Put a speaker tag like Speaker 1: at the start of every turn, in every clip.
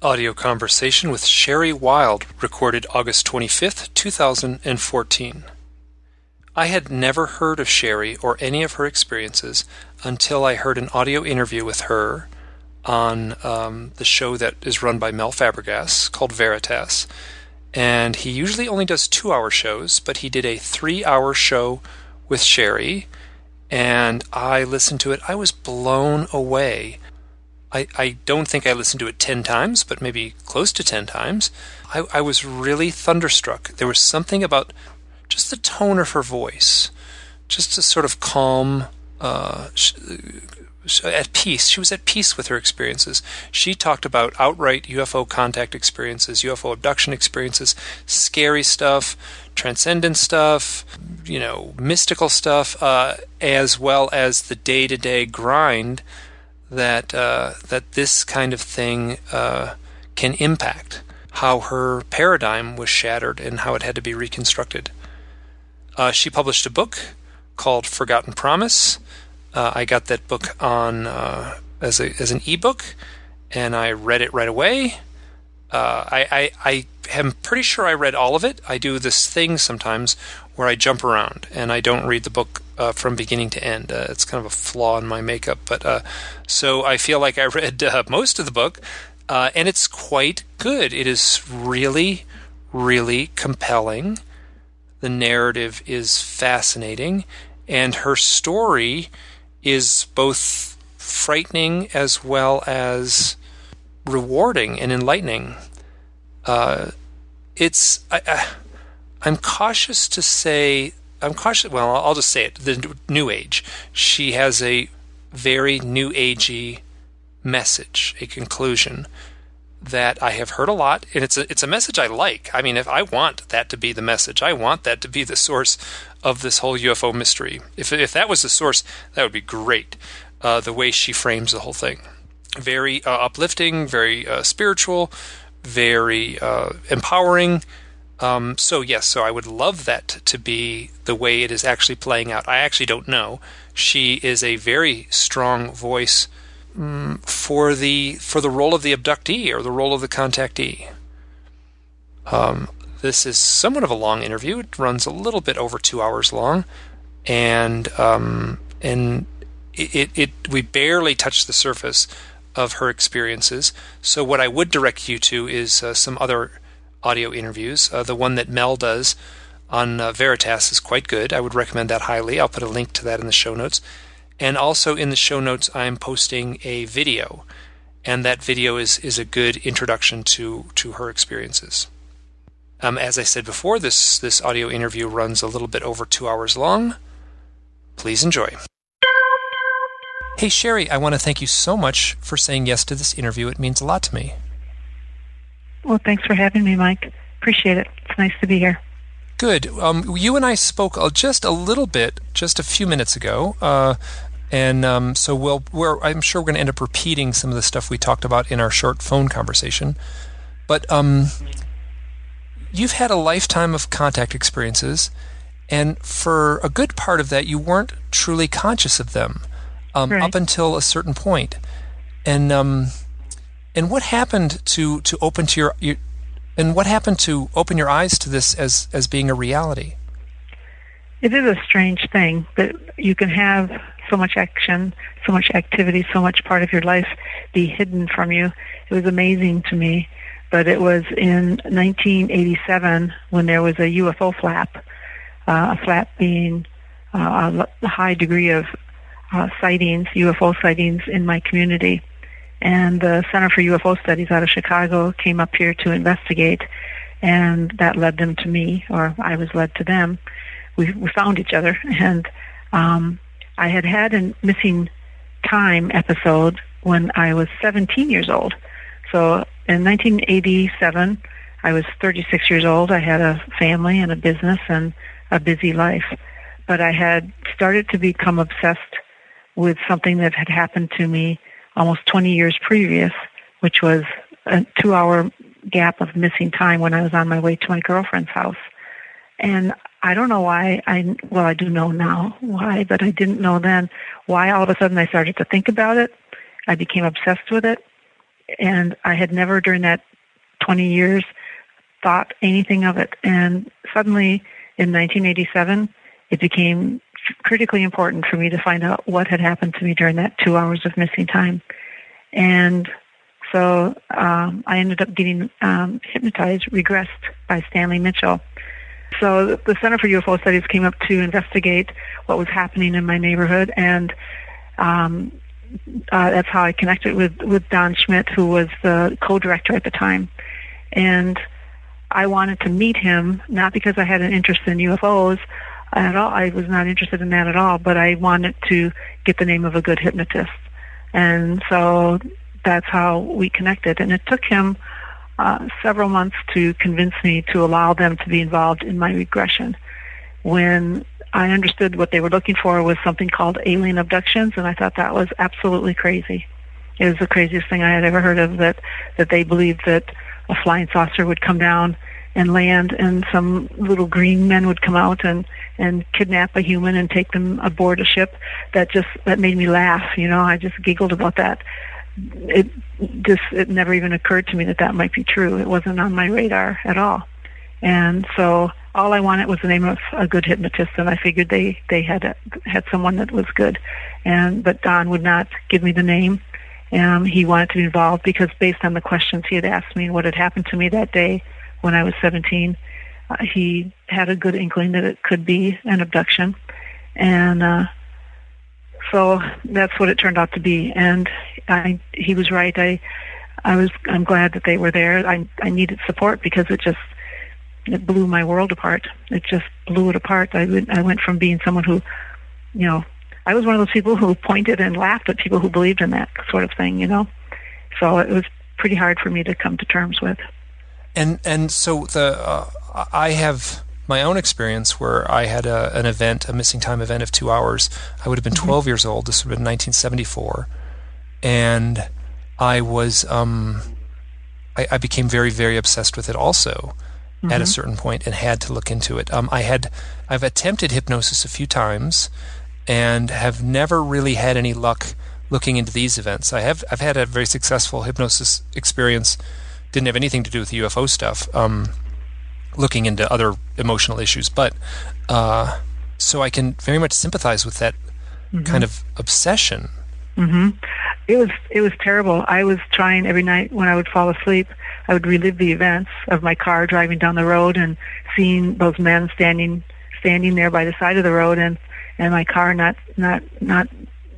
Speaker 1: Audio conversation with Sherry Wilde, recorded August 25th, 2014. I had never heard of Sherry or any of her experiences until I heard an audio interview with her on um, the show that is run by Mel Fabregas called Veritas. And he usually only does two hour shows, but he did a three hour show with Sherry. And I listened to it. I was blown away I, I don't think I listened to it 10 times, but maybe close to 10 times. I, I was really thunderstruck. There was something about just the tone of her voice, just a sort of calm, uh, at peace. She was at peace with her experiences. She talked about outright UFO contact experiences, UFO abduction experiences, scary stuff, transcendent stuff, you know, mystical stuff, uh, as well as the day to day grind that uh, that this kind of thing uh, can impact how her paradigm was shattered and how it had to be reconstructed. Uh, she published a book called Forgotten Promise. Uh, I got that book on uh, as a as an ebook, and I read it right away. Uh, I, I I am pretty sure I read all of it. I do this thing sometimes where I jump around and I don't read the book uh, from beginning to end. Uh, it's kind of a flaw in my makeup, but uh, so I feel like I read uh, most of the book, uh, and it's quite good. It is really, really compelling. The narrative is fascinating, and her story is both frightening as well as rewarding and enlightening. Uh, it's I, I I'm cautious to say, I'm cautious, well, I'll just say it, the New Age. She has a very New Agey message, a conclusion that I have heard a lot, and it's a it's a message I like. I mean, if I want that to be the message, I want that to be the source of this whole UFO mystery. If if that was the source, that would be great. Uh, the way she frames the whole thing, very uh, uplifting, very uh, spiritual, very uh, empowering. Um, so yes, so I would love that to be the way it is actually playing out. I actually don't know. She is a very strong voice um, for the for the role of the abductee or the role of the contactee. Um, this is somewhat of a long interview. It runs a little bit over two hours long, and um, and it, it, it we barely touch the surface of her experiences. So what I would direct you to is uh, some other audio interviews. Uh, the one that Mel does on uh, Veritas is quite good. I would recommend that highly. I'll put a link to that in the show notes. And also in the show notes, I'm posting a video, and that video is is a good introduction to to her experiences. Um, as I said before, this this audio interview runs a little bit over two hours long. Please enjoy. Hey Sherry, I want to thank you so much for saying yes to this interview. It means a lot to me.
Speaker 2: Well, thanks for having me, Mike. Appreciate it. It's nice to be here.
Speaker 1: Good. Um, you and I spoke just a little bit just a few minutes ago, uh, and um, so we'll. We're, I'm sure we're going to end up repeating some of the stuff we talked about in our short phone conversation. But um, you've had a lifetime of contact experiences, and for a good part of that, you weren't truly conscious of them um, right. up until a certain point. And um, and what happened to to open to your, your and what happened to open your eyes to this as as being a reality?
Speaker 2: It is a strange thing that you can have so much action, so much activity, so much part of your life be hidden from you. It was amazing to me. But it was in 1987 when there was a UFO flap, uh, a flap being uh, a high degree of uh, sightings, UFO sightings in my community and the Center for UFO Studies out of Chicago came up here to investigate, and that led them to me, or I was led to them. We, we found each other, and um, I had had a missing time episode when I was 17 years old. So in 1987, I was 36 years old. I had a family and a business and a busy life. But I had started to become obsessed with something that had happened to me almost 20 years previous, which was a two hour gap of missing time when I was on my way to my girlfriend's house. And I don't know why I, well, I do know now why, but I didn't know then why all of a sudden I started to think about it. I became obsessed with it. and I had never during that 20 years thought anything of it. And suddenly in 1987, it became critically important for me to find out what had happened to me during that two hours of missing time. And so um, I ended up getting um, hypnotized, regressed by Stanley Mitchell. So the Center for UFO Studies came up to investigate what was happening in my neighborhood, and um, uh, that's how I connected with with Don Schmitt, who was the co-director at the time, and I wanted to meet him not because I had an interest in UFOs at all. I was not interested in that at all, but I wanted to get the name of a good hypnotist, and so that's how we connected. And it took him uh, several months to convince me to allow them to be involved in my regression. When I understood what they were looking for was something called alien abductions, and I thought that was absolutely crazy. It was the craziest thing I had ever heard of. That that they believed that a flying saucer would come down and land, and some little green men would come out and and kidnap a human and take them aboard a ship. That just that made me laugh. You know, I just giggled about that it just it never even occurred to me that that might be true. It wasn't on my radar at all, and so all I wanted was the name of a good hypnotist, and I figured they they had a, had someone that was good, and but Don would not give me the name. Um, he wanted to be involved because based on the questions he had asked me and what had happened to me that day when I was 17, uh, he had a good inkling that it could be an abduction, and uh, so that's what it turned out to be. And I, he was right. I, I was, I'm glad that they were there. I, I needed support because it just, it blew my world apart. It just blew it apart. I went, I went from being someone who, you know, I was one of those people who pointed and laughed at people who believed in that sort of thing, you know. So it was pretty hard for me to come to terms with.
Speaker 1: And and so the uh, I have my own experience where I had a, an event, a missing time event of two hours. I would have been mm-hmm. 12 years old. This would have been 1974. And I was, um, I, I, became very, very obsessed with it also mm-hmm. at a mm-hmm. certain point and had to look into it. Um, I had, I've attempted hypnosis a few times and have never really had any luck looking into these events. I have, I've had a very successful hypnosis experience. Didn't have anything to do with the UFO stuff. Um, looking into other emotional issues. But uh, so I can very much sympathize with that mm-hmm. kind of obsession.
Speaker 2: Mm-hmm. It was it was terrible. I was trying every night when I would fall asleep. I would relive the events of my car driving down the road and seeing those men standing standing there by the side of the road and and my car not not not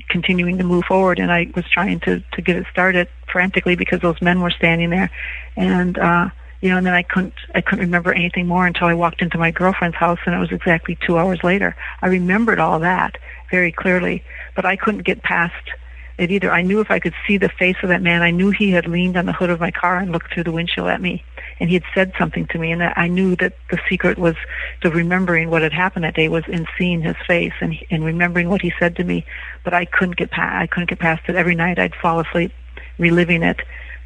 Speaker 2: continuing to move forward and I was trying to to get it started frantically because those men were standing there and uh you know, and then I couldn't, I couldn't remember anything more until I walked into my girlfriend's house and it was exactly two hours later. I remembered all that very clearly, but I couldn't get past it either. I knew if I could see the face of that man, I knew he had leaned on the hood of my car and looked through the windshield at me and he had said something to me and I knew that the secret was to remembering what had happened that day was in seeing his face and, and remembering what he said to me, but I couldn't get past, I couldn't get past it. Every night I'd fall asleep reliving it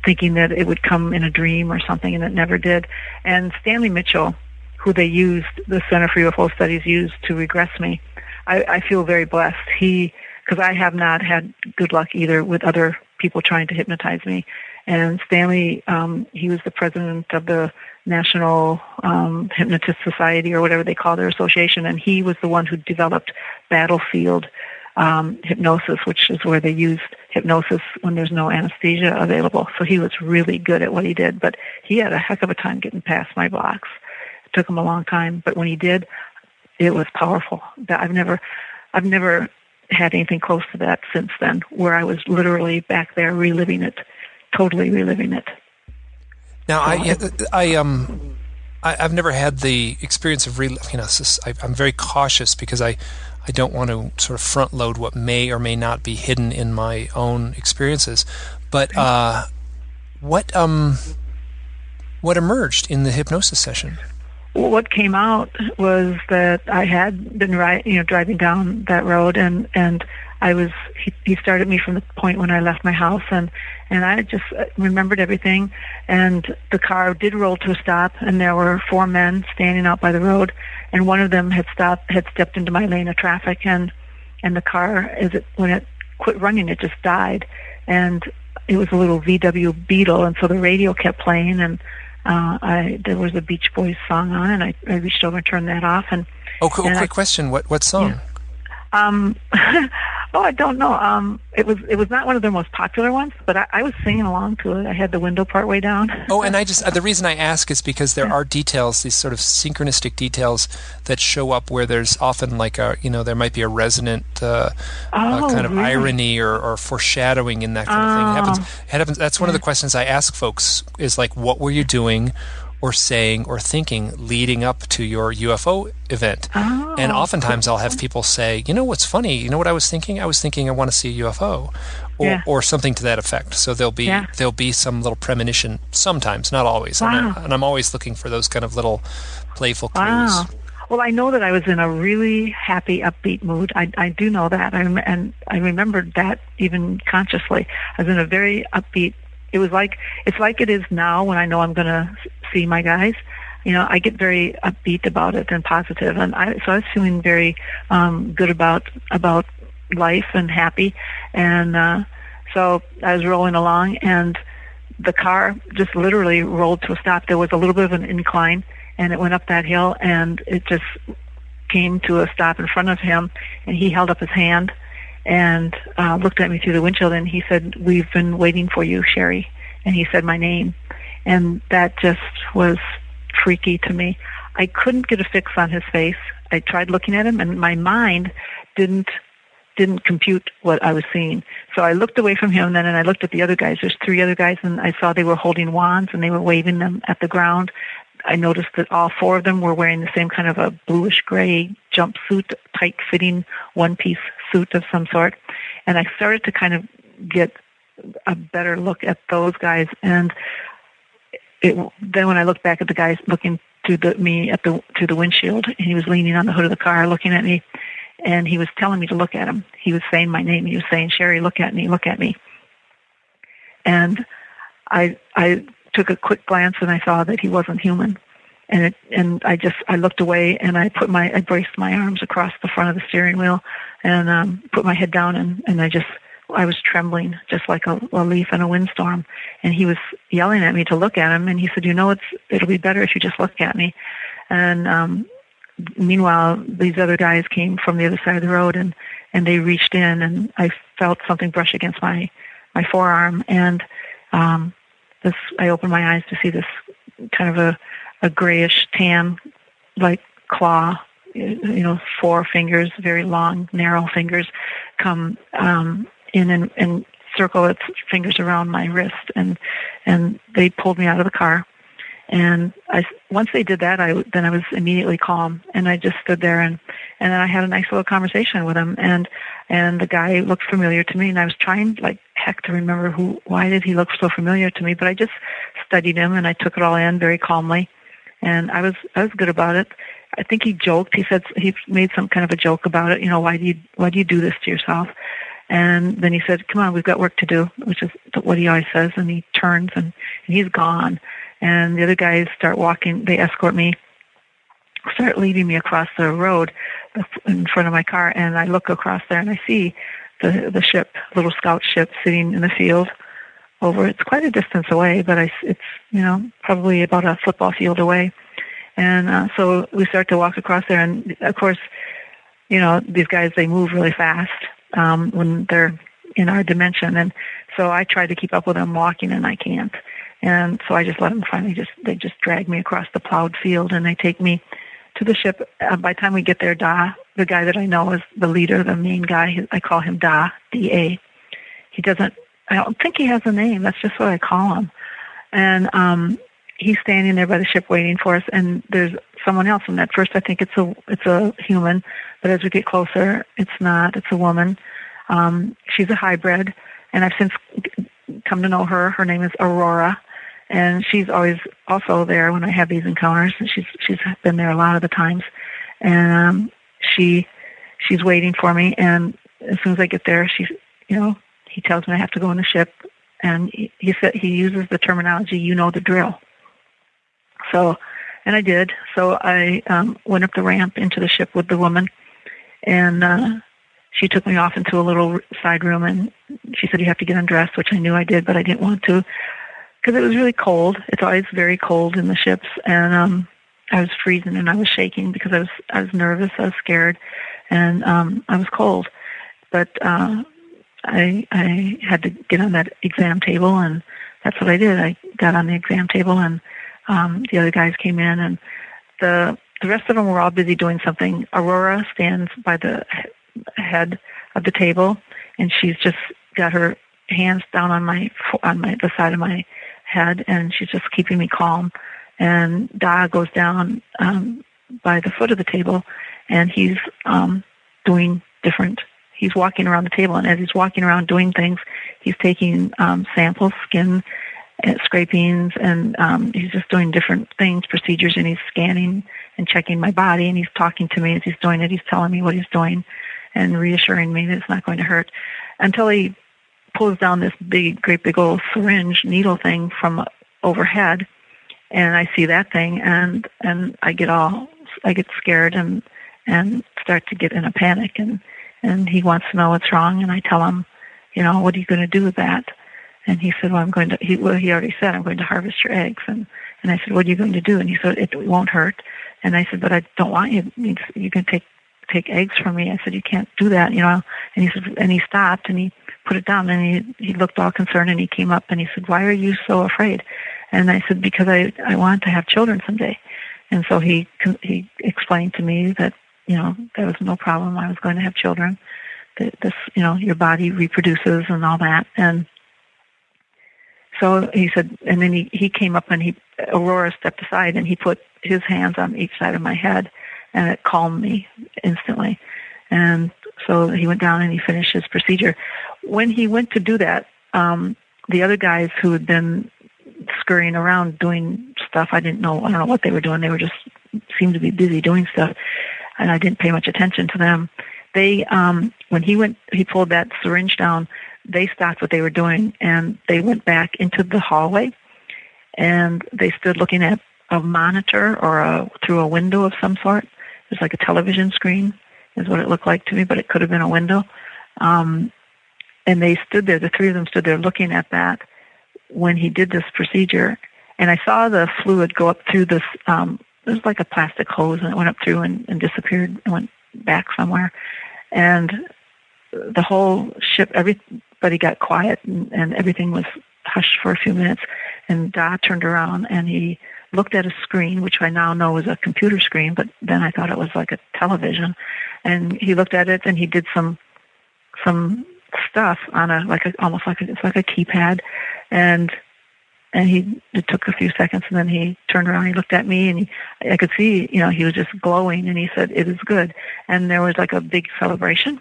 Speaker 2: thinking that it would come in a dream or something, and it never did. And Stanley Mitchell, who they used, the Center for UFO Studies used to regress me, I, I feel very blessed. He, because I have not had good luck either with other people trying to hypnotize me. And Stanley, um, he was the president of the National um, Hypnotist Society or whatever they call their association, and he was the one who developed Battlefield um, hypnosis, which is where they use hypnosis when there's no anesthesia available. So he was really good at what he did, but he had a heck of a time getting past my blocks. It took him a long time, but when he did, it was powerful. I've never, I've never had anything close to that since then, where I was literally back there reliving it, totally reliving it.
Speaker 1: Now, I, I, um, I, have never had the experience of, re- you know, I, I'm very cautious because I, I don't want to sort of front load what may or may not be hidden in my own experiences. But uh, what um, what emerged in the hypnosis session?
Speaker 2: What came out was that I had been ri- you know driving down that road and and I was he, he started me from the point when I left my house and and I just uh, remembered everything and the car did roll to a stop and there were four men standing out by the road and one of them had stopped had stepped into my lane of traffic and and the car as it when it quit running it just died and it was a little VW Beetle, and so the radio kept playing, and uh, I there was a Beach Boys song on, and I, I reached over and turned that off, and
Speaker 1: oh, cool, quick I, question, what what song? Yeah.
Speaker 2: Um, oh, I don't know. Um, it was it was not one of their most popular ones, but I, I was singing along to it. I had the window part way down.
Speaker 1: oh, and I just uh, the reason I ask is because there are details, these sort of synchronistic details that show up where there's often like a you know there might be a resonant uh,
Speaker 2: oh,
Speaker 1: uh, kind of
Speaker 2: really?
Speaker 1: irony or, or foreshadowing in that kind of thing. It happens. It happens. That's one of the questions I ask folks is like, what were you doing? Or saying or thinking leading up to your UFO event.
Speaker 2: Oh,
Speaker 1: and oftentimes I'll have people say, you know what's funny? You know what I was thinking? I was thinking I want to see a UFO. Or,
Speaker 2: yeah.
Speaker 1: or something to that effect. So there'll be
Speaker 2: yeah.
Speaker 1: there'll be some little premonition sometimes, not always.
Speaker 2: Wow.
Speaker 1: And, I, and I'm always looking for those kind of little playful clues.
Speaker 2: Wow. Well, I know that I was in a really happy, upbeat mood. I, I do know that, I, and I remembered that even consciously. I was in a very upbeat. It was like it's like it is now when I know I'm going to see my guys. You know, I get very upbeat about it and positive, and I so I was feeling very um, good about about life and happy, and uh, so I was rolling along, and the car just literally rolled to a stop. There was a little bit of an incline, and it went up that hill, and it just came to a stop in front of him, and he held up his hand and uh, looked at me through the windshield, and he said, "We've been waiting for you, Sherry," and he said my name and that just was freaky to me. I couldn't get a fix on his face. I tried looking at him, and my mind didn't didn't compute what I was seeing. So I looked away from him, then and I looked at the other guys. There's three other guys, and I saw they were holding wands and they were waving them at the ground. I noticed that all four of them were wearing the same kind of a bluish gray jumpsuit, tight fitting one piece suit of some sort. And I started to kind of get a better look at those guys and it, then when I looked back at the guy looking through the me at the through the windshield, and he was leaning on the hood of the car looking at me, and he was telling me to look at him. He was saying my name. He was saying, "Sherry, look at me, look at me." And I I took a quick glance and I saw that he wasn't human, and it, and I just I looked away and I put my I braced my arms across the front of the steering wheel and um, put my head down and and I just I was trembling just like a, a leaf in a windstorm. And he was yelling at me to look at him. And he said, you know, it's, it'll be better if you just look at me. And, um, meanwhile, these other guys came from the other side of the road and, and they reached in and I felt something brush against my, my forearm. And, um, this, I opened my eyes to see this kind of a, a grayish tan, like claw you know, four fingers, very long, narrow fingers, come um, in and, and circle its fingers around my wrist and and they pulled me out of the car. And I once they did that I then I was immediately calm and I just stood there and and then I had a nice little conversation with him and and the guy looked familiar to me and I was trying like heck to remember who why did he look so familiar to me but I just studied him and I took it all in very calmly and I was I was good about it. I think he joked. He said he made some kind of a joke about it. You know why do you why do you do this to yourself and then he said, come on, we've got work to do, which is what he always says. And he turns and, and he's gone. And the other guys start walking. They escort me, start leading me across the road in front of my car. And I look across there and I see the, the ship, little scout ship sitting in the field over. It's quite a distance away, but I, it's, you know, probably about a football field away. And uh, so we start to walk across there. And of course, you know, these guys, they move really fast um, when they're in our dimension. And so I try to keep up with them walking, and I can't. And so I just let them finally just they just drag me across the plowed field, and they take me to the ship. Uh, by the time we get there, Da, the guy that I know is the leader, the main guy. I call him Da, D A. He doesn't. I don't think he has a name. That's just what I call him. And um, he's standing there by the ship waiting for us, and there's someone else. And at first, I think it's a it's a human, but as we get closer, it's not. It's a woman. Um, she's a hybrid, and I've since come to know her. Her name is Aurora, and she's always also there when I have these encounters. And She's she's been there a lot of the times, and um, she she's waiting for me. And as soon as I get there, she's you know he tells me I have to go on the ship, and he, he said he uses the terminology "you know the drill." So, and I did. So I um, went up the ramp into the ship with the woman, and uh, she took me off into a little side room and she said you have to get undressed, which I knew I did, but I didn't want to because it was really cold. It's always very cold in the ships, and um, I was freezing and I was shaking because I was I was nervous, I was scared, and um, I was cold. But uh, I I had to get on that exam table, and that's what I did. I got on the exam table, and um, the other guys came in, and the the rest of them were all busy doing something. Aurora stands by the head of the table, and she's just got her hands down on my on my the side of my head, and she's just keeping me calm. And Da goes down um, by the foot of the table, and he's um, doing different. He's walking around the table, and as he's walking around doing things, he's taking um, samples, skin scrapings, and um, he's just doing different things, procedures, and he's scanning and checking my body, and he's talking to me as he's doing it. He's telling me what he's doing, and reassuring me that it's not going to hurt, until he pulls down this big, great big old syringe needle thing from overhead, and I see that thing, and and I get all, I get scared and and start to get in a panic, and and he wants to know what's wrong, and I tell him, you know, what are you going to do with that? And he said, well, I'm going to, he, well, he already said, I'm going to harvest your eggs. And, and I said, what are you going to do? And he said, it won't hurt. And I said, but I don't want you, you can take, take eggs from me. I said, you can't do that, you know. And he said, and he stopped and he put it down and he, he looked all concerned and he came up and he said, why are you so afraid? And I said, because I, I want to have children someday. And so he, he explained to me that, you know, there was no problem. I was going to have children. That this, you know, your body reproduces and all that. And so he said, and then he, he came up and he, Aurora stepped aside and he put his hands on each side of my head and it calmed me instantly. And so he went down and he finished his procedure. When he went to do that, um, the other guys who had been scurrying around doing stuff, I didn't know, I don't know what they were doing. They were just seemed to be busy doing stuff, and I didn't pay much attention to them. They, um, when he went, he pulled that syringe down. They stopped what they were doing and they went back into the hallway, and they stood looking at a monitor or a through a window of some sort. It was like a television screen is what it looked like to me, but it could have been a window. Um, and they stood there, the three of them stood there looking at that when he did this procedure. And I saw the fluid go up through this, um, it was like a plastic hose and it went up through and, and disappeared and went back somewhere. And the whole ship, everybody got quiet and, and everything was hushed for a few minutes. And Da turned around and he looked at a screen, which I now know is a computer screen, but then I thought it was like a television. And he looked at it and he did some some stuff on a like a almost like a, it's like a keypad, and and he it took a few seconds and then he turned around he looked at me and he, I could see you know he was just glowing and he said it is good and there was like a big celebration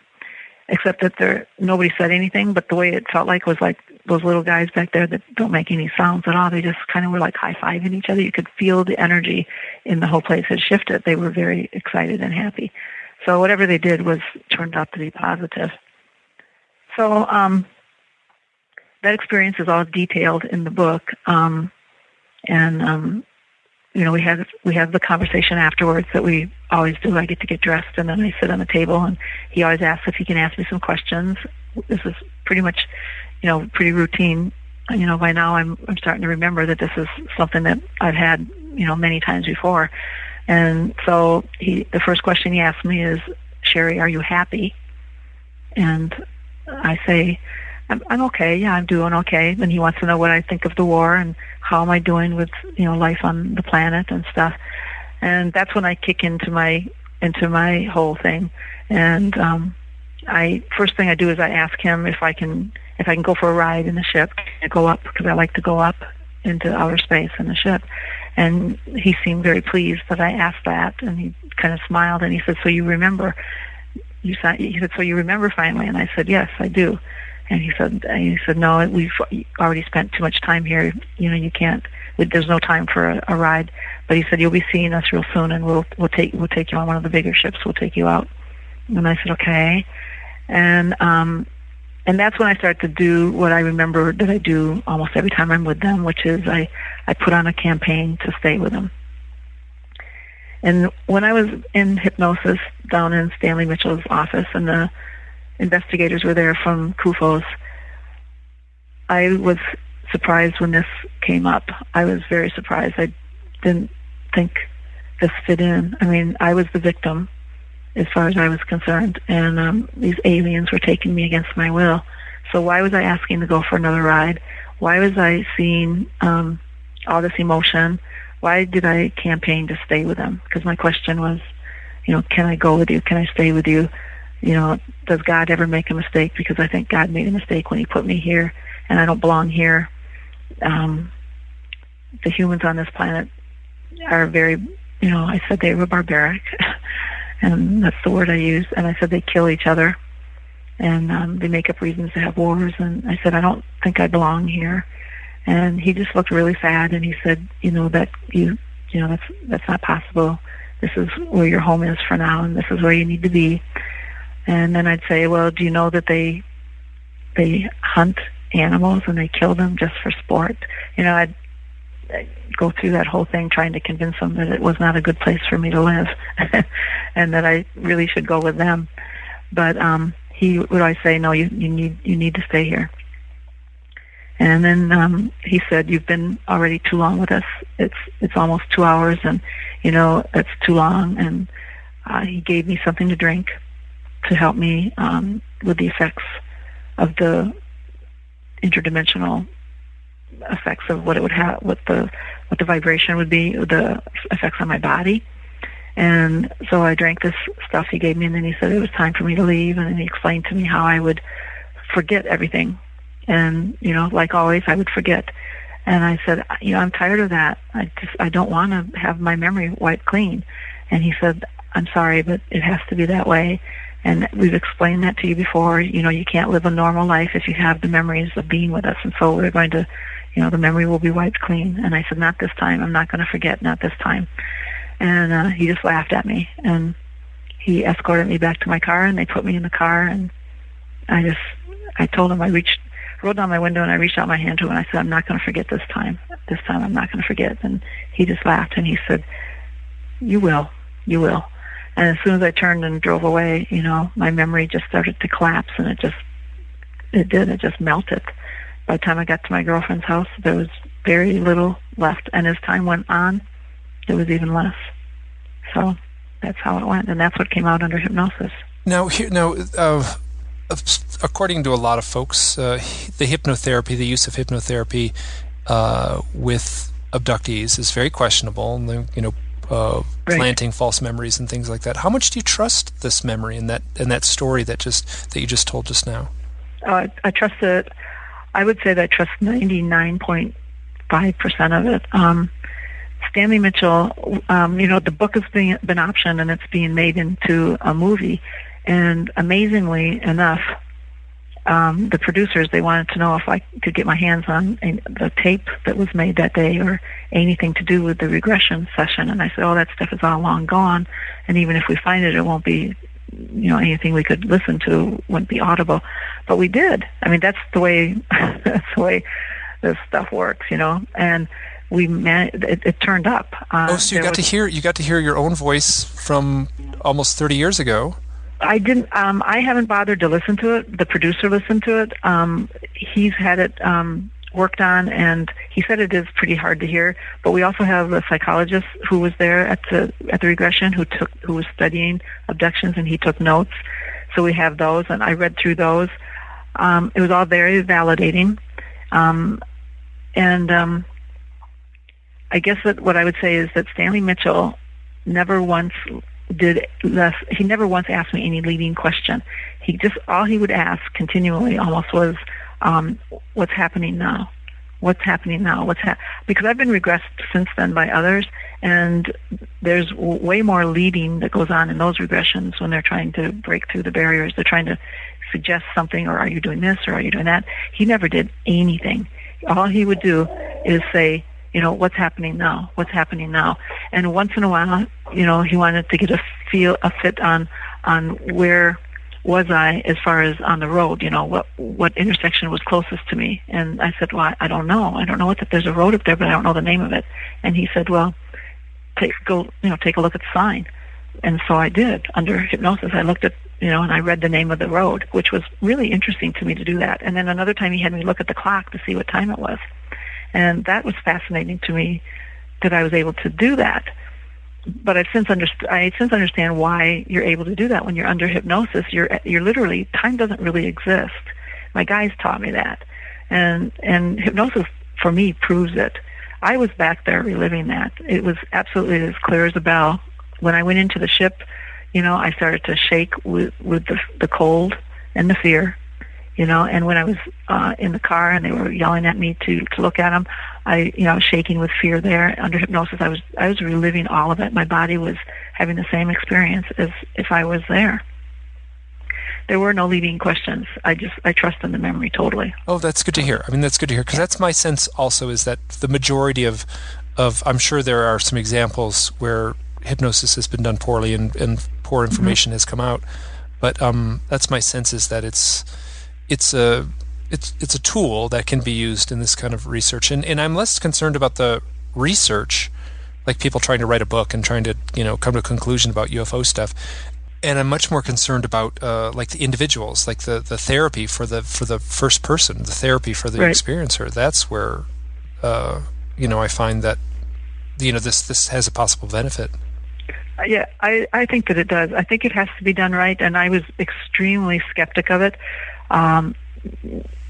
Speaker 2: except that there nobody said anything but the way it felt like was like those little guys back there that don't make any sounds at all. They just kind of were like high-fiving each other. You could feel the energy in the whole place had shifted. They were very excited and happy. So whatever they did was turned out to be positive. So um that experience is all detailed in the book um and um you know, we have we have the conversation afterwards that we always do. I get to get dressed and then I sit on the table and he always asks if he can ask me some questions. This is pretty much, you know, pretty routine. You know, by now I'm I'm starting to remember that this is something that I've had, you know, many times before. And so he the first question he asked me is, Sherry, are you happy? And I say, I'm, I'm okay. Yeah, I'm doing okay. And he wants to know what I think of the war and how am I doing with you know life on the planet and stuff. And that's when I kick into my into my whole thing. And um, I first thing I do is I ask him if I can if I can go for a ride in the ship. I go up because I like to go up into outer space in the ship. And he seemed very pleased that I asked that, and he kind of smiled and he said, "So you remember?" You said, he said, "So you remember finally?" And I said, "Yes, I do." And he said, he said, no, we've already spent too much time here. You know, you can't. There's no time for a, a ride. But he said, you'll be seeing us real soon, and we'll we'll take we'll take you on one of the bigger ships. We'll take you out. And I said, okay. And um, and that's when I started to do what I remember that I do almost every time I'm with them, which is I I put on a campaign to stay with them. And when I was in hypnosis down in Stanley Mitchell's office, and the investigators were there from CUFOS. I was surprised when this came up. I was very surprised. I didn't think this fit in. I mean, I was the victim as far as I was concerned, and um, these aliens were taking me against my will. So why was I asking to go for another ride? Why was I seeing um, all this emotion? Why did I campaign to stay with them? Because my question was, you know, can I go with you? Can I stay with you? You know, does God ever make a mistake? Because I think God made a mistake when He put me here, and I don't belong here. Um, the humans on this planet are very, you know, I said they were barbaric, and that's the word I used. And I said they kill each other, and um, they make up reasons to have wars. And I said I don't think I belong here. And he just looked really sad, and he said, you know, that you, you know, that's that's not possible. This is where your home is for now, and this is where you need to be. And then I'd say, well, do you know that they they hunt animals and they kill them just for sport? You know, I'd, I'd go through that whole thing trying to convince them that it was not a good place for me to live, and that I really should go with them. But um, he would always say, no, you you need you need to stay here. And then um, he said, "You've been already too long with us. It's it's almost two hours, and you know it's too long." And uh, he gave me something to drink to help me um, with the effects of the interdimensional effects of what it would have, what the what the vibration would be, the effects on my body. And so I drank this stuff he gave me, and then he said it was time for me to leave, and then he explained to me how I would forget everything. And you know like always i would forget. And i said you know i'm tired of that. I just i don't want to have my memory wiped clean. And he said i'm sorry but it has to be that way and we've explained that to you before you know you can't live a normal life if you have the memories of being with us and so we're going to you know the memory will be wiped clean and i said not this time i'm not going to forget not this time and uh, he just laughed at me and he escorted me back to my car and they put me in the car and i just i told him i reached rolled down my window and I reached out my hand to him and I said, I'm not going to forget this time. This time I'm not going to forget. And he just laughed and he said, you will. You will. And as soon as I turned and drove away, you know, my memory just started to collapse and it just, it did. It just melted. By the time I got to my girlfriend's house, there was very little left. And as time went on, there was even less. So that's how it went. And that's what came out under hypnosis.
Speaker 1: Now, now, uh, according to a lot of folks, uh, the hypnotherapy, the use of hypnotherapy uh, with abductees is very questionable, and you know, uh, right. planting false memories and things like that. How much do you trust this memory and that and that story that just that you just told just now?
Speaker 2: Uh, I trust it. I would say that I trust ninety nine point five percent of it. Um, Stanley Mitchell, um, you know, the book has been, been optioned and it's being made into a movie. And amazingly enough, um, the producers they wanted to know if I could get my hands on the tape that was made that day or anything to do with the regression session. And I said, "Oh, that stuff is all long gone, and even if we find it, it won't be, you know, anything we could listen to. Wouldn't be audible." But we did. I mean, that's the way that's the way this stuff works, you know. And we man- it, it turned up.
Speaker 1: Uh, oh, so you got was, to hear you got to hear your own voice from almost thirty years ago.
Speaker 2: I didn't. Um, I haven't bothered to listen to it. The producer listened to it. Um, he's had it um, worked on, and he said it is pretty hard to hear. But we also have a psychologist who was there at the at the regression who took who was studying abductions, and he took notes. So we have those, and I read through those. Um, it was all very validating, um, and um, I guess that what I would say is that Stanley Mitchell never once did less. He never once asked me any leading question. He just all he would ask continually almost was, um, "What's happening now? What's happening now? What's ha-? because I've been regressed since then by others, and there's w- way more leading that goes on in those regressions when they're trying to break through the barriers. They're trying to suggest something, or are you doing this, or are you doing that? He never did anything. All he would do is say, you know, what's happening now? What's happening now? And once in a while, you know, he wanted to get a feel, a fit on, on where was I as far as on the road, you know, what, what intersection was closest to me? And I said, well, I don't know. I don't know what, that there's a road up there, but I don't know the name of it. And he said, well, take, go, you know, take a look at the sign. and so I did under hypnosis. I looked at you know, and I read the name of the road, which was really interesting to me to do that. And then another time he had me look at the clock to see what time it was. And that was fascinating to me that I was able to do that. But I've since underst- I since understand why you're able to do that when you're under hypnosis. You're you're literally time doesn't really exist. My guys taught me that, and and hypnosis for me proves it. I was back there reliving that. It was absolutely as clear as a bell. When I went into the ship, you know, I started to shake with with the the cold and the fear, you know. And when I was uh, in the car and they were yelling at me to to look at them, I you know shaking with fear there under hypnosis. I was I was reliving all of it. My body was having the same experience as if I was there. There were no leading questions. I just I trust in the memory totally.
Speaker 1: Oh, that's good to hear. I mean, that's good to hear because that's my sense. Also, is that the majority of of I'm sure there are some examples where hypnosis has been done poorly and, and poor mm-hmm. information mm-hmm. has come out. But um, that's my sense is that it's it's a it's it's a tool that can be used in this kind of research. And and I'm less concerned about the research, like people trying to write a book and trying to you know come to a conclusion about UFO stuff. And I'm much more concerned about uh, like the individuals, like the, the therapy for the for the first person, the therapy for the right. experiencer. That's where uh, you know I find that you know this this has a possible benefit.
Speaker 2: Yeah, I, I think that it does. I think it has to be done right, and I was extremely skeptic of it. Um,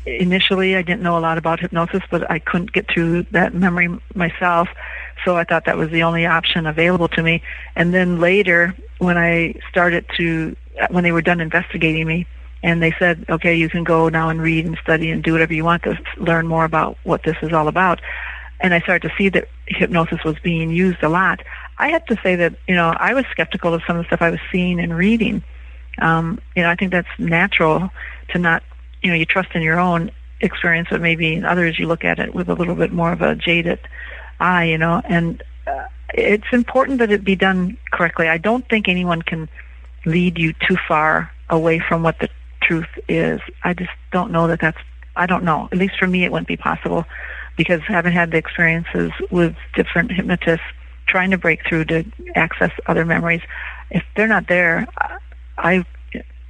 Speaker 2: initially, I didn't know a lot about hypnosis, but I couldn't get through that memory myself, so I thought that was the only option available to me. And then later, when I started to, when they were done investigating me, and they said, okay, you can go now and read and study and do whatever you want to learn more about what this is all about. And I started to see that hypnosis was being used a lot. I have to say that you know I was skeptical of some of the stuff I was seeing and reading. Um, you know, I think that's natural to not you know you trust in your own experience, but maybe in others you look at it with a little bit more of a jaded eye. You know, and uh, it's important that it be done correctly. I don't think anyone can lead you too far away from what the truth is. I just don't know that that's. I don't know. At least for me, it wouldn't be possible because having had the experiences with different hypnotists trying to break through to access other memories. If they're not there, I,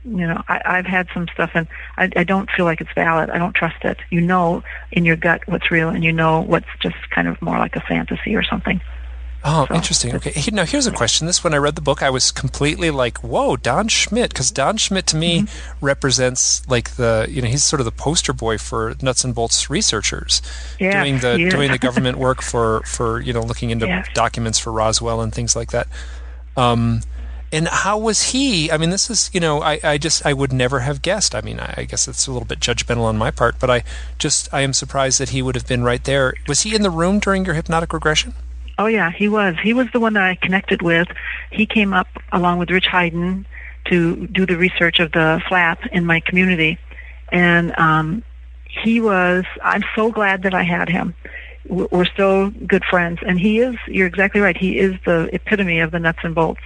Speaker 2: you know, I, I've had some stuff and I, I don't feel like it's valid. I don't trust it. You know in your gut what's real and you know what's just kind of more like a fantasy or something.
Speaker 1: Oh, so, interesting. Okay. Now, here's a question. This, when I read the book, I was completely like, "Whoa, Don Schmitt, Because Don Schmitt to me mm-hmm. represents like the, you know, he's sort of the poster boy for nuts and bolts researchers,
Speaker 2: yeah,
Speaker 1: doing the doing the government work for for you know looking into yes. documents for Roswell and things like that. Um, and how was he? I mean, this is you know, I, I just I would never have guessed. I mean, I, I guess it's a little bit judgmental on my part, but I just I am surprised that he would have been right there. Was he in the room during your hypnotic regression?
Speaker 2: Oh yeah, he was. He was the one that I connected with. He came up along with Rich Heiden to do the research of the flap in my community, and um, he was. I'm so glad that I had him. We're still good friends, and he is. You're exactly right. He is the epitome of the nuts and bolts.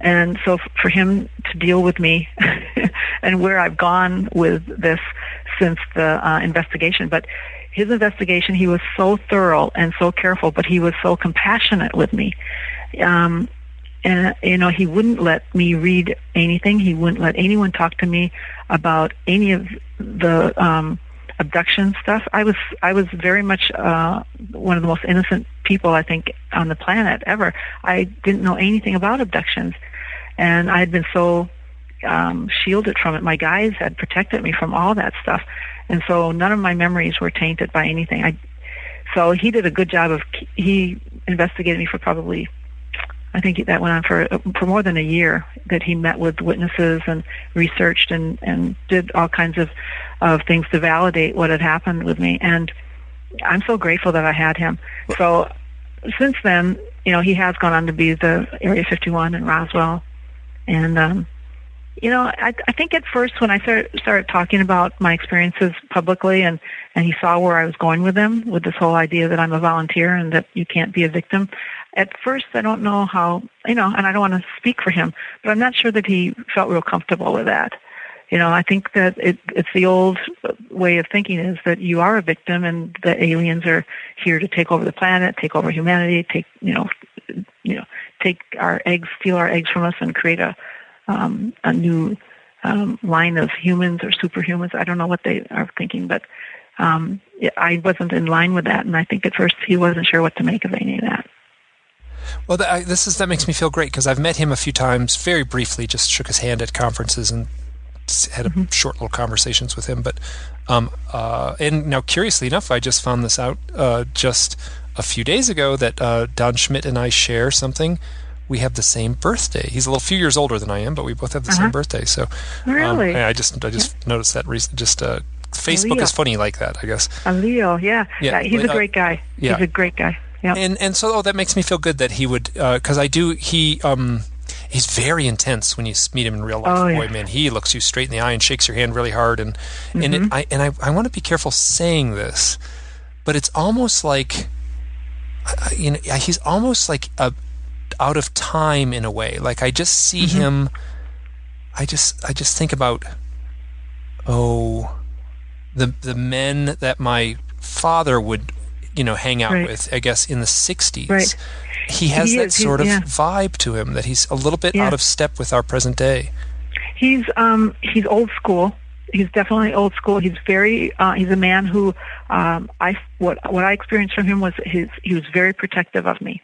Speaker 2: And so for him to deal with me and where I've gone with this since the uh, investigation, but his investigation, he was so thorough and so careful, but he was so compassionate with me. Um, and you know, he wouldn't let me read anything. He wouldn't let anyone talk to me about any of the um, abduction stuff. I was I was very much uh, one of the most innocent people I think on the planet ever. I didn't know anything about abductions, and I had been so um, shielded from it. My guys had protected me from all that stuff, and so none of my memories were tainted by anything. I, so he did a good job of he investigated me for probably, I think that went on for for more than a year. That he met with witnesses and researched and and did all kinds of of things to validate what had happened with me. And I'm so grateful that I had him. So since then, you know, he has gone on to be the Area 51 in Roswell, and um, you know, I, I think at first when I started, started talking about my experiences publicly and, and he saw where I was going with them, with this whole idea that I'm a volunteer and that you can't be a victim, at first I don't know how, you know, and I don't want to speak for him, but I'm not sure that he felt real comfortable with that. You know, I think that it, it's the old way of thinking is that you are a victim and the aliens are here to take over the planet, take over humanity, take, you know, you know, take our eggs, steal our eggs from us, and create a um, a new um, line of humans or superhumans. I don't know what they are thinking, but um, I wasn't in line with that, and I think at first he wasn't sure what to make of any of that.
Speaker 1: Well, that, I, this is that makes me feel great because I've met him a few times, very briefly, just shook his hand at conferences and had mm-hmm. short little conversations with him. But um, uh, and now, curiously enough, I just found this out uh, just a few days ago that uh, Don Schmitt and I share something. We have the same birthday. He's a little few years older than I am, but we both have the uh-huh. same birthday. So
Speaker 2: um, really,
Speaker 1: um, I just I just yeah. noticed that recent. Just uh, Facebook is funny like that, I guess.
Speaker 2: A Leo, yeah, yeah. yeah he's a uh, great guy. Yeah. he's a great guy.
Speaker 1: Yeah, and and so oh, that makes me feel good that he would because uh, I do he um he's very intense when you meet him in real life. Oh, Boy, yeah. man, he looks you straight in the eye and shakes your hand really hard. And mm-hmm. and it, mm-hmm. I and I, I want to be careful saying this, but it's almost like you know he's almost like a out of time in a way. Like I just see mm-hmm. him. I just I just think about oh the the men that my father would you know hang out right. with. I guess in the '60s.
Speaker 2: Right
Speaker 1: he has he that is, sort of yeah. vibe to him that he's a little bit yeah. out of step with our present day.
Speaker 2: He's um he's old school. He's definitely old school. He's very uh, he's a man who um I what what I experienced from him was his he was very protective of me.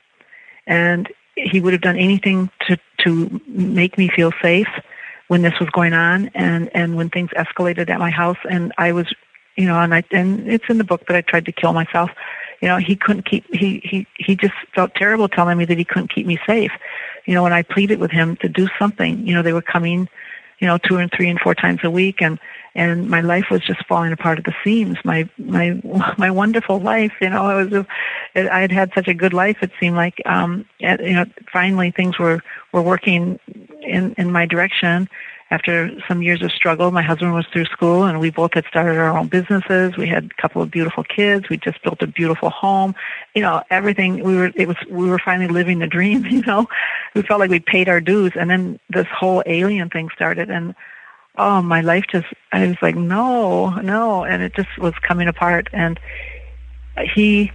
Speaker 2: And he would have done anything to to make me feel safe when this was going on and and when things escalated at my house and I was you know and I and it's in the book that I tried to kill myself. You know he couldn't keep he he he just felt terrible telling me that he couldn't keep me safe. You know when i pleaded with him to do something you know they were coming you know two and three and four times a week and and my life was just falling apart at the seams. My my my wonderful life you know it was i had had such a good life it seemed like um you know finally things were were working in in my direction after some years of struggle, my husband was through school and we both had started our own businesses. We had a couple of beautiful kids. We just built a beautiful home. You know, everything we were, it was, we were finally living the dream, you know. We felt like we paid our dues and then this whole alien thing started and oh, my life just, I was like, no, no. And it just was coming apart and he,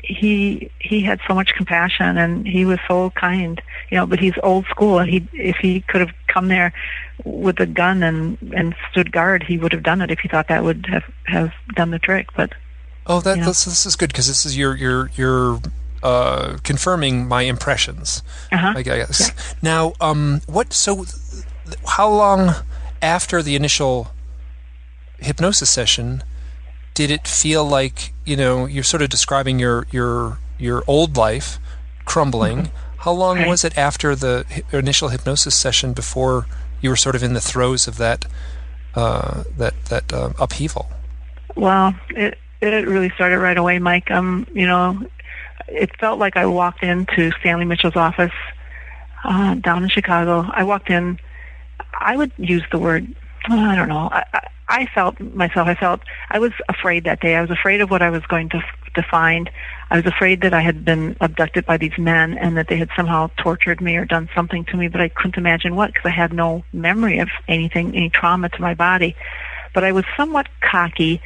Speaker 2: he he had so much compassion and he was so kind you know but he's old school and he if he could have come there with a gun and and stood guard he would have done it if he thought that would have have done the trick but
Speaker 1: oh that you know. this, this is good because this is your your your uh confirming my impressions
Speaker 2: uh-huh.
Speaker 1: i guess yeah. now um what so how long after the initial hypnosis session did it feel like you know you're sort of describing your your your old life crumbling? Mm-hmm. How long was it after the initial hypnosis session before you were sort of in the throes of that uh, that that uh, upheaval?
Speaker 2: Well, it it really started right away, Mike. Um, you know, it felt like I walked into Stanley Mitchell's office uh, down in Chicago. I walked in. I would use the word. I don't know. I, I felt myself, I felt, I was afraid that day. I was afraid of what I was going to, to find. I was afraid that I had been abducted by these men and that they had somehow tortured me or done something to me, but I couldn't imagine what because I had no memory of anything, any trauma to my body. But I was somewhat cocky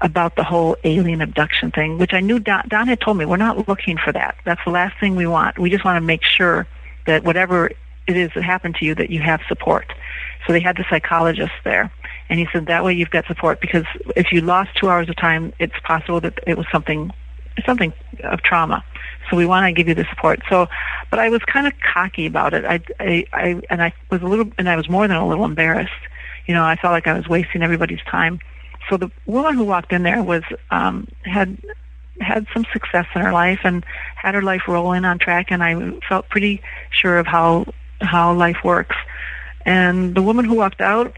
Speaker 2: about the whole alien abduction thing, which I knew Don, Don had told me, we're not looking for that. That's the last thing we want. We just want to make sure that whatever it is that happened to you, that you have support. So they had the psychologist there. And he said that way you've got support because if you lost two hours of time, it's possible that it was something, something of trauma. So we want to give you the support. So, but I was kind of cocky about it. I, I, I, and I was a little, and I was more than a little embarrassed. You know, I felt like I was wasting everybody's time. So the woman who walked in there was, um, had, had some success in her life and had her life rolling on track and I felt pretty sure of how, how life works. And the woman who walked out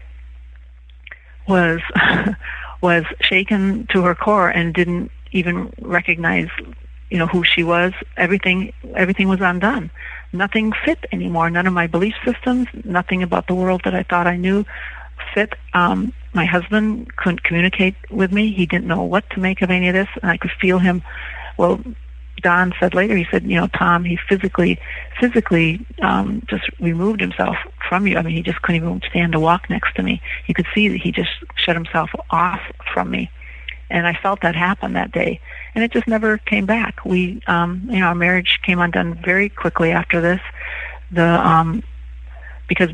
Speaker 2: was was shaken to her core and didn't even recognize you know who she was. Everything everything was undone. Nothing fit anymore. None of my belief systems nothing about the world that i thought i knew fit. Um my husband couldn't communicate with me. He didn't know what to make of any of this. And i could feel him well Don said later, he said, you know, Tom, he physically, physically um, just removed himself from you. I mean, he just couldn't even stand to walk next to me. You could see that he just shut himself off from me, and I felt that happen that day, and it just never came back. We, um, you know, our marriage came undone very quickly after this. the um, because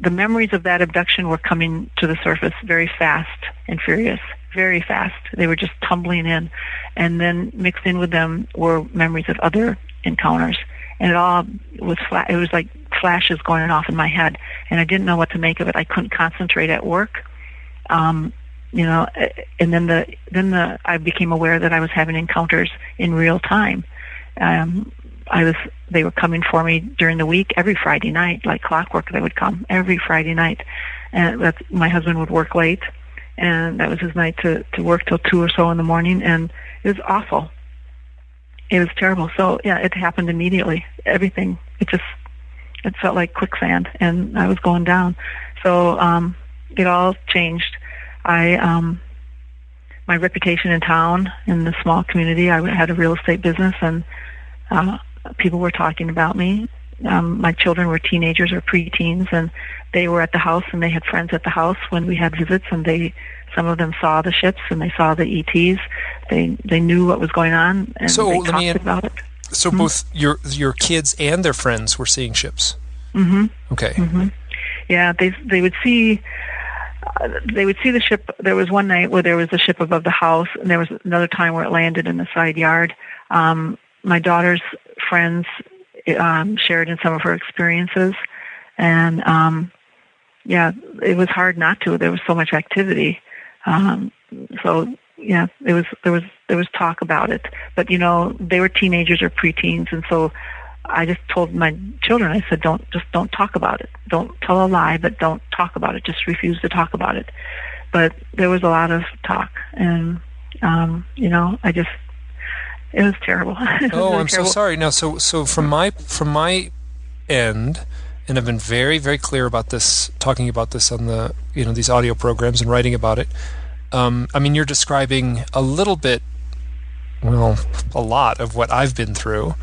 Speaker 2: the memories of that abduction were coming to the surface very fast and furious, very fast. They were just tumbling in, and then mixed in with them were memories of other encounters, and it all was flat. It was like flashes going off in my head, and I didn't know what to make of it. I couldn't concentrate at work. Um, you know, and then the then the I became aware that I was having encounters in real time. Um, I was they were coming for me during the week every Friday night, like clockwork. They would come every Friday night, and that's my husband would work late, and that was his night to to work till two or so in the morning, and it was awful. It was terrible. So yeah, it happened immediately. Everything it just it felt like quicksand, and I was going down. So um, it all changed. I um, my reputation in town in the small community. I had a real estate business, and uh, people were talking about me. Um, my children were teenagers or preteens, and they were at the house, and they had friends at the house when we had visits, and they some of them saw the ships and they saw the ETs. They they knew what was going on, and
Speaker 1: so,
Speaker 2: they talked
Speaker 1: me,
Speaker 2: about it.
Speaker 1: So mm-hmm. both your your kids and their friends were seeing ships.
Speaker 2: Mm-hmm.
Speaker 1: Okay.
Speaker 2: Mm-hmm. Yeah, they they would see uh, they would see the ship. There was one night where there was a ship above the house, and there was another time where it landed in the side yard. Um, my daughter's friends um, shared in some of her experiences, and um, yeah, it was hard not to. There was so much activity, um, so yeah, it was there was there was talk about it, but you know they were teenagers or preteens, and so I just told my children, I said, don't just don't talk about it. Don't tell a lie, but don't talk about it. Just refuse to talk about it. But there was a lot of talk, and um, you know, I just it was terrible. it was
Speaker 1: oh,
Speaker 2: really
Speaker 1: I'm
Speaker 2: terrible.
Speaker 1: so sorry. Now, so so from my from my end, and I've been very very clear about this, talking about this on the you know these audio programs and writing about it. Um, I mean, you're describing a little bit, well, a lot of what I've been through.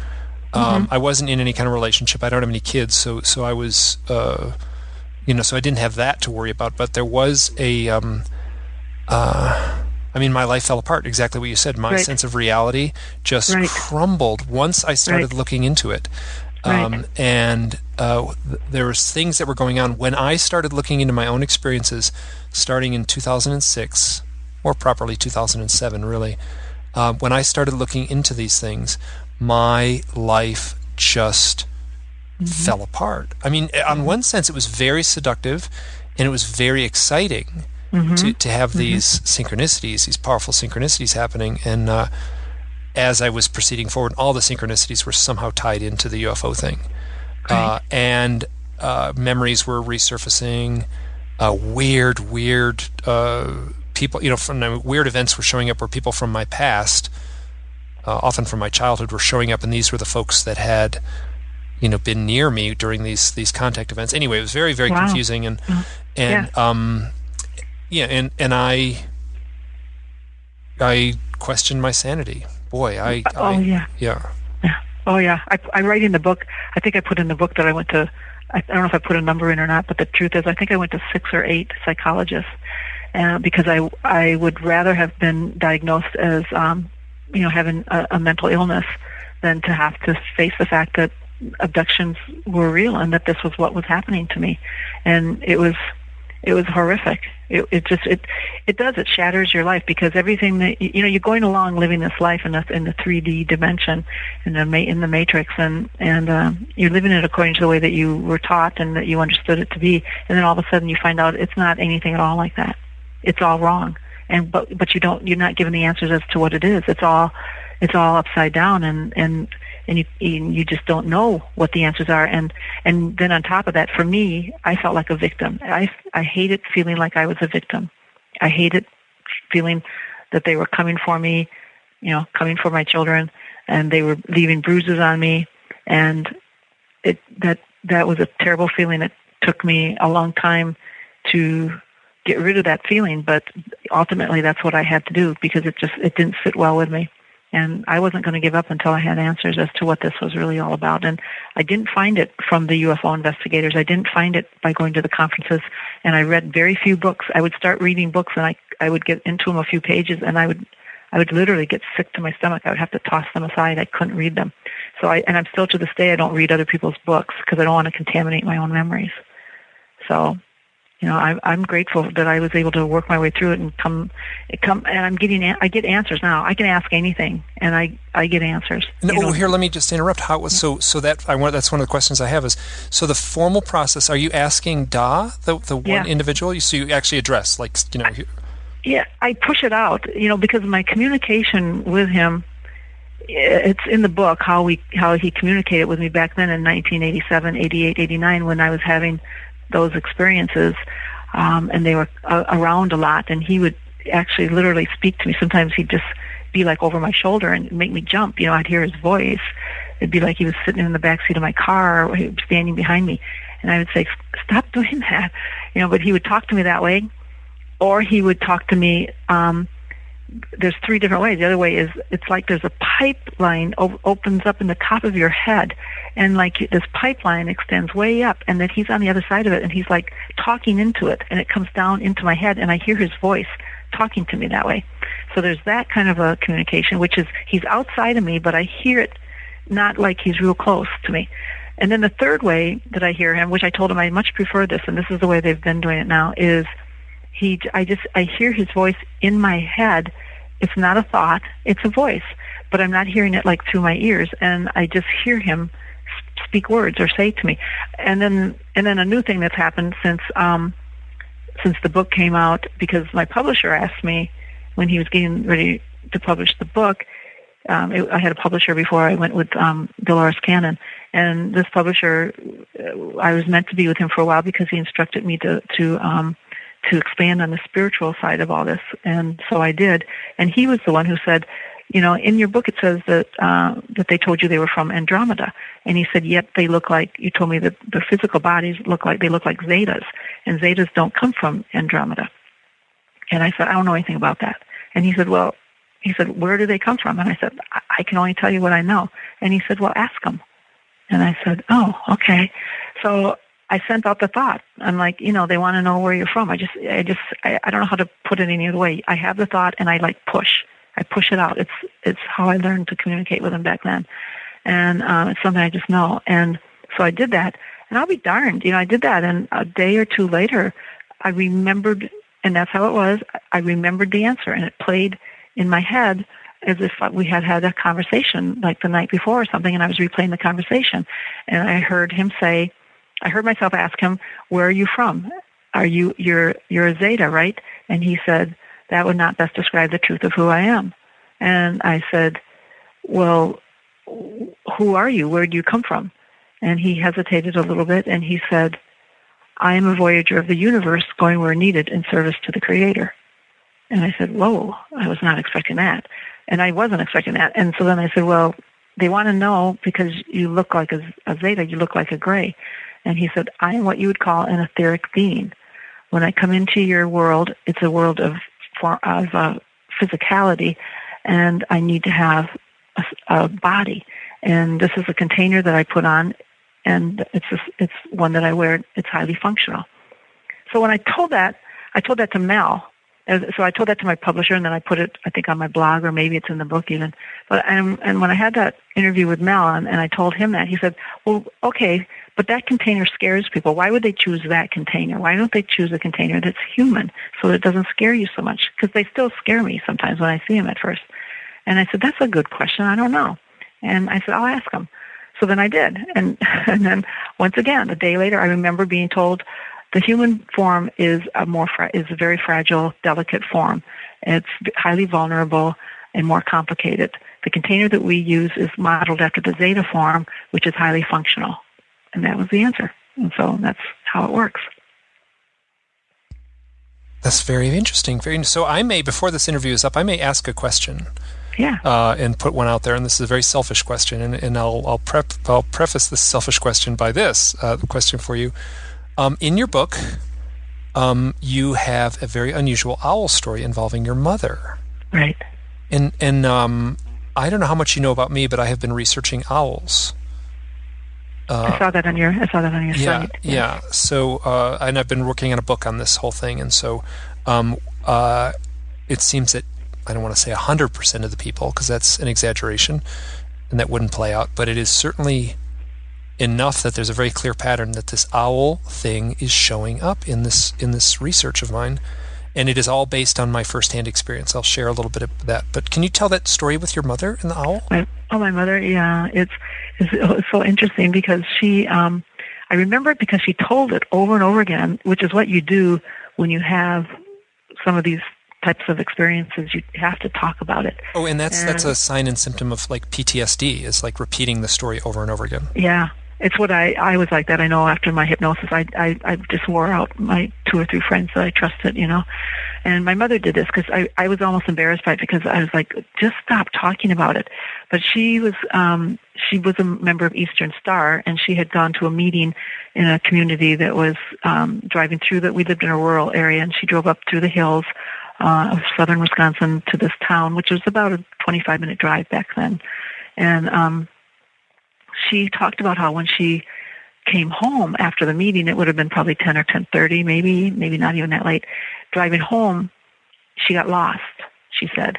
Speaker 1: Um,
Speaker 2: Mm-hmm.
Speaker 1: I wasn't in any kind of relationship. I don't have any kids, so so I was, uh, you know, so I didn't have that to worry about. But there was a, um, uh, I mean, my life fell apart. Exactly what you said. My
Speaker 2: Right.
Speaker 1: sense of reality just
Speaker 2: Right.
Speaker 1: crumbled once I started
Speaker 2: Right.
Speaker 1: looking into it.
Speaker 2: Right.
Speaker 1: Um, and uh, th- there was things that were going on when I started looking into my own experiences, starting in 2006, more properly 2007, really. Uh, when I started looking into these things, my life just fell apart. I mean, on one sense, it was very seductive, and it was very exciting to to have these synchronicities, these powerful synchronicities happening, and. Uh, as I was proceeding forward, all the synchronicities were somehow tied into the UFO thing. Uh, and uh, memories were resurfacing. Uh, weird, weird uh, people, you know, from weird events were showing up where people from my past, uh, often from my childhood, were showing up, and these were the folks that had, you know, been near me during these these contact events. Anyway, it was very, very
Speaker 2: Wow.
Speaker 1: confusing, and and um, yeah, and and I I questioned my sanity. Boy, I,
Speaker 2: Oh
Speaker 1: I
Speaker 2: yeah.
Speaker 1: yeah.
Speaker 2: Yeah. Oh yeah. I, I write in the book. I think I put in the book that I went to. I, I don't know if I put a number in or not, but the truth is, I think I went to six or eight psychologists, uh, because I I would rather have been diagnosed as um, you know having a, a mental illness than to have to face the fact that abductions were real and that this was what was happening to me, and it was it was horrific. It, it just it it does it shatters your life because everything that you know you're going along living this life in the in the 3D dimension in the in the matrix and and um, you're living it according to the way that you were taught and that you understood it to be and then all of a sudden you find out it's not anything at all like that. It's all wrong and but but you don't you're not given the answers as to what it is. It's all it's all upside down and and and you you just don't know what the answers are. And and then on top of that for me I felt like a victim. I I hated feeling like I was a victim. I hated feeling that they were coming for me you know coming for my children and they were leaving bruises on me. And it that that was a terrible feeling. It took me a long time to get rid of that feeling but ultimately that's what I had to do because it just it didn't sit well with me and I wasn't going to give up until I had answers as to what this was really all about. And I didn't find it from the UFO investigators. I didn't find it by going to the conferences. And I read very few books. I would start reading books, and I I would get into them a few pages, and I would I would literally get sick to my stomach. I would have to toss them aside. I couldn't read them. So I, and I'm still to this day, I don't read other people's books because I don't want to contaminate my own memories. So, you know, I, I'm grateful that I was able to work my way through it and come, come, and I'm getting, I get answers now. I can ask anything, and I, I get answers.
Speaker 1: No, oh, here, let me just interrupt. How was so? So that I want. That's one of the questions I have is. So the formal process. Are you asking Da, the the one
Speaker 2: yeah.
Speaker 1: individual? So you actually address, like, you know.
Speaker 2: Yeah, I push it out. You know, because my communication with him it's in the book how we how he communicated with me back then in 1987, 88, 89 when I was having those experiences, um, and they were uh, around a lot. And he would actually literally speak to me. Sometimes he'd just be like over my shoulder and make me jump. You know, I'd hear his voice. It'd be like he was sitting in the back seat of my car, or he was standing behind me, and I would say, "Stop doing that," you know. But he would talk to me that way, or he would talk to me. Um, there's three different ways. The other way is it's like there's a pipeline o- opens up in the top of your head, and like this pipeline extends way up, and then he's on the other side of it, and he's like talking into it, and it comes down into my head, and I hear his voice talking to me that way. So there's that kind of a communication, which is he's outside of me, but I hear it not like he's real close to me. And then the third way that I hear him, which I told him I much prefer this, and this is the way they've been doing it now, is he i just i hear his voice in my head it's not a thought it's a voice but i'm not hearing it like through my ears and i just hear him speak words or say to me. And then and then a new thing that's happened since um since the book came out because my publisher asked me when he was getting ready to publish the book um, it, I had a publisher before I went with um, Dolores Cannon, and this publisher, uh, I was meant to be with him for a while because he instructed me to to um, to expand on the spiritual side of all this, and so I did. And he was the one who said, you know, in your book it says that uh, that they told you they were from Andromeda, and he said, yet they look like you told me that the physical bodies look like they look like Zetas, and Zetas don't come from Andromeda. And I said, I don't know anything about that. And he said, well, he said, where do they come from? And I said, I, I can only tell you what I know. And he said, well, ask them. And I said, oh, okay. So I sent out the thought. I'm like, you know, they want to know where you're from. I just, I just, I, I don't know how to put it any other way. I have the thought and I like push. I push it out. It's, it's how I learned to communicate with them back then. And, um, it's something I just know. And so I did that and I'll be darned. You know, I did that and a day or two later, I remembered, and that's how it was. I remembered the answer and it played in my head as if we had had a conversation like the night before or something and I was replaying the conversation and I heard him say, I heard myself ask him, "Where are you from? Are you you're you're a Zeta, right?" And he said, "That would not best describe the truth of who I am." And I said, "Well, who are you? Where do you come from?" And he hesitated a little bit, and he said, "I am a voyager of the universe, going where needed in service to the Creator." And I said, "Whoa, I was not expecting that." And I wasn't expecting that. And so then I said, "Well." They want to know because you look like a, a zeta, you look like a gray. And he said, I am what you would call an etheric being. When I come into your world, it's a world of, of uh, physicality, and I need to have a, a body. And this is a container that I put on, and it's a, it's one that I wear. It's highly functional. So when I told that, I told that to Mel, so I told that to my publisher, and then I put it, I think, on my blog, or maybe it's in the book even. But and, and when I had that interview with Mel, and, and I told him that, he said, "Well, okay, but that container scares people. Why would they choose that container? Why don't they choose a container that's human so that it doesn't scare you so much? Because they still scare me sometimes when I see them at first." And I said, "That's a good question. I don't know." And I said, "I'll ask them." So then I did, and and then once again, a day later, I remember being told the human form is a more fra- is a very fragile, delicate form. It's highly vulnerable and more complicated. The container that we use is modeled after the zeta form, which is highly functional. And that was the answer. And so that's how it works.
Speaker 1: That's very interesting. Very so. I may before this interview is up, I may ask a question.
Speaker 2: Yeah.
Speaker 1: Uh, and put one out there, and this is a very selfish question, and, and I'll I'll prep I'll preface this selfish question by this uh, question for you. Um, in your book, um, you have a very unusual owl story involving your mother.
Speaker 2: Right.
Speaker 1: And and um, I don't know how much you know about me, but I have been researching owls.
Speaker 2: Uh, I saw that on your. I saw that on your
Speaker 1: yeah,
Speaker 2: site.
Speaker 1: Yeah. Yeah. So, uh, and I've been working on a book on this whole thing, and so, um, uh, it seems that I don't want to say hundred percent of the people because that's an exaggeration. and that wouldn't play out, but it is certainly enough that there's a very clear pattern that this owl thing is showing up in this in this research of mine and it is all based on my firsthand experience. I'll share a little bit of that. But can you tell that story with your mother and the owl?
Speaker 2: My, oh, my mother, yeah, it's it's, so interesting because she, um, I remember it because she told it over and over again, which is what you do when you have some of these types of experiences. You have to talk about it.
Speaker 1: Oh, and that's and, that's a sign and symptom of like PTSD is like repeating the story over and over again.
Speaker 2: Yeah, it's what I I was like that. I know after my hypnosis, I I, I just wore out my two or three friends that I trusted, you know. And my mother did this because I I was almost embarrassed by it because I was like, just stop talking about it. But she was um she was a member of Eastern Star, and she had gone to a meeting in a community that was um driving through that we lived in a rural area, and she drove up through the hills uh, of southern Wisconsin to this town, which was about a 25 minute drive back then. And um, she talked about how when she came home after the meeting, it would have been probably 10 or 10.30, maybe, maybe not even that late. Driving home, she got lost, she said,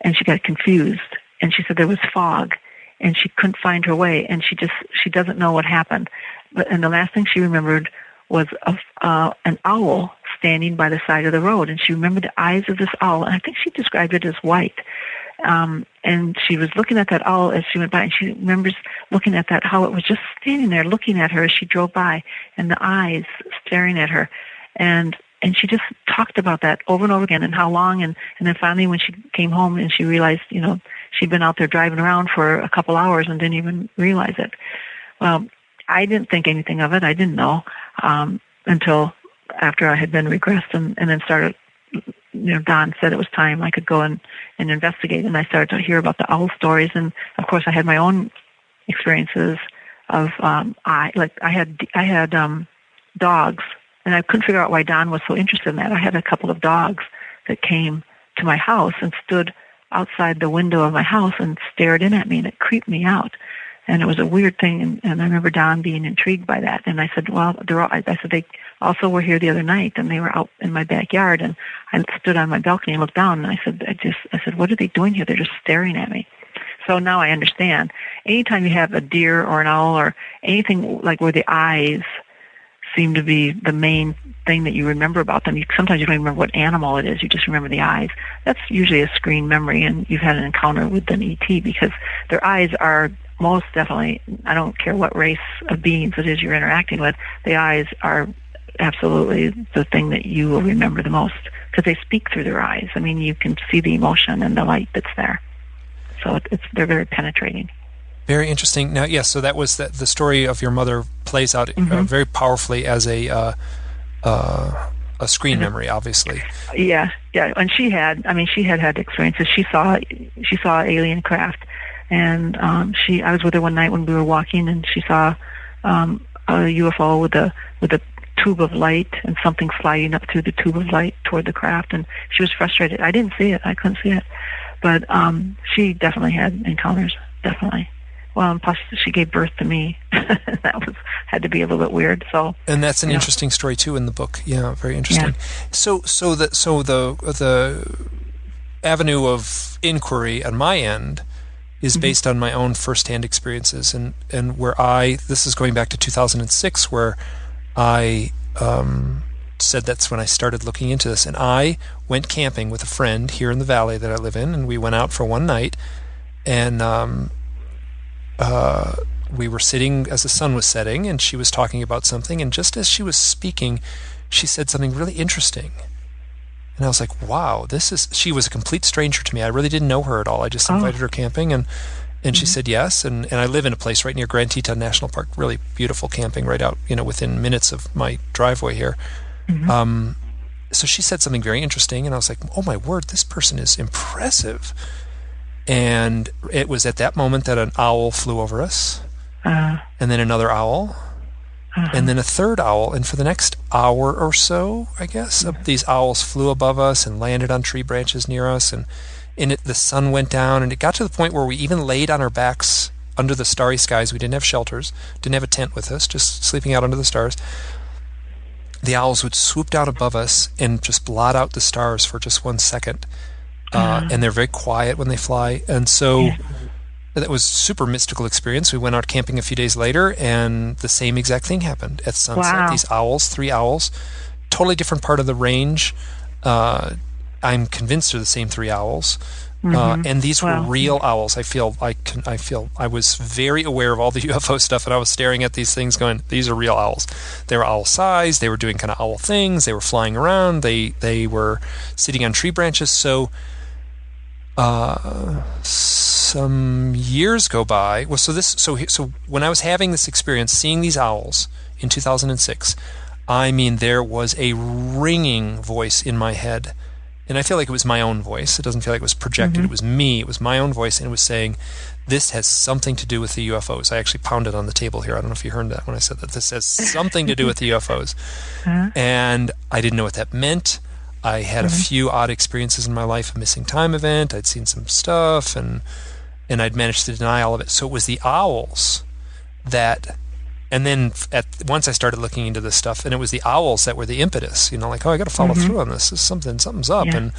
Speaker 2: and she got confused. And she said there was fog and she couldn't find her way and she just, she doesn't know what happened. But, and the last thing she remembered was a, uh, an owl standing by the side of the road and she remembered the eyes of this owl and I think she described it as white um, and she was looking at that owl as she went by, and she remembers looking at that how it was just standing there, looking at her as she drove by, and the eyes staring at her, and and she just talked about that over and over again, and how long, and and then finally when she came home and she realized, you know, she'd been out there driving around for a couple hours and didn't even realize it. Well, I didn't think anything of it. I didn't know um, until after I had been regressed and, and then started you know, Don said it was time I could go and, and investigate. And I started to hear about the owl stories. And of course, I had my own experiences of, um, I, like, I had, I had, um, dogs and I couldn't figure out why Don was so interested in that. I had a couple of dogs that came to my house and stood outside the window of my house and stared in at me and it creeped me out and it was a weird thing. And, and I remember Don being intrigued by that. And I said, well, they're all, I, said they also were here the other night, and they were out in my backyard. And I stood on my balcony and looked down, and I said, I just, I said, what are they doing here? They're just staring at me. So now I understand. Anytime you have a deer or an owl or anything like where the eyes seem to be the main thing that you remember about them. You, sometimes you don't remember what animal it is. You just remember the eyes. That's usually a screen memory, and you've had an encounter with an ET because their eyes are most definitely, I don't care what race of beings it is you're interacting with, the eyes are absolutely the thing that you will remember the most because they speak through their eyes. I mean, you can see the emotion and the light that's there. So it's they're very penetrating.
Speaker 1: Very interesting. Now, yes, so that was the, the story of your mother plays out uh, mm-hmm. uh, very powerfully as a uh, uh, a screen mm-hmm. memory, obviously.
Speaker 2: Yeah, yeah, and she had. I mean, she had had experiences. She saw she saw alien craft and um, she I was with her one night when we were walking, and she saw um, a UFO with a with a tube of light and something sliding up through the tube of light toward the craft, and she was frustrated. I didn't see it; I couldn't see it, but um, she definitely had encounters. Definitely. Well, and plus she gave birth to me. that was had to be a little bit weird. So,
Speaker 1: and that's an interesting story too in the book. Yeah, very interesting. Yeah. So, so the so the the avenue of inquiry on my end is mm-hmm. based on my own firsthand experiences. And and where I this is going back to 2006 where I um, said that's when I started looking into this. And I went camping with a friend here in the valley that I live in and we went out for one night. And um, uh, we were sitting as the sun was setting and she was talking about something. And just as she was speaking she said something really interesting and I was like, wow, this is. She was a complete stranger to me. I really didn't know her at all. I just invited oh. her camping, and and mm-hmm. she said yes. And and I live in a place right near Grand Teton National Park, really beautiful camping right out, you know, within minutes of my driveway here. Mm-hmm. Um, so she said something very interesting, and I was like, oh my word, this person is impressive. And it was at that moment that an owl flew over us, uh. and then another owl, uh-huh. and then a third owl. And for the next hour or so, I guess, these owls flew above us and landed on tree branches near us. And, and it, the sun went down, and it got to the point where we even laid on our backs under the starry skies. We didn't have shelters, didn't have a tent with us, just sleeping out under the stars. The owls would swoop down above us and just blot out the stars for just one second. Uh, uh-huh. And they're very quiet when they fly. And so. Yeah that was super mystical experience. We went out camping a few days later, and the same exact thing happened at sunset.
Speaker 2: Wow.
Speaker 1: These owls, three owls, totally different part of the range. Uh, I'm convinced they're the same three owls. Uh, and these
Speaker 2: Wow.
Speaker 1: were real owls. I feel I can. I feel I was very aware of all the UFO stuff, and I was staring at these things, going, "These are real owls." They were owl size. They were doing kind of owl things. They were flying around. They they were sitting on tree branches. So, uh, some years go by. Well, so this so so when I was having this experience, seeing these owls in 2006, I mean, there was a ringing voice in my head. And I feel like it was my own voice. It doesn't feel like it was projected. It was me. It was my own voice, and it was saying, "This has something to do with the UFOs." I actually pounded on the table here. I don't know if you heard that when I said that. This has something to do with the UFOs,
Speaker 2: Uh-huh.
Speaker 1: and I didn't know what that meant. I had a mm-hmm. few odd experiences in my life, a missing time event. I'd seen some stuff, and and I'd managed to deny all of it. So it was the owls that and then at once I started looking into this stuff, and it was the owls that were the impetus. You know, like oh, I got to follow mm-hmm. through on this. This is something, something's up,
Speaker 2: Yeah.
Speaker 1: and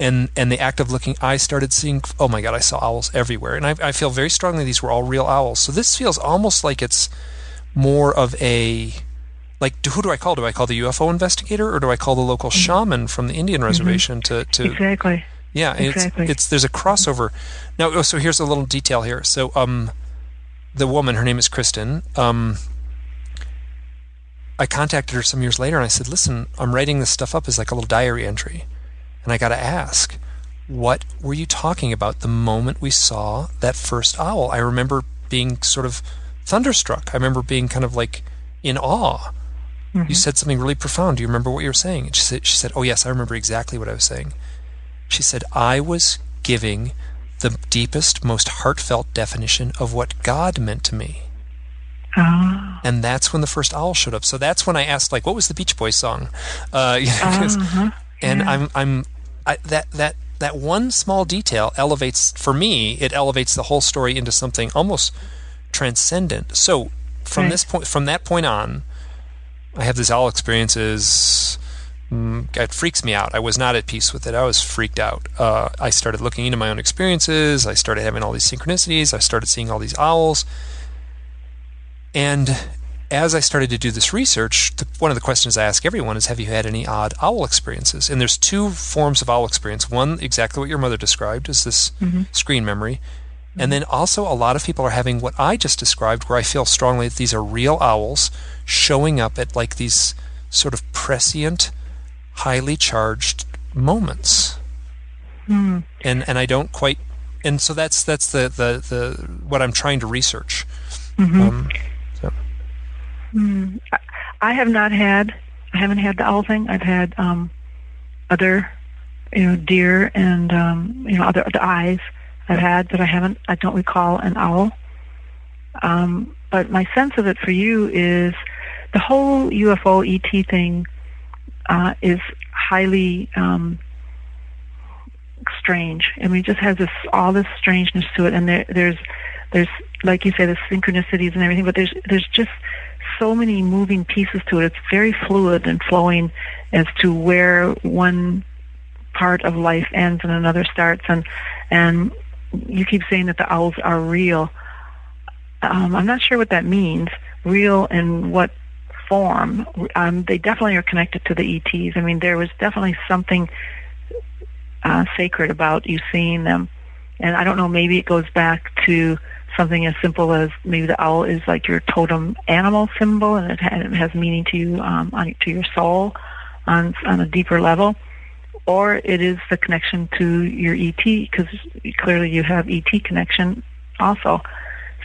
Speaker 1: and and the act of looking, I started seeing. Oh my God, I saw owls everywhere, and I, I feel very strongly these were all real owls. So this feels almost like it's more of a like who do I call? Do I call the UFO investigator, or do I call the local shaman from the Indian reservation to to
Speaker 2: Exactly.
Speaker 1: yeah,
Speaker 2: Exactly.
Speaker 1: it's it's there's a crossover. Now, oh, so here's a little detail here. So, um, the woman, her name is Kristen. Um, I contacted her some years later, and I said, "Listen, I'm writing this stuff up as like a little diary entry, and I got to ask, what were you talking about the moment we saw that first owl? I remember being sort of thunderstruck. I remember being kind of like in awe." You said something really profound. Do you remember what you were saying? And she said, she said, "Oh yes, I remember exactly what I was saying." She said, I was giving the deepest, most heartfelt definition of what God meant to me.
Speaker 2: Oh.
Speaker 1: And that's when the first owl showed up. So that's when I asked, like, what was the Beach Boys song? Uh, you know, 'cause-
Speaker 2: Uh-huh.
Speaker 1: and
Speaker 2: Yeah.
Speaker 1: I'm, I'm, I, that, that, that one small detail elevates, for me, it elevates the whole story into something almost transcendent. So from
Speaker 2: Right.
Speaker 1: this point, from that point on, I have these owl experiences. Mm, it freaks me out. I was not at peace with it. I was freaked out. Uh, I started looking into my own experiences. I started having all these synchronicities. I started seeing all these owls. And as I started to do this research, the, one of the questions I ask everyone is Have you had any odd owl experiences? And there's two forms of owl experience. One, exactly what your mother described, is this screen memory. And then also, a lot of people are having what I just described, where I feel strongly that these are real owls showing up at like these sort of prescient, highly charged moments.
Speaker 2: Hmm.
Speaker 1: And and I don't quite. And so that's that's the the, the what I'm trying to research.
Speaker 2: Mm-hmm.
Speaker 1: Um, so.
Speaker 2: I- I have not had. I haven't had the owl thing. I've had um, other, you know, deer and um, you know other the eyes. I've had, but I haven't. I don't recall an owl. Um, but my sense of it for you is the whole UFO ET thing uh, is highly um, strange. I mean, it just has this all this strangeness to it, and there, there's there's like you say, the synchronicities and everything, but there's there's just so many moving pieces to it. It's very fluid and flowing as to where one part of life ends and another starts, and and you keep saying that the owls are real. Um, I'm not sure what that means. Real in what form? Um, they definitely are connected to the ETs. I mean, there was definitely something uh, sacred about you seeing them. And I don't know, maybe it goes back to something as simple as maybe the owl is like your totem animal symbol and it, ha- it has meaning to you, um, on, to your soul on, on a deeper level. Or it is the connection to your ET because clearly you have ET connection also.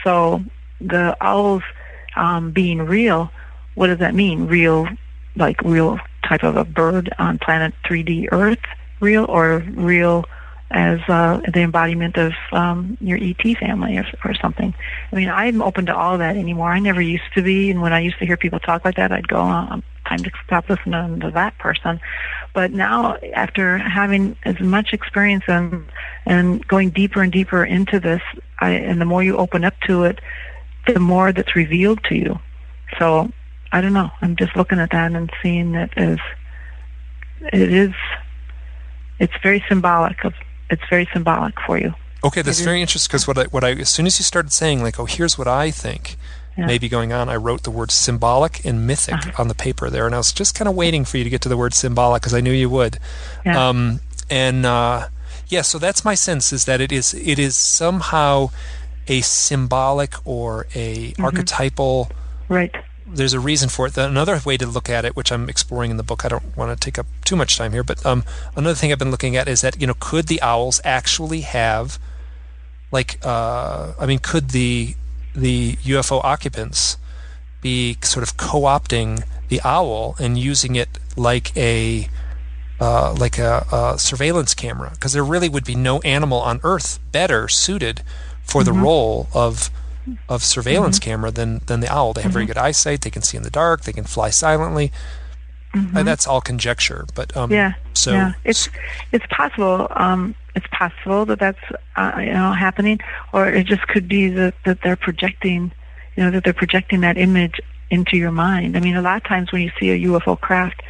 Speaker 2: So the owls um, being real, what does that mean? Real, like real type of a bird on planet 3D Earth, real, or real as uh, the embodiment of um, your ET family or, or something. I mean, I'm open to all of that anymore. I never used to be, and when I used to hear people talk like that, I'd go, oh, time to stop listening to that person. But now, after having as much experience and and going deeper and deeper into this, I, and the more you open up to it, the more that's revealed to you. So I don't know. I'm just looking at that and seeing it as it is. It's very symbolic of. It's very symbolic for you.
Speaker 1: Okay, that's very interesting because what I, what I as soon as you started saying like, oh, here's what I think
Speaker 2: Yeah.
Speaker 1: may be going on, I wrote the word symbolic and mythic
Speaker 2: Uh-huh.
Speaker 1: on the paper there, and I was just kind of waiting for you to get to the word symbolic because I knew you would.
Speaker 2: Yeah.
Speaker 1: Um, and uh, yeah, so that's my sense is that it is it is somehow a symbolic or a
Speaker 2: Mm-hmm.
Speaker 1: archetypal.
Speaker 2: right.
Speaker 1: There's a reason for it. Another way to look at it, which I'm exploring in the book, I don't want to take up too much time here, but um, another thing I've been looking at is that you know could the owls actually have like uh, I mean could the the UFO occupants be sort of co-opting the owl and using it like a uh, like a, a surveillance camera because there really would be no animal on Earth better suited for the role of of surveillance camera than than the owl. They have very good eyesight. They can see in the dark. They can fly silently. Uh, that's all conjecture, but um,
Speaker 2: Yeah.
Speaker 1: So
Speaker 2: yeah. It's it's possible. Um, it's possible that that's uh, you know happening, or it just could be that that they're projecting, you know, that they're projecting that image into your mind. I mean, a lot of times when you see a UFO craft,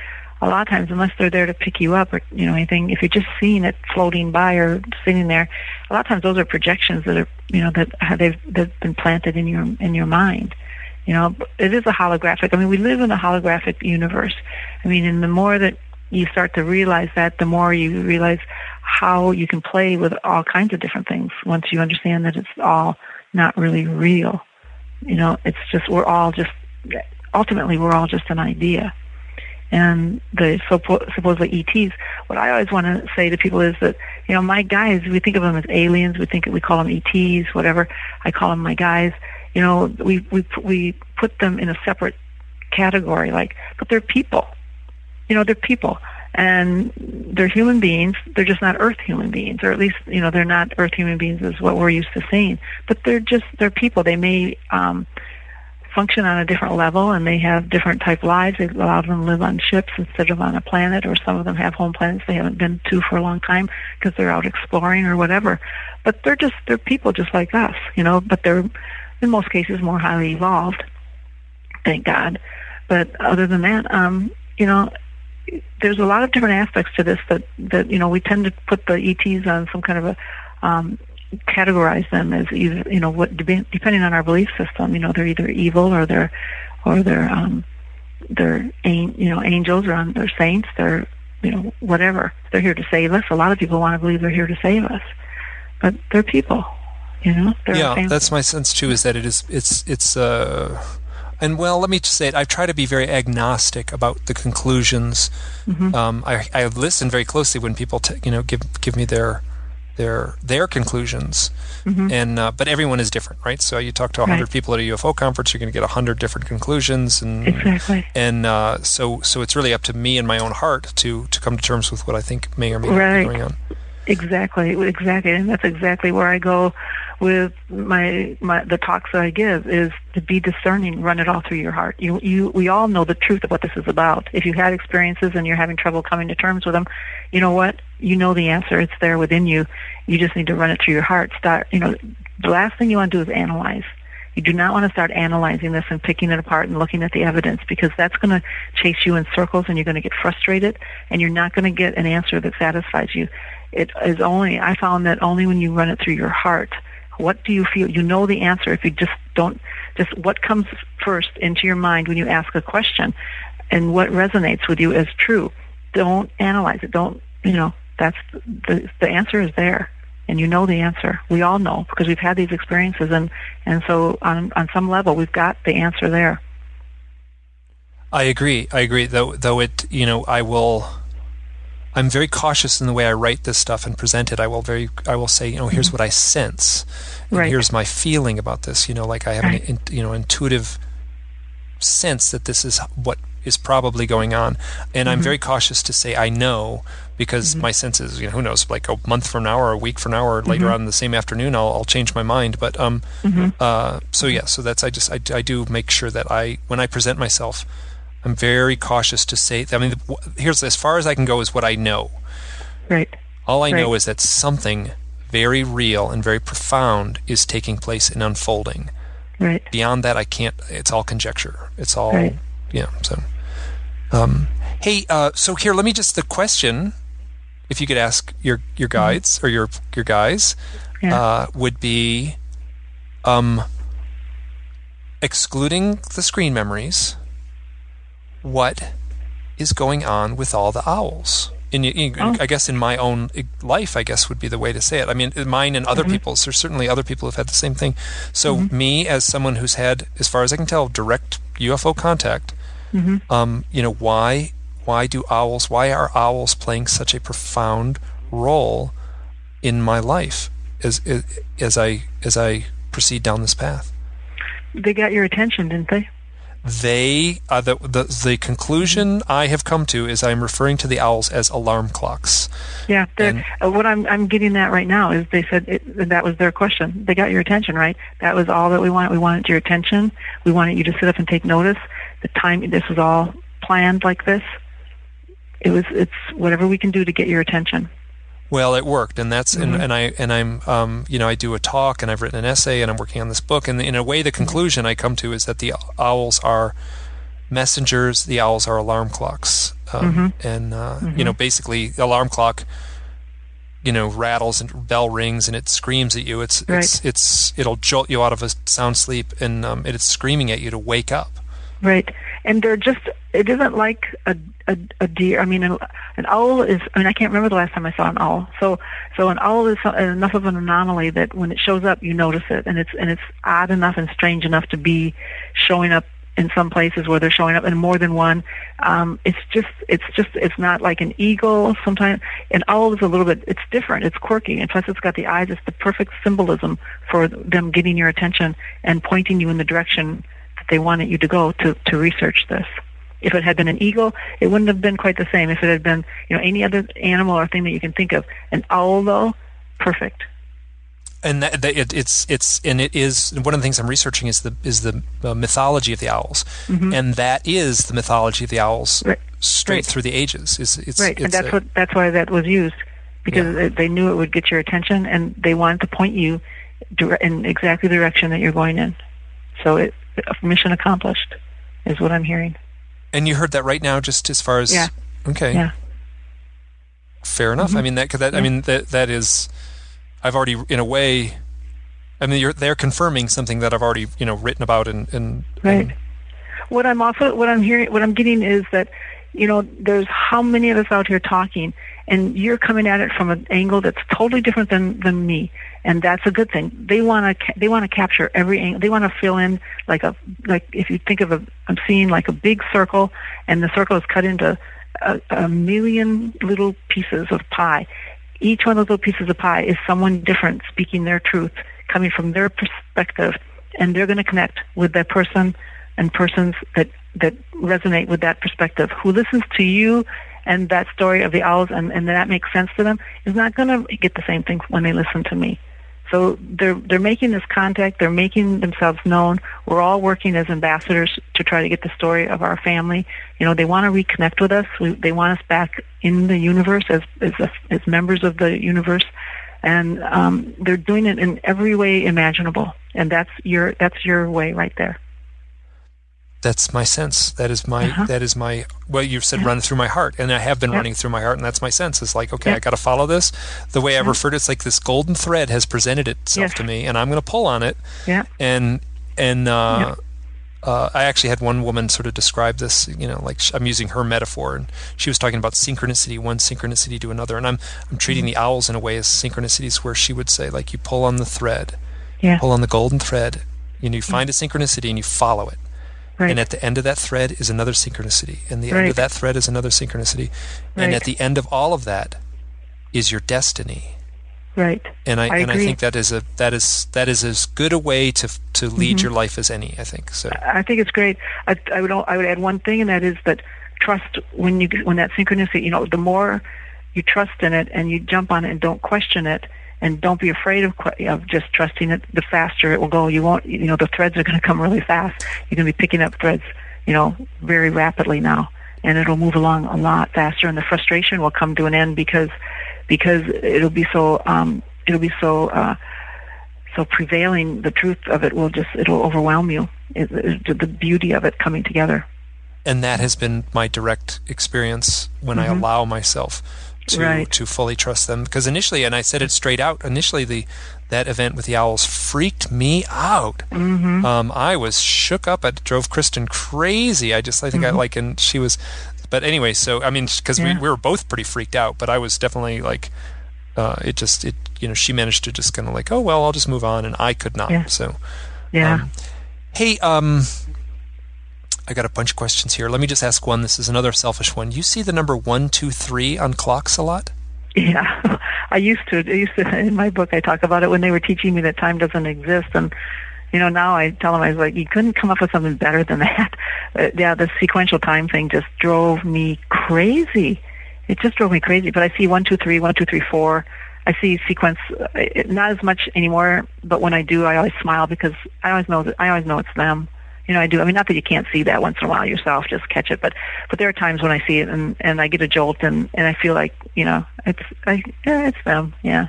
Speaker 2: a lot of times unless they're there to pick you up or you know anything, if you're just seeing it floating by or sitting there, a lot of times those are projections that are you know that have they've they've been planted in your in your mind. You know, it is a holographic. I mean, we live in a holographic universe. I mean, and the more that you start to realize that, the more you realize how you can play with all kinds of different things once you understand that it's all not really real. You know, it's just, we're all just, ultimately, we're all just an idea. And the suppo- supposedly ETs, what I always want to say to people is that, you know, my guys, we think of them as aliens, we think we call them ETs, whatever. I call them my guys. You know, we we we put them in a separate category, like, but they're people. You know, they're people, and they're human beings. They're just not Earth human beings, or at least you know they're not Earth human beings is what we're used to seeing. But they're just they're people. They may um, function on a different level, and they have different type lives. A lot of them live on ships instead of on a planet, or some of them have home planets they haven't been to for a long time because they're out exploring or whatever. But they're just they're people just like us, you know. But they're in most cases more highly evolved. Thank God. But other than that, um, you know, there's a lot of different aspects to this that that you know we tend to put the ETs on some kind of a um, categorize them as either you know what dep- depending on our belief system you know they're either evil or they're or they're um they're you know angels or um, they're saints they're you know whatever. They're here to save us. A lot of people want to believe they're here to save us. But they're people you know? They're
Speaker 1: yeah, that's my sense too. Is that it is it's it's uh, and well, let me just say it. I try to be very agnostic about the conclusions.
Speaker 2: Mm-hmm.
Speaker 1: Um, I I listen very closely when people t- you know give give me their their their conclusions, and uh, but everyone is different, right? So you talk to a hundred
Speaker 2: Mm-hmm. Right.
Speaker 1: people at a UFO conference, you're going to get a hundred different conclusions, and
Speaker 2: exactly
Speaker 1: and uh, so so it's really up to me and my own heart to to come to terms with what I think may or may not
Speaker 2: Right.
Speaker 1: be going on.
Speaker 2: Exactly, exactly, and that's exactly where I go with my my the talks that I give is to be discerning, run it all through your heart. You you we all know the truth of what this is about. If you had experiences and you're having trouble coming to terms with them, you know what? You know the answer. It's there within you. You just need to run it through your heart. Start, you know, the last thing you want to do is analyze. You do not want to start analyzing this and picking it apart and looking at the evidence because that's going to chase you in circles and you're going to get frustrated and you're not going to get an answer that satisfies you. It is only, I found that only when you run it through your heart. What do you feel? You know the answer if you just don't, just what comes first into your mind when you ask a question and what resonates with you as true. Don't analyze it. Don't, you know, that's, the, the answer is there and you know the answer. We all know because we've had these experiences, and and so on on some level we've got the answer there.
Speaker 1: I agree. I agree. Though, though it, you know, I will. I'm very cautious in the way I write this stuff and present it. I will very, I will say, you know, here's mm-hmm. what I sense, and
Speaker 2: Right.
Speaker 1: here's my feeling about this. You know, like I have
Speaker 2: Right.
Speaker 1: an, you know, intuitive sense that this is what is probably going on, and I'm mm-hmm. very cautious to say I know because mm-hmm. my sense is, you know, who knows, like a month from now or a week from now or later on in the same afternoon, I'll, I'll change my mind. But um, uh, so yeah, so that's I just I, I do make sure that I when I present myself. I'm very cautious to say. I mean, here's as far as I can go is what I know.
Speaker 2: Right.
Speaker 1: All I know is that something very real and very profound is taking place and unfolding.
Speaker 2: Right.
Speaker 1: Beyond that, I can't. It's all conjecture. It's all
Speaker 2: Right.
Speaker 1: yeah. So, um, hey, uh, so here, let me just the question. If you could ask your your guides or your your guys,
Speaker 2: Yeah.
Speaker 1: uh, would be um, excluding the screen memories. What is going on with all the owls? In, in
Speaker 2: Oh.
Speaker 1: I guess in my own life, I guess would be the way to say it. I mean, mine and other mm-hmm. people's. There's certainly other people who've had the same thing. So mm-hmm. me, as someone who's had, as far as I can tell, direct UFO contact, mm-hmm. um, you know, why why do owls? Why are owls playing such a profound role in my life as as, as I as I proceed down this path?
Speaker 2: They got your attention, didn't they?
Speaker 1: They uh, the, the the conclusion I have come to is I'm referring to the owls as alarm clocks.
Speaker 2: Yeah.
Speaker 1: And-
Speaker 2: uh, what I'm I'm getting at right now is they said it, that was their question. They got your attention, right? That was all that we wanted. We wanted your attention. We wanted you to sit up and take notice. The time this was all planned like this. It was. It's whatever we can do to get your attention.
Speaker 1: Well, it worked, and that's
Speaker 2: Mm-hmm.
Speaker 1: and, and I and I'm um, you know I do a talk and I've written an essay and I'm working on this book and in a way the
Speaker 2: Mm-hmm.
Speaker 1: conclusion I come to is that the owls are messengers, the owls are alarm clocks, um,
Speaker 2: Mm-hmm.
Speaker 1: and uh, you know basically the alarm clock you know rattles and bell rings and it screams at you. It's it's it's it'll jolt you out of a sound sleep and um, it's screaming at you to wake up.
Speaker 2: Right. And they're just, it isn't like a, a, a deer. I mean, an, an owl is, I mean, I can't remember the last time I saw an owl. So, so an owl is enough of an anomaly that when it shows up, you notice it. And it's, and it's odd enough and strange enough to be showing up in some places where they're showing up in more than one. Um, it's just, it's just, it's not like an eagle. Sometimes an owl is a little bit, it's different. It's quirky. And plus it's got the eyes. It's the perfect symbolism for them getting your attention and pointing you in the direction that they wanted you to go to, to research this. If it had been an eagle, it wouldn't have been quite the same. If it had been, you know, any other animal or thing that you can think of. An owl, though, perfect.
Speaker 1: and that, that it, it's it's and it is one of the things I'm researching is the is the uh, mythology of the owls, and that is the mythology of the owls
Speaker 2: Mm-hmm. Right.
Speaker 1: straight
Speaker 2: Right.
Speaker 1: through the ages. Is it's,
Speaker 2: Right, and that's
Speaker 1: a-
Speaker 2: what that's why that was used because
Speaker 1: Yeah.
Speaker 2: they- knew it would get your attention, and they wanted to point you dire- in exactly the direction that you're going in. So it mission accomplished is what I'm hearing.
Speaker 1: And you heard that right now, just as far as
Speaker 2: Yeah.
Speaker 1: okay,
Speaker 2: Yeah.
Speaker 1: fair enough. I mm-hmm. mean that that I mean that that is I've already in a way. I mean, you're, they're confirming something that I've already, you know, written about and, and
Speaker 2: Right.
Speaker 1: and-
Speaker 2: What I'm also what I'm hearing what I'm getting is that you know there's how many of us out here talking and you're coming at it from an angle that's totally different than than me and that's a good thing. They want to they want to capture every angle they want to fill in like a like if you think of a i'm seeing like a big circle and the circle is cut into a, a million little pieces of pie. Each one of those little pieces of pie is someone different speaking their truth coming from their perspective and they're going to connect with that person and persons that that resonate with that perspective. Who listens to you and that story of the owls and, and that makes sense to them is not going to get the same thing when they listen to me so they're they're making this contact they're making themselves known. We're all working as ambassadors to try to get the story of our family. You know they want to reconnect with us. We, they want us back in the universe as as, as members of the universe. And um, they're doing it in every way imaginable. And that's your that's your way right there
Speaker 1: that's my sense. That is my
Speaker 2: Uh-huh.
Speaker 1: that is my well you've said run through my heart and I have been
Speaker 2: Yep.
Speaker 1: running through my heart and that's my sense. It's like okay,
Speaker 2: Yep.
Speaker 1: I got to follow this. The way I've referred it, it's like this golden thread has presented itself to me and I'm going to pull on it
Speaker 2: yeah
Speaker 1: and and uh, uh, I actually had one woman sort of describe this. You know, like I'm using her metaphor, and she was talking about synchronicity, one synchronicity to another, and I'm I'm treating
Speaker 2: Mm-hmm.
Speaker 1: the owls in a way as synchronicities, where she would say like you pull on the thread,
Speaker 2: yeah
Speaker 1: pull on the golden thread, you know, you find a synchronicity and you follow it,
Speaker 2: right
Speaker 1: and at the end of that thread is another synchronicity, and the end of that thread is another synchronicity, and at the end of all of that is your destiny
Speaker 2: right
Speaker 1: and I,
Speaker 2: I
Speaker 1: and I think that is a that is that is as good a way to to lead
Speaker 2: Mm-hmm.
Speaker 1: your life as any. I think so.
Speaker 2: I think it's great. I, I would I would add one thing, and that is that trust when you when that synchronicity. You know, the more you trust in it and you jump on it and don't question it and don't be afraid of of just trusting it, the faster it will go. You won't. You know, the threads are going to come really fast. You're going to be picking up threads. You know, very rapidly now, and it'll move along a lot faster, and the frustration will come to an end because because it'll be so um, it'll be so. Uh, so prevailing the truth of it will just it'll overwhelm you it, it, the beauty of it coming together
Speaker 1: and that has been my direct experience when I
Speaker 2: Mhm.
Speaker 1: allow myself to
Speaker 2: Right.
Speaker 1: to fully trust them because initially, and I said it straight out. Initially, the that event with the owls freaked me out.
Speaker 2: Mm-hmm.
Speaker 1: Um, I was shook up. It drove Kristen crazy. I just I think I like and she was. But anyway, so I mean, because
Speaker 2: Mm-hmm. Yeah.
Speaker 1: we, we were both pretty freaked out, but I was definitely like, uh, it just it you know she managed to just kind of like, oh well, I'll just move on, and I could not.
Speaker 2: Yeah.
Speaker 1: So
Speaker 2: Yeah.
Speaker 1: um, hey, um, I got a bunch of questions here. Let me just ask one. This is another selfish one. You see the number one, two, three on clocks a lot?
Speaker 2: Yeah, I used to. I used to in my book. I talk about it when they were teaching me that time doesn't exist, and you know now I tell them I was like, you couldn't come up with something better than that. Uh, yeah, the sequential time thing just drove me crazy. It just drove me crazy. But I see one, two, three, one, two, three, four. I see sequence uh, not as much anymore, but when I do, I always smile because I always know that I always know it's them. You know, I do. I mean, not that you can't see that once in a while yourself, just catch it. But but there are times when I see it and and I get a jolt and and I feel like you know it's I yeah it's them. Yeah.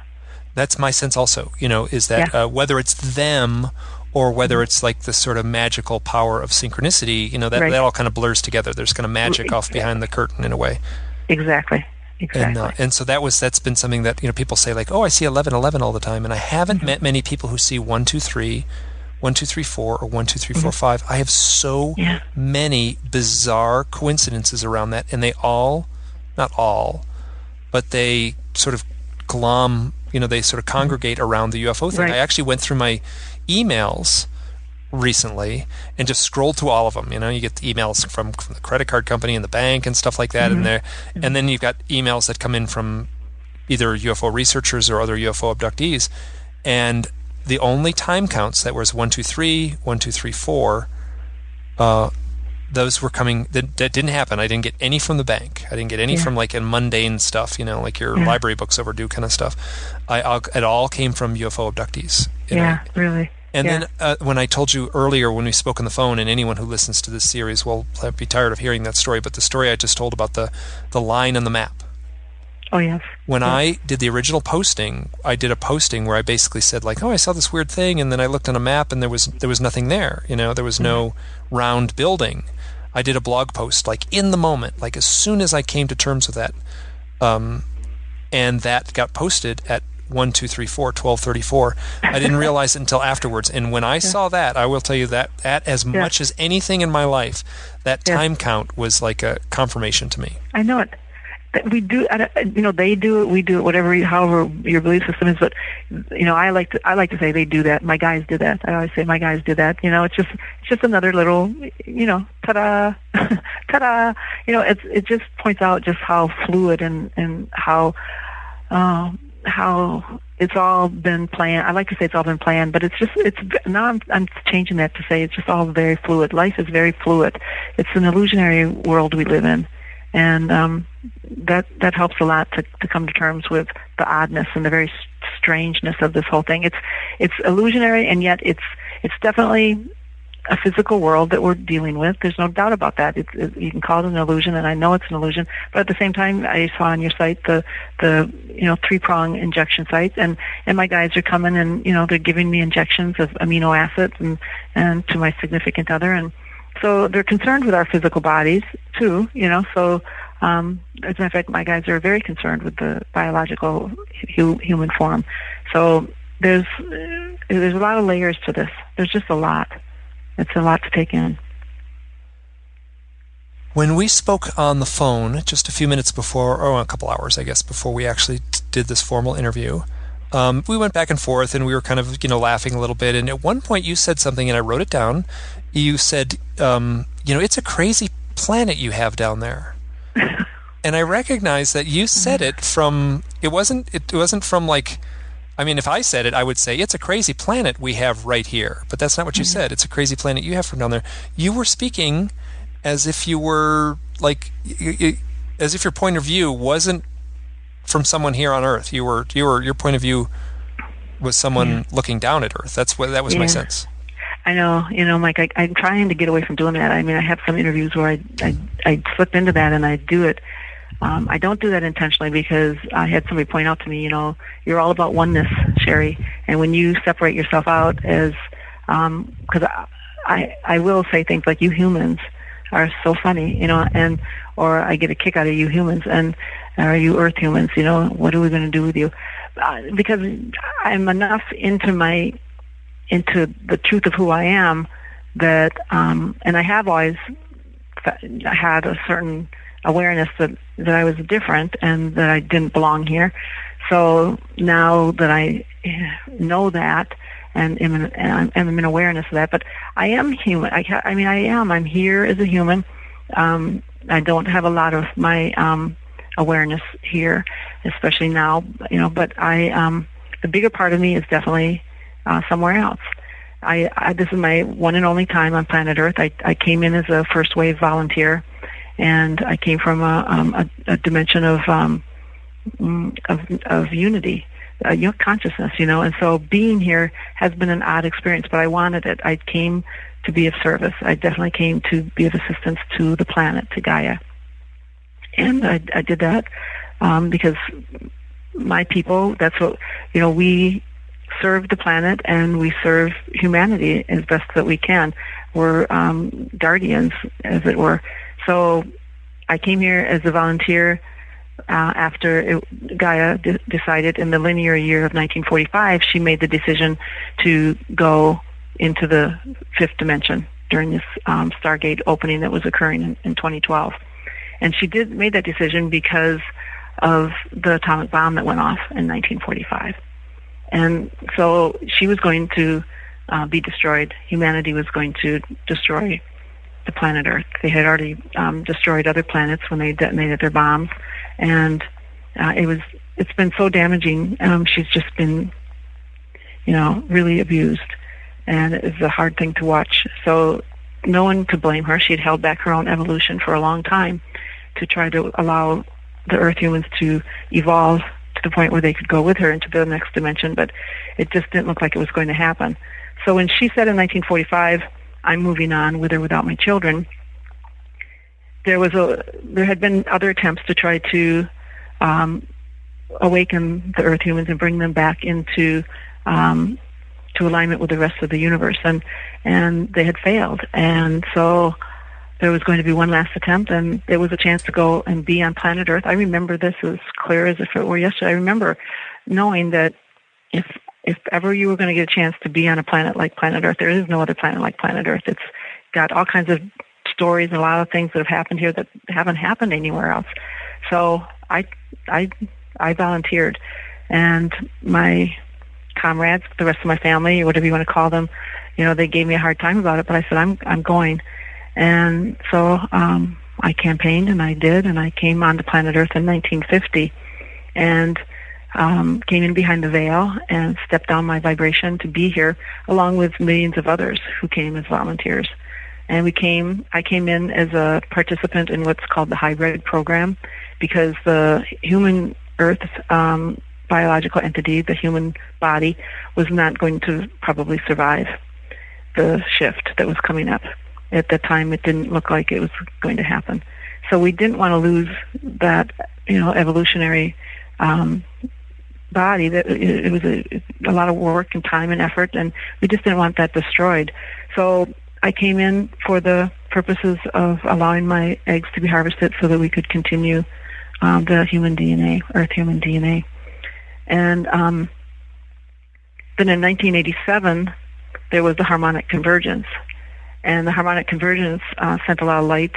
Speaker 1: That's my sense also, you know, is that
Speaker 2: Yeah.
Speaker 1: uh, whether it's them or whether it's like the sort of magical power of synchronicity, you know, that,
Speaker 2: Right.
Speaker 1: that all kind of blurs together. There's kind of magic off behind the curtain in a way.
Speaker 2: Exactly. Exactly.
Speaker 1: And, uh, and so that was that's been something that you know people say like oh I see eleven eleven all the time and I haven't
Speaker 2: Mm-hmm.
Speaker 1: met many people who see one two three, one two three four or one two three four five. I have so
Speaker 2: Mm-hmm. Yeah.
Speaker 1: many bizarre coincidences around that, and they all, not all, but they sort of glom. You know, they sort of congregate around the UFO thing.
Speaker 2: Mm-hmm. Right.
Speaker 1: I actually went through my emails recently and just scrolled through all of them. You know, you get the emails from, from the credit card company and the bank and stuff like that,
Speaker 2: Mm-hmm.
Speaker 1: and there, and then you've got emails that come in from either UFO researchers or other UFO abductees, and the only time counts that was one two three, one two three four, uh, those were coming that, that didn't happen. I didn't get any from the bank. I didn't get any
Speaker 2: Yeah.
Speaker 1: from like a mundane stuff, you know, like your
Speaker 2: Yeah.
Speaker 1: library books overdue kind of stuff. I, I it all came from UFO abductees. you know.
Speaker 2: yeah. Really.
Speaker 1: And
Speaker 2: Yeah.
Speaker 1: then uh, when I told you earlier when we spoke on the phone, and anyone who listens to this series will be tired of hearing that story, but the story I just told about the the line on the map.
Speaker 2: Oh yes.
Speaker 1: When
Speaker 2: Yeah.
Speaker 1: I did the original posting, I did a posting where I basically said like, "Oh, I saw this weird thing," and then I looked on a map and there was there was nothing there. You know, there was no
Speaker 2: Mm-hmm.
Speaker 1: round building. I did a blog post like in the moment, like as soon as I came to terms with that, um, and that got posted at one two three four twelve thirty four. I didn't realize it until afterwards. And when I saw that, I will tell you that that as
Speaker 2: Yeah.
Speaker 1: much as anything in my life, that
Speaker 2: Yeah.
Speaker 1: time count was like a confirmation to me.
Speaker 2: I know it. We do, you know, they do it. We do it. Whatever, however your belief system is. But you know, I like to, I like to say they do that. My guys did that. I always say my guys did that. You know, it's just, it's just another little, you know, ta-da, ta-da. You know, it's, it just points out just how fluid and and how, um, how it's all been planned. I like to say it's all been planned, but it's just it's now I'm I'm changing that to say it's just all very fluid. Life is very fluid. It's an illusionary world we live in, and um, that that helps a lot to to come to terms with the oddness and the very strangeness of this whole thing. It's it's illusionary, and yet it's it's definitely a physical world that we're dealing with. There's no doubt about that. It's, it, you can call it an illusion, and I know it's an illusion. But at the same time, I saw on your site the the you know three prong injection sites, and and my guys are coming and you know they're giving me injections of amino acids and and to my significant other, and so they're concerned with our physical bodies too. You know, so. Um, as a matter of fact, my guys are very concerned with the biological hu- human form. So there's uh, there's a lot of layers to this. There's just a lot. It's a lot to take in.
Speaker 1: When we spoke on the phone just a few minutes before, or a couple hours, I guess, before we actually t- did this formal interview, um, we went back and forth and we were kind of, you know, laughing a little bit. And at one point you said something and I wrote it down. You said, um, you know, it's a crazy planet you have down there. and I recognize that you said it from, it wasn't, it wasn't from like, I mean, if I said it, I would say it's a crazy planet we have right here. But that's not what you said. It's a crazy planet you have from down there. You were speaking as if you were like, as if your point of view wasn't from someone here on Earth. You were, you were, your point of view was someone looking down at Earth. That's what that was my sense.
Speaker 2: I know, you know, Mike. I, I'm trying to get away from doing that. I mean, I have some interviews where I I, I slip into that and I do it. Um, I don't do that intentionally because I had somebody point out to me, you know, you're all about oneness, Sherry, and when you separate yourself out as, because I, I I will say things like you humans, are so funny, you know, and or I get a kick out of you humans, and are you Earth humans? You know, what are we going to do with you? Uh, because I'm enough into my into the truth of who I am that, um, and I have always had a certain awareness that that I was different and that I didn't belong here. So now that I know that and am in, and I'm in awareness of that, but I am human. I, I mean, I am. I'm here as a human. Um, I don't have a lot of my um, awareness here, especially now. You know, but I um, the bigger part of me is definitely uh, somewhere else. I, I this is my one and only time on planet Earth. I I came in as a first wave volunteer, and I came from a um, a, a dimension of um, mm, of of unity, uh, you know, consciousness, you know. And so being here has been an odd experience, but I wanted it. I came to be of service. I definitely came to be of assistance to the planet, to Gaia, and I, I did that um, because my people. That's what you know. We serve the planet and we serve humanity as best that we can. We're um, guardians, as it were. So I came here as a volunteer uh, after it, Gaia decided in the linear year of 1945, she made the decision to go into the fifth dimension during this um, Stargate opening that was occurring in, in 2012. And she did made that decision because of the atomic bomb that went off in 1945. And so she was going to uh, be destroyed. Humanity was going to destroy the planet Earth. They had already um, destroyed other planets when they detonated their bombs, and uh, it was it's been so damaging. Um, she's just been, you know, really abused, and it's a hard thing to watch. So no one could blame her. She had held back her own evolution for a long time to try to allow the Earth humans to evolve the point where they could go with her into the next dimension, but it just didn't look like it was going to happen. So when she said in 1945, "I'm moving on with or without my children," there was a there had been other attempts to try to um, awaken the Earth humans and bring them back into um, to alignment with the rest of the universe, and and they had failed, and so there was going to be one last attempt and there was a chance to go and be on planet Earth. I remember this as clear as if it were yesterday. I remember knowing that if if ever you were going to get a chance to be on a planet like planet Earth, there is no other planet like planet Earth. It's got all kinds of stories and a lot of things that have happened here that haven't happened anywhere else. So I I I volunteered and my comrades, the rest of my family, whatever you want to call them, you know, they gave me a hard time about it, but I said I'm I'm going and so um, I campaigned and I did, and I came onto planet Earth in 1950 and um, came in behind the veil and stepped down my vibration to be here along with millions of others who came as volunteers. And we came, I came in as a participant in what's called the hybrid program because the human Earth um, biological entity, the human body, was not going to probably survive the shift that was coming up at the time it didn't look like it was going to happen. So we didn't want to lose that, you know, evolutionary um, body. That it, it was a, a lot of work and time and effort, and we just didn't want that destroyed. So I came in for the purposes of allowing my eggs to be harvested so that we could continue um, the human DNA, Earth human DNA. And um, then in 1987, there was the harmonic convergence and the harmonic convergence uh, sent a lot of light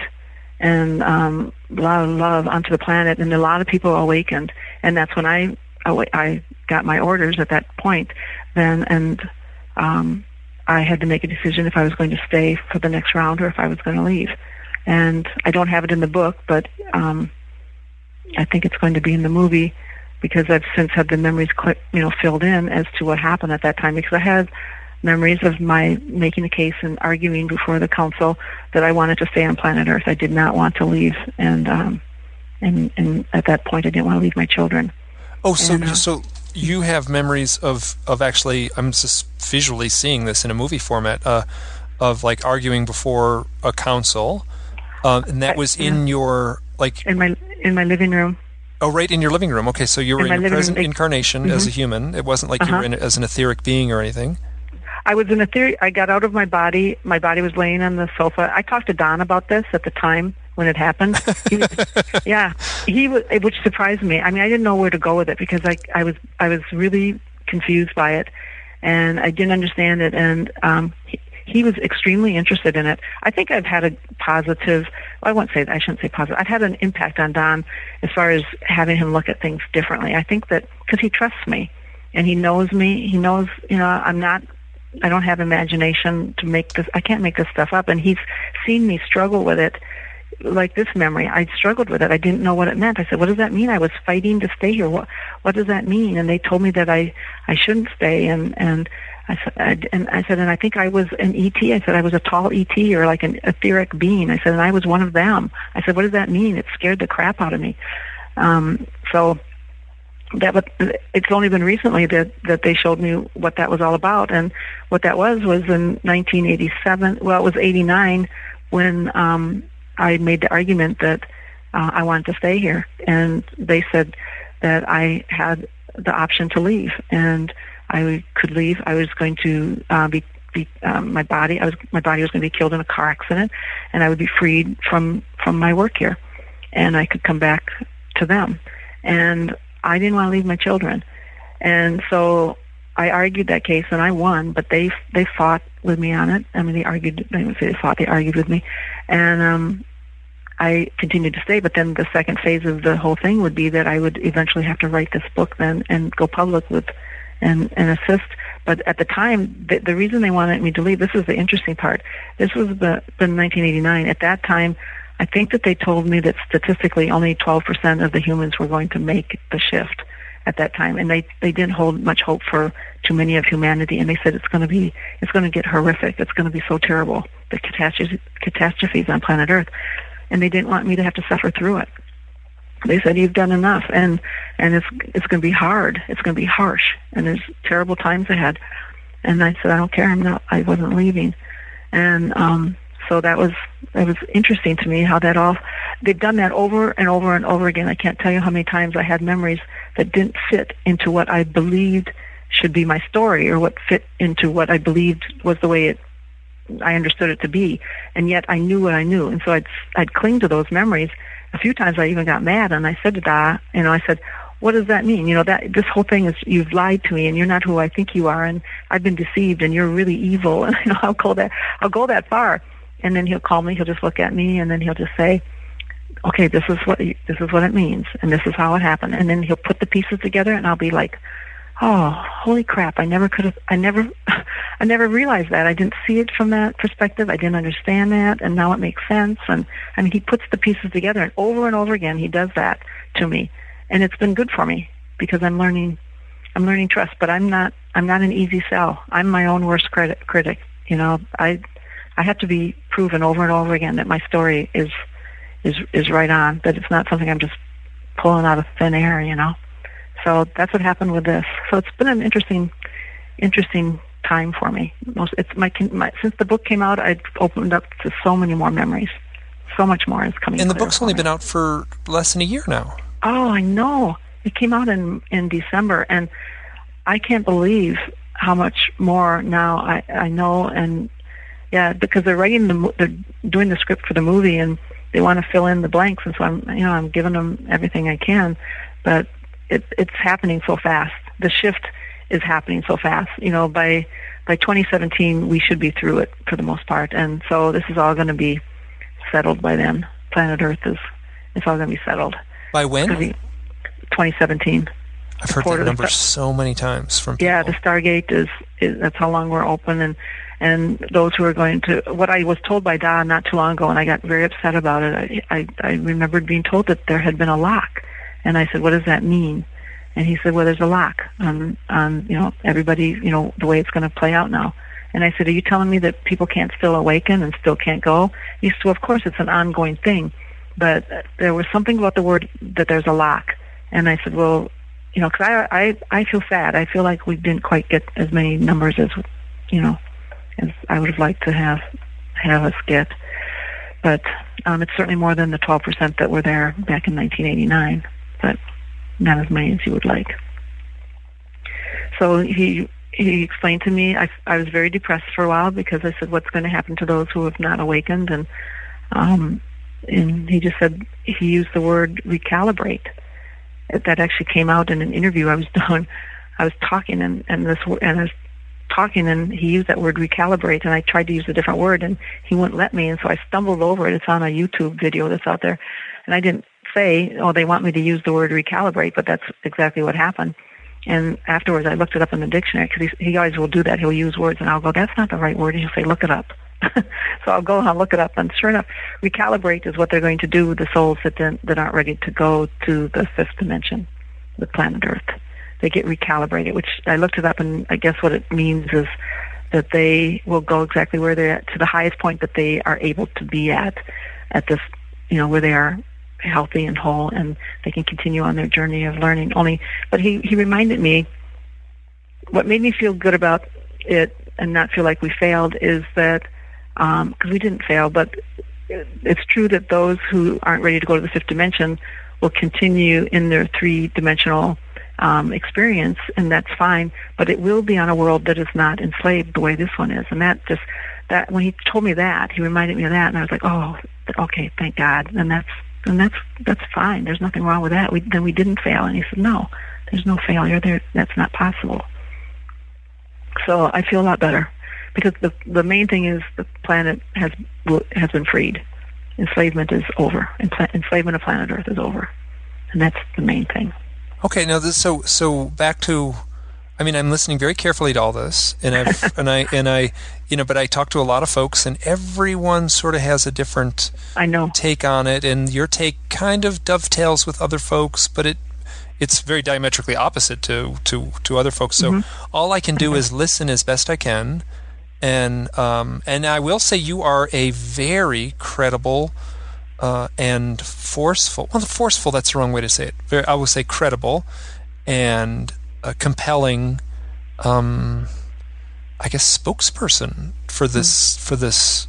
Speaker 2: and um, a lot of love onto the planet, and a lot of people awakened. And that's when I I got my orders at that point. Then and um, I had to make a decision if I was going to stay for the next round or if I was going to leave. And I don't have it in the book, but um, I think it's going to be in the movie because I've since had the memories, you know, filled in as to what happened at that time. Because I had memories of my making the case and arguing before the council that I wanted to stay on planet Earth. I did not want to leave, and um, and and at that point, I didn't want to leave my children.
Speaker 1: Oh, so and, uh, so you have memories of of actually? I'm just visually seeing this in a movie format uh, of like arguing before a council, uh, and that was in your like
Speaker 2: in my in my living room.
Speaker 1: Oh, right in your living room. Okay, so you were in, in your present room. incarnation mm-hmm. as a human. It wasn't like uh-huh. you were uh-huh. in, as an etheric being or anything.
Speaker 2: I was in a theory. I got out of my body. My body was laying on the sofa. I talked to Don about this at the time when it happened. He was, yeah, he was, which surprised me. I mean, I didn't know where to go with it because I, I was, I was really confused by it, and I didn't understand it. And um, he, he was extremely interested in it. I think I've had a positive. Well, I won't say. I shouldn't say positive. I've had an impact on Don as far as having him look at things differently. I think that because he trusts me, and he knows me. He knows, you know, I'm not I don't have imagination to make this. I can't make this stuff up. And he's seen me struggle with it like this memory. I struggled with it. I didn't know what it meant. I said, "What does that mean?" I was fighting to stay here. What What does that mean? And they told me that I I shouldn't stay. And and I said, and I said, and I think I was an ET. I said I was a tall ET or like an etheric being. I said, and I was one of them. I said, what does that mean? It scared the crap out of me. Um, so that but it's only been recently that that they showed me what that was all about and what that was was in 1987 well it was 89 when um I made the argument that uh, I wanted to stay here, and they said that I had the option to leave, and I could leave. I was going to uh, be, be um, my body. I was my body was going to be killed in a car accident, and I would be freed from from my work here, and I could come back to them. And I didn't want to leave my children, and so I argued that case and I won, but they they fought with me on it. I mean, they argued. I would say they fought. They argued with me, and um, I continued to stay. But then the second phase of the whole thing would be that I would eventually have to write this book then and go public with and and assist. But at the time, the, the reason they wanted me to leave. This is the interesting part. This was the, the 1989. At that time. I think that they told me that statistically only 12% of the humans were going to make the shift at that time, and they they didn't hold much hope for too many of humanity, and they said it's going to be it's going to get horrific. It's going to be so terrible the catastrophes catastrophes on planet Earth, and they didn't want me to have to suffer through it. They said you've done enough, and and it's it's going to be hard. It's going to be harsh, and there's terrible times ahead. And I said I don't care. I'm not. I wasn't leaving, and um, so that was it was interesting to me how that all they've done that over and over and over again. I can't tell you how many times I had memories that didn't fit into what I believed should be my story or what fit into what I believed was the way it I understood it to be. And yet I knew what I knew. And so I'd I'd cling to those memories. A few times I even got mad and I said to Da, you know, I said, what does that mean? You know, that this whole thing is you've lied to me and you're not who I think you are and I've been deceived and you're really evil and you know, I'll go that I'll go that far. And then he'll call me, he'll just look at me and then he'll just say, okay, this is what this is what it means, and this is how it happened. And then he'll put the pieces together, and I'll be like, oh, holy crap! I never could have, I never, I never realized that. I didn't see it from that perspective. I didn't understand that, and now it makes sense. And I mean, he puts the pieces together, and over and over again, he does that to me, and it's been good for me because I'm learning, I'm learning trust. But I'm not, I'm not an easy sell. I'm my own worst critic. Critic, you know, I, I have to be proven over and over again that my story is is is right on. That it's not something I'm just pulling out of thin air, you know. So that's what happened with this. So it's been an interesting, interesting time for me. Most it's my, my since the book came out, I've opened up to so many more memories. So much more is coming.
Speaker 1: And the book's only me. been out for less than a year now.
Speaker 2: Oh, I know. It came out in in December, and I can't believe how much more now I I know. And yeah, because they're writing the they're doing the script for the movie, and they want to fill in the blanks, and so I'm you know I'm giving them everything I can, but it, it's happening so fast. The shift is happening so fast. You know, by by 2017 we should be through it for the most part, and so this is all going to be settled by then. Planet Earth is it's all going to be settled.
Speaker 1: By when?
Speaker 2: 2017.
Speaker 1: I've heard that number so many times from people.
Speaker 2: Yeah, the Stargate is, is that's how long we're open, and and those who are going to what I was told by Don not too long ago, and I got very upset about it. I, I I remembered being told that there had been a lock, and I said, "What does that mean?" And he said, "Well, there's a lock on on you know everybody you know the way it's going to play out now." And I said, "Are you telling me that people can't still awaken and still can't go?" He said, well, "Of course, it's an ongoing thing, but there was something about the word that there's a lock." And I said, "Well." You know, because I, I I feel sad. I feel like we didn't quite get as many numbers as, you know, I would have liked to have have us get. But um, it's certainly more than the 12% that were there back in 1989, but not as many as you would like. So he he explained to me I, I was very depressed for a while because I said what's going to happen to those who have not awakened and um and he just said he used the word recalibrate that actually came out in an interview I was doing I was talking and and this and I was talking and he used that word recalibrate and I tried to use a different word and he wouldn't let me and so I stumbled over it it's on a YouTube video that's out there and I didn't say oh they want me to use the word recalibrate but that's exactly what happened and afterwards, I looked it up in the dictionary because he, always will do that. He'll use words, and I'll go, "That's not the right word." And he'll say, "Look it up." so I'll go and I'll look it up, and sure enough, recalibrate is what they're going to do with the souls that that aren't ready to go to the fifth dimension, the planet Earth. They get recalibrated, which I looked it up, and I guess what it means is that they will go exactly where they're at to the highest point that they are able to be at, at this, you know, where they are healthy and whole and they can continue on their journey of learning. Only but he he reminded me what made me feel good about it and not feel like we failed is that because um, we didn't fail but it's true that those who aren't ready to go to the fifth dimension will continue in their three dimensional um, experience and that's fine but it will be on a world that is not enslaved the way this one is and that just that when he told me that he reminded me of that and I was like oh okay thank God and that's and that's that's fine. There's nothing wrong with that. We, then we didn't fail. And he said, no, there's no failure. There, that's not possible. So I feel a lot better because the the main thing is the planet has has been freed. Enslavement is over. Enslavement of planet Earth is over, and that's the main thing.
Speaker 1: Okay, now this, so so back to I mean, I'm listening very carefully to all this, and I've and I and I, you know, but I talk to a lot of folks, and everyone sort of has a different
Speaker 2: I know
Speaker 1: take on it, and your take kind of dovetails with other folks, but it it's very diametrically opposite to to to other folks. So mm-hmm. all I can do is listen as best I can, and um, and I will say you are a very credible. Uh, and forceful. Well, forceful, that's the wrong way to say it. Very, I will say credible and a compelling, um, I guess, spokesperson for this mm-hmm. for this.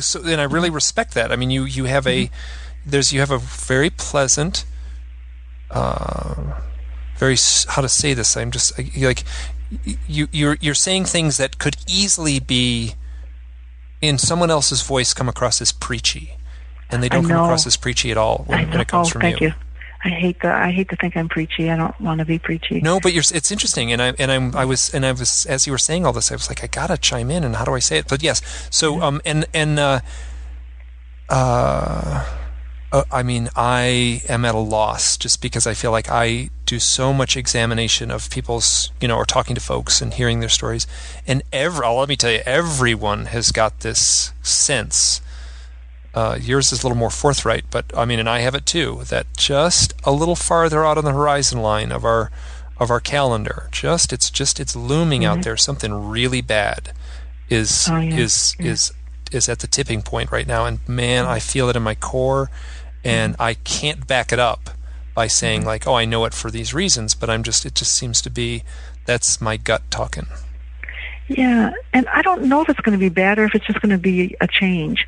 Speaker 1: So, and I really respect that. I mean, you you have a mm-hmm. there's you have a very pleasant, uh, very how to say this. I'm just like you you're you're saying things that could easily be in someone else's voice come across as preachy, and they don't come across as preachy at all when, when it comes
Speaker 2: oh,
Speaker 1: from
Speaker 2: thank
Speaker 1: you.
Speaker 2: you. I hate the I hate to think I'm preachy. I don't want to be preachy.
Speaker 1: No, but you're it's interesting, and I and I'm I was and I was as you were saying all this, I was like, I gotta chime in, and how do I say it? But yes, so um and and uh, uh, uh, I mean, I am at a loss just because I feel like I do so much examination of people's, you know, or talking to folks and hearing their stories, and every oh, let me tell you, everyone has got this sense uh, yours is a little more forthright, but I mean, and I have it too. That just a little farther out on the horizon line of our of our calendar, just it's just it's looming mm-hmm. out there. Something really bad is oh, yeah. is yeah. is is at the tipping point right now, and man, I feel it in my core, and mm-hmm. I can't back it up by saying mm-hmm. like, oh, I know it for these reasons, but I'm just it just seems to be that's my gut talking.
Speaker 2: Yeah, and I don't know if it's going to be bad or if it's just going to be a change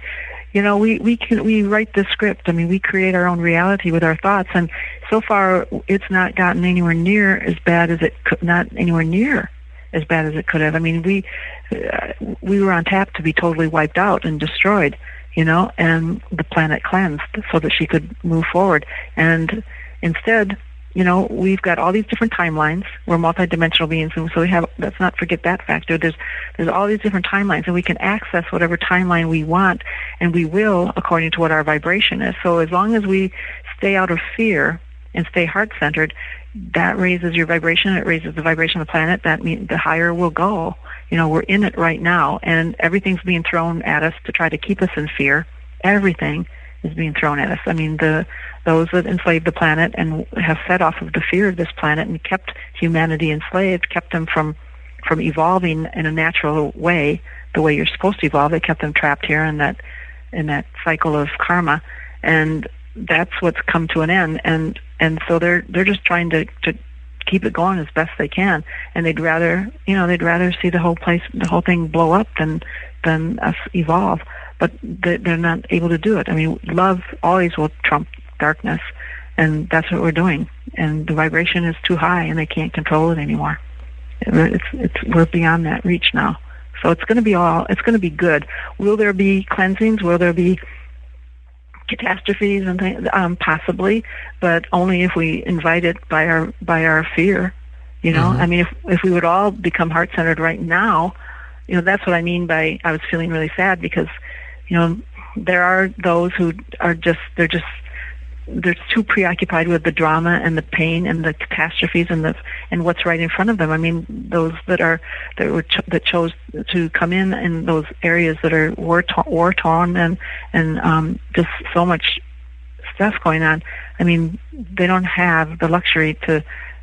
Speaker 2: you know we we can we write the script. I mean we create our own reality with our thoughts. And so far it's not gotten anywhere near as bad as it could not anywhere near as bad as it could have. I mean we uh, we were on tap to be totally wiped out and destroyed you know and the planet cleansed so that she could move forward. And instead you know, we've got all these different timelines. We're multidimensional beings, and so we have. Let's not forget that factor. There's there's all these different timelines, and we can access whatever timeline we want, and we will according to what our vibration is. So as long as we stay out of fear and stay heart centered, that raises your vibration. It raises the vibration of the planet. That means the higher we'll go. You know, we're in it right now, and everything's being thrown at us to try to keep us in fear. Everything is being thrown at us. I mean, the those that enslaved the planet and have fed off of the fear of this planet and kept humanity enslaved, kept them from from evolving in a natural way, the way you're supposed to evolve. They kept them trapped here in that in that cycle of karma, and that's what's come to an end. And and so they're they're just trying to to keep it going as best they can, and they'd rather you know they'd rather see the whole place the whole thing blow up than than us evolve. But they're not able to do it. I mean, love always will trump darkness. And that's what we're doing. And the vibration is too high and they can't control it anymore. It's, it's, we're beyond that reach now. So it's going to be all, it's going to be good. Will there be cleansings? Will there be catastrophes and things? Um, possibly, but only if we invite it by our, by our fear. You know, mm-hmm. I mean, if, if we would all become heart-centered right now, you know, that's what I mean by I was feeling really sad because, you know, there are those who are just, they're just they're too preoccupied with the drama and the pain and the catastrophes and the and what's right in front of them. I mean, those that are that were cho- that chose to come in in those areas that are war ta- war torn and and um, just so much stuff going on. I mean, they don't have the luxury to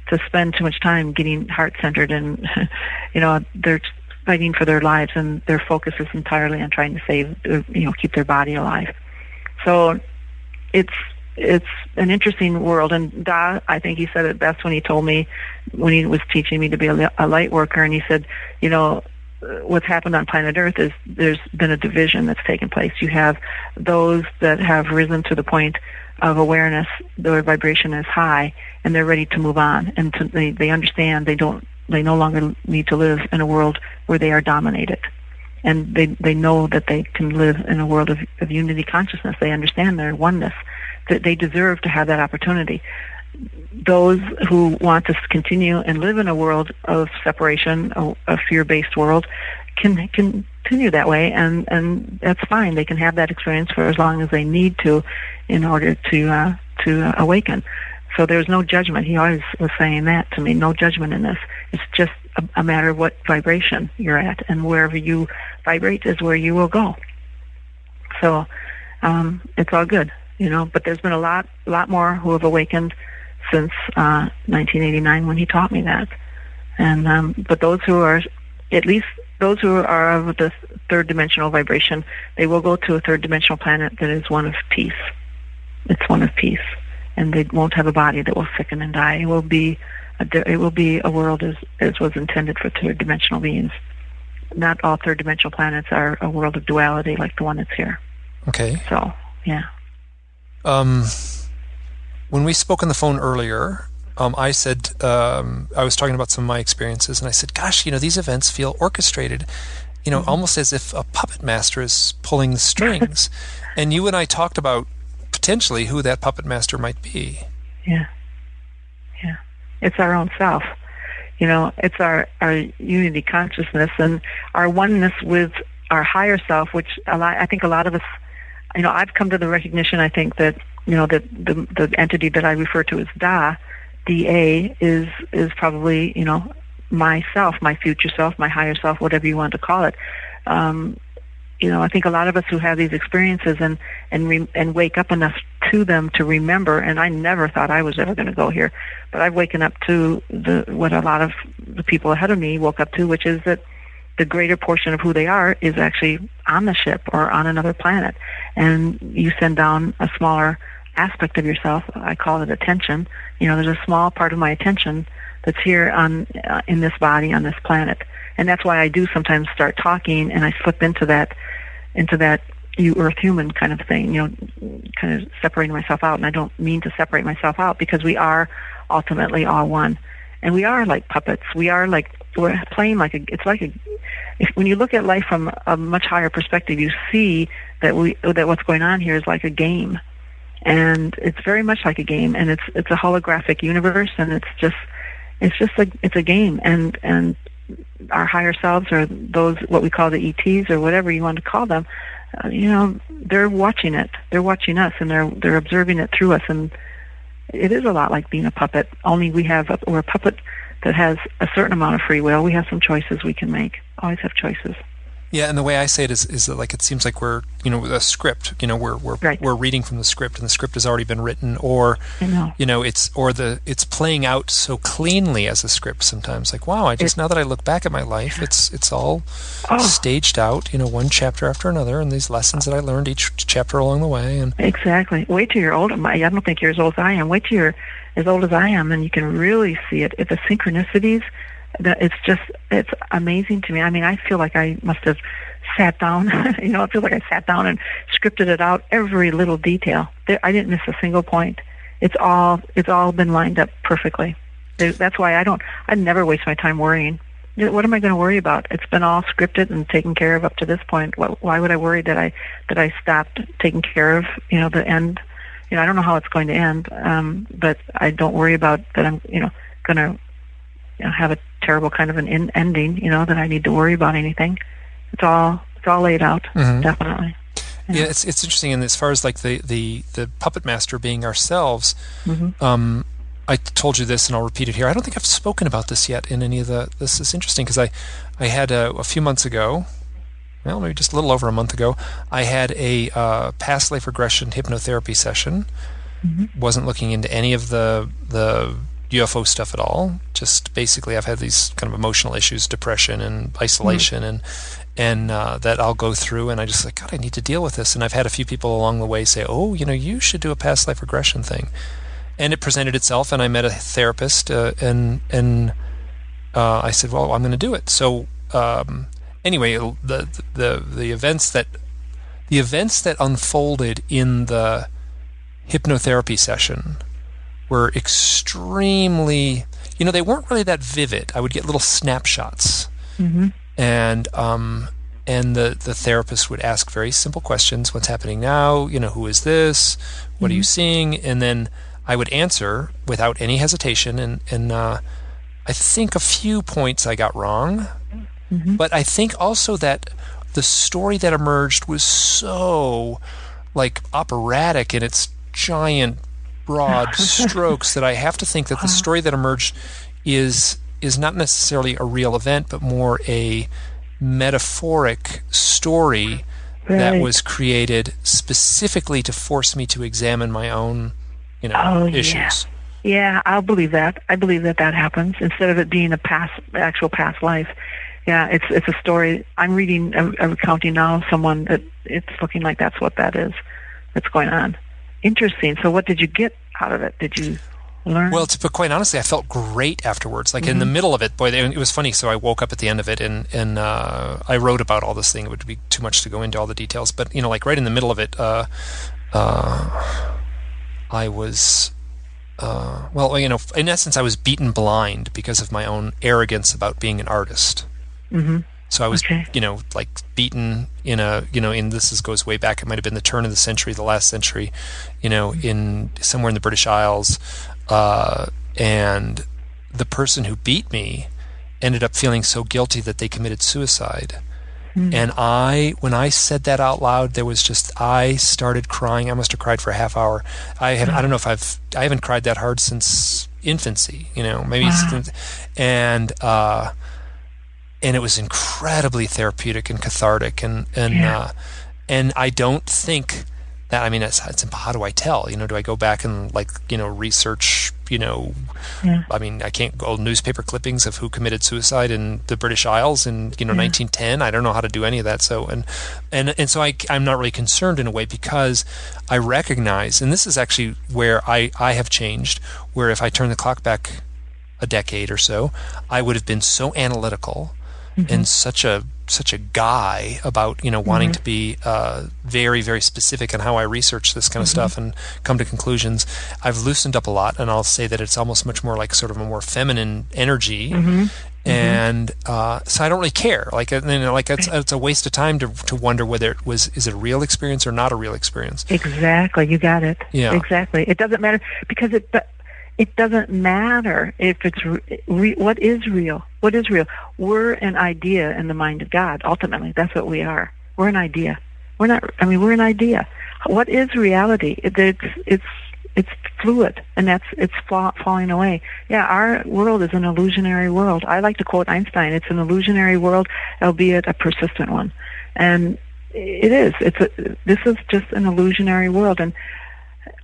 Speaker 2: to spend too much time getting heart centered and you know they're fighting for their lives and their focus is entirely on trying to save uh, you know keep their body alive. So it's it's an interesting world. And Da, I think he said it best when he told me, when he was teaching me to be a, a light worker, and he said, you know, uh, what's happened on planet Earth is there's been a division that's taken place. You have those that have risen to the point of awareness, their vibration is high, and they're ready to move on, and to, they they understand they don't they no longer need to live in a world where they are dominated and they they know that they can live in a world of, of unity consciousness. They understand their oneness, that they deserve to have that opportunity. Those who want to continue and live in a world of separation, a, a fear-based world, can continue that way, and and that's fine. They can have that experience for as long as they need to, in order to uh, to uh, awaken. So there's no judgment. He always was saying that to me. No judgment in this. It's just a, a matter of what vibration you're at, and wherever you vibrate is where you will go. So um, it's all good you know. But there's been a lot, lot more who have awakened since uh, 1989 when he taught me that. And um, but those who are, at least those who are of the third dimensional vibration, they will go to a third dimensional planet that is one of peace. It's one of peace, and they won't have a body that will sicken and die. It will be, a, it will be a world as as was intended for third dimensional beings. Not all third dimensional planets are a world of duality like the one that's here.
Speaker 1: Okay.
Speaker 2: So, yeah.
Speaker 1: Um, when we spoke on the phone earlier, um, I said um, I was talking about some of my experiences, and I said, "Gosh, you know, these events feel orchestrated, you know, mm-hmm. almost as if a puppet master is pulling the strings." and you and I talked about potentially who that puppet master might be.
Speaker 2: Yeah, yeah, it's our own self. You know, it's our our unity consciousness and our oneness with our higher self, which a lot, I think a lot of us you know, I've come to the recognition, I think, that, you know, that the, the entity that I refer to as Da, DA, is, is probably, you know, myself, my future self, my higher self, whatever you want to call it. Um, you know, I think a lot of us who have these experiences and and re- and wake up enough to them to remember. And I never thought I was ever going to go here, but I've waken up to the what a lot of the people ahead of me woke up to, which is that the greater portion of who they are is actually on the ship or on another planet. And you send down a smaller aspect of yourself. I call it attention. You know, there's a small part of my attention that's here on uh, in this body on this planet. And that's why I do sometimes start talking and I slip into that into that you earth human kind of thing, you know, kind of separating myself out. And I don't mean to separate myself out because we are ultimately all one. And we are like puppets. We are like we're playing like a it's like a if, when you look at life from a much higher perspective you see that we that what's going on here is like a game. And it's very much like a game. And it's it's a holographic universe. And it's just it's just like it's a game. And and our higher selves or those what we call the ETs or whatever you want to call them uh, you know they're watching it they're watching us and they're they're observing it through us and it is a lot like being a puppet only we have a, we're a puppet that has a certain amount of free will, we have some choices we can make. Always have choices.
Speaker 1: Yeah, and the way I say it is, is that like it seems like we're, you know, a script. You know, we're we're
Speaker 2: right.
Speaker 1: we're reading from the script, and the script has already been written, or
Speaker 2: know.
Speaker 1: you know, it's or the it's playing out so cleanly as a script. Sometimes, like, wow, I just it, now that I look back at my life, it's it's all oh. staged out. You know, one chapter after another, and these lessons that I learned each chapter along the way. And
Speaker 2: exactly. Wait till you're old. I don't think you're as old as I am. Wait till you're as old as I am, and you can really see it. If the synchronicities that it's just it's amazing to me. I mean, I feel like I must have sat down. you know, I feel like I sat down and scripted it out every little detail. There, I didn't miss a single point. It's all it's all been lined up perfectly. That's why I don't. I never waste my time worrying. what am I going to worry about? It's been all scripted and taken care of up to this point. Why would I worry that I that I stopped taking care of you know the end? You know, I don't know how it's going to end, um, but I don't worry about that. I'm you know going to you know, have a terrible kind of an in- ending. You know that I need to worry about anything. It's all it's all laid out mm-hmm. definitely.
Speaker 1: Yeah. yeah. it's it's interesting, and as far as like the the the puppet master being ourselves, mm-hmm. um, I told you this, and I'll repeat it here. I don't think I've spoken about this yet in any of the. This is interesting because I, I had a, a, few months ago, well, maybe just a little over a month ago, I had a uh, past life regression hypnotherapy session. Mm-hmm. Wasn't looking into any of the the UFO stuff at all. Just basically, I've had these kind of emotional issues, depression and isolation, mm-hmm. and and uh, that I'll go through. And I just like, God, I need to deal with this. And I've had a few people along the way say, Oh, you know, you should do a past life regression thing and it presented itself, and I met a therapist, uh, and and uh, I said, well, I'm going to do it. So um, anyway, the the the events that the events that unfolded in the hypnotherapy session were extremely, you know, they weren't really that vivid. I would get little snapshots, mm-hmm. and um, and the the therapist would ask very simple questions: What's happening now? You know, who is this? What mm-hmm. are you seeing? And then I would answer without any hesitation, and and uh, I think a few points I got wrong, mm-hmm. but I think also that the story that emerged was so like operatic in its giant broad strokes that I have to think that the story that emerged is is not necessarily a real event, but more a metaphoric story right. that was created specifically to force me to examine my own you know oh, issues.
Speaker 2: Yeah. Yeah, I'll believe that. I believe that that happens instead of it being a past, actual past life. Yeah, it's it's a story. I'm reading a, a recounting now of someone that it's looking like that's what that is. That's going on. Interesting. So, what did you get out of it? Did you learn?
Speaker 1: Well, to put quite honestly, I felt great afterwards. Like mm-hmm. in the mm-hmm. middle of it, boy, it was funny. So I woke up at the end of it, and and uh, I wrote about all this thing. It would be too much to go into all the details, but you know, like right in the middle of it. Uh, uh, I was, uh, well, you know, in essence, I was beaten blind because of my own arrogance about being an artist. Mm-hmm. So I was, okay. you know, like beaten in a, you know, in this is, goes way back. It might have been the turn of the century, the last century, you know, mm-hmm. in somewhere in the British Isles, uh, and the person who beat me ended up feeling so guilty that they committed suicide. Mm. And I, when I said that out loud, there was just I started crying. I must have cried for a half hour. I have, I don't know if I've I haven't cried that hard since infancy. You know, maybe. Wow. And uh, and it was incredibly therapeutic and cathartic, and and yeah. uh, and I don't think that I mean, it's, it's how do I tell? You know, do I go back and like you know research? You know, yeah. I mean, I can't go newspaper clippings of who committed suicide in the British Isles in you know yeah. 1910. I don't know how to do any of that. So and and and so I I'm not really concerned in a way because I recognize, and this is actually where I I have changed. Where if I turn the clock back a decade or so, I would have been so analytical mm-hmm. and such a such a guy about you know wanting mm-hmm. to be uh, very very specific on how I research this kind of mm-hmm. stuff and come to conclusions. I've loosened up a lot, and I'll say that it's almost much more like sort of a more feminine energy. Mm-hmm. mm-hmm. And uh, so I don't really care. Like, you know, like it's, it's a waste of time to to wonder whether it was is it a real experience or not a real experience.
Speaker 2: Exactly, you got it. Yeah, exactly. It doesn't matter because it it doesn't matter if it's re- what is real. What is real? We're an idea in the mind of God. Ultimately, that's what we are. We're an idea. We're not. I mean, we're an idea. What is reality? It, it's it's it's fluid, and that's it's fa- falling away. Yeah, our world is an illusionary world. I like to quote Einstein: "It's an illusionary world, albeit a persistent one." And it is. It's a, this is just an illusionary world, and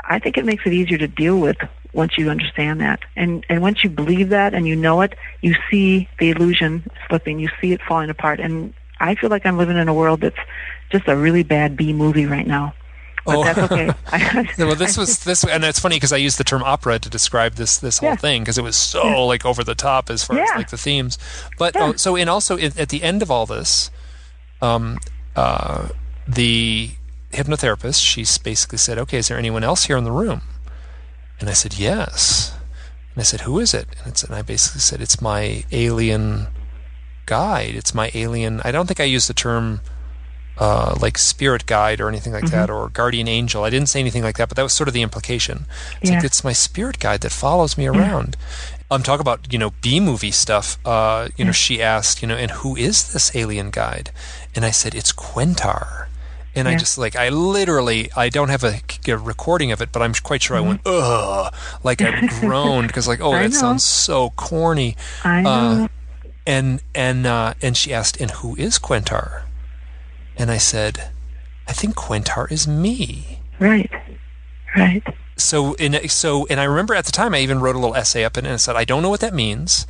Speaker 2: I think it makes it easier to deal with once you understand that. And and once you believe that and you know it, you see the illusion slipping, you see it falling apart. And I feel like I'm living in a world that's just a really bad B movie right now. But oh. that's okay.
Speaker 1: well, this was this, and it's funny because I used the term opera to describe this this whole yeah. thing because it was so yeah. like over the top as far yeah. as like the themes. But oh, so and also at the end of all this, um, uh, the hypnotherapist she basically said, "Okay, is there anyone else here in the room?" And I said, Yes. And I said, Who is it? And, and I basically said, It's my alien guide. It's my alien. I don't think I used the term uh, like spirit guide or anything like mm-hmm. that, or guardian angel. I didn't say anything like that, but that was sort of the implication. It's yeah. like it's my spirit guide that follows me around. Yeah. Um, talking about you know B movie stuff. Uh, you yeah. know, she asked, you know, and who is this alien guide? And I said, it's Quentar. And yeah. I just like I literally I don't have a, a, recording of it, but I'm quite sure mm-hmm. I went ugh, like I groaned because like oh that sounds so corny.
Speaker 2: I uh, know. Uh,
Speaker 1: and and uh, and she asked, and who is Quentar? And I said, I think Quentar is me.
Speaker 2: Right, right.
Speaker 1: So in so and I remember at the time I even wrote a little essay up and I said I don't know what that means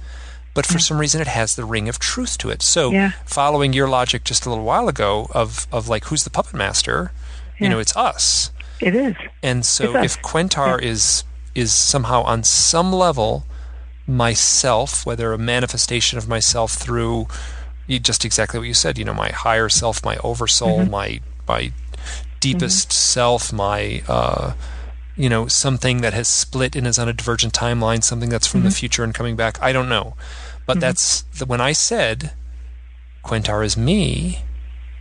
Speaker 1: but for some reason it has the ring of truth to it. So,
Speaker 2: yeah.
Speaker 1: following your logic just a little while ago of of like who's the puppet master, yeah. you know, it's us.
Speaker 2: It is.
Speaker 1: And so, if Quentar yeah. is is somehow on some level myself, whether a manifestation of myself through just exactly what you said, you know, my higher self, my oversoul, mm-hmm. my my deepest mm-hmm. self, my uh, you know, something that has split and is on a divergent timeline, something that's from mm-hmm. the future and coming back. I don't know. But mm-hmm. that's the, when I said Quentar is me,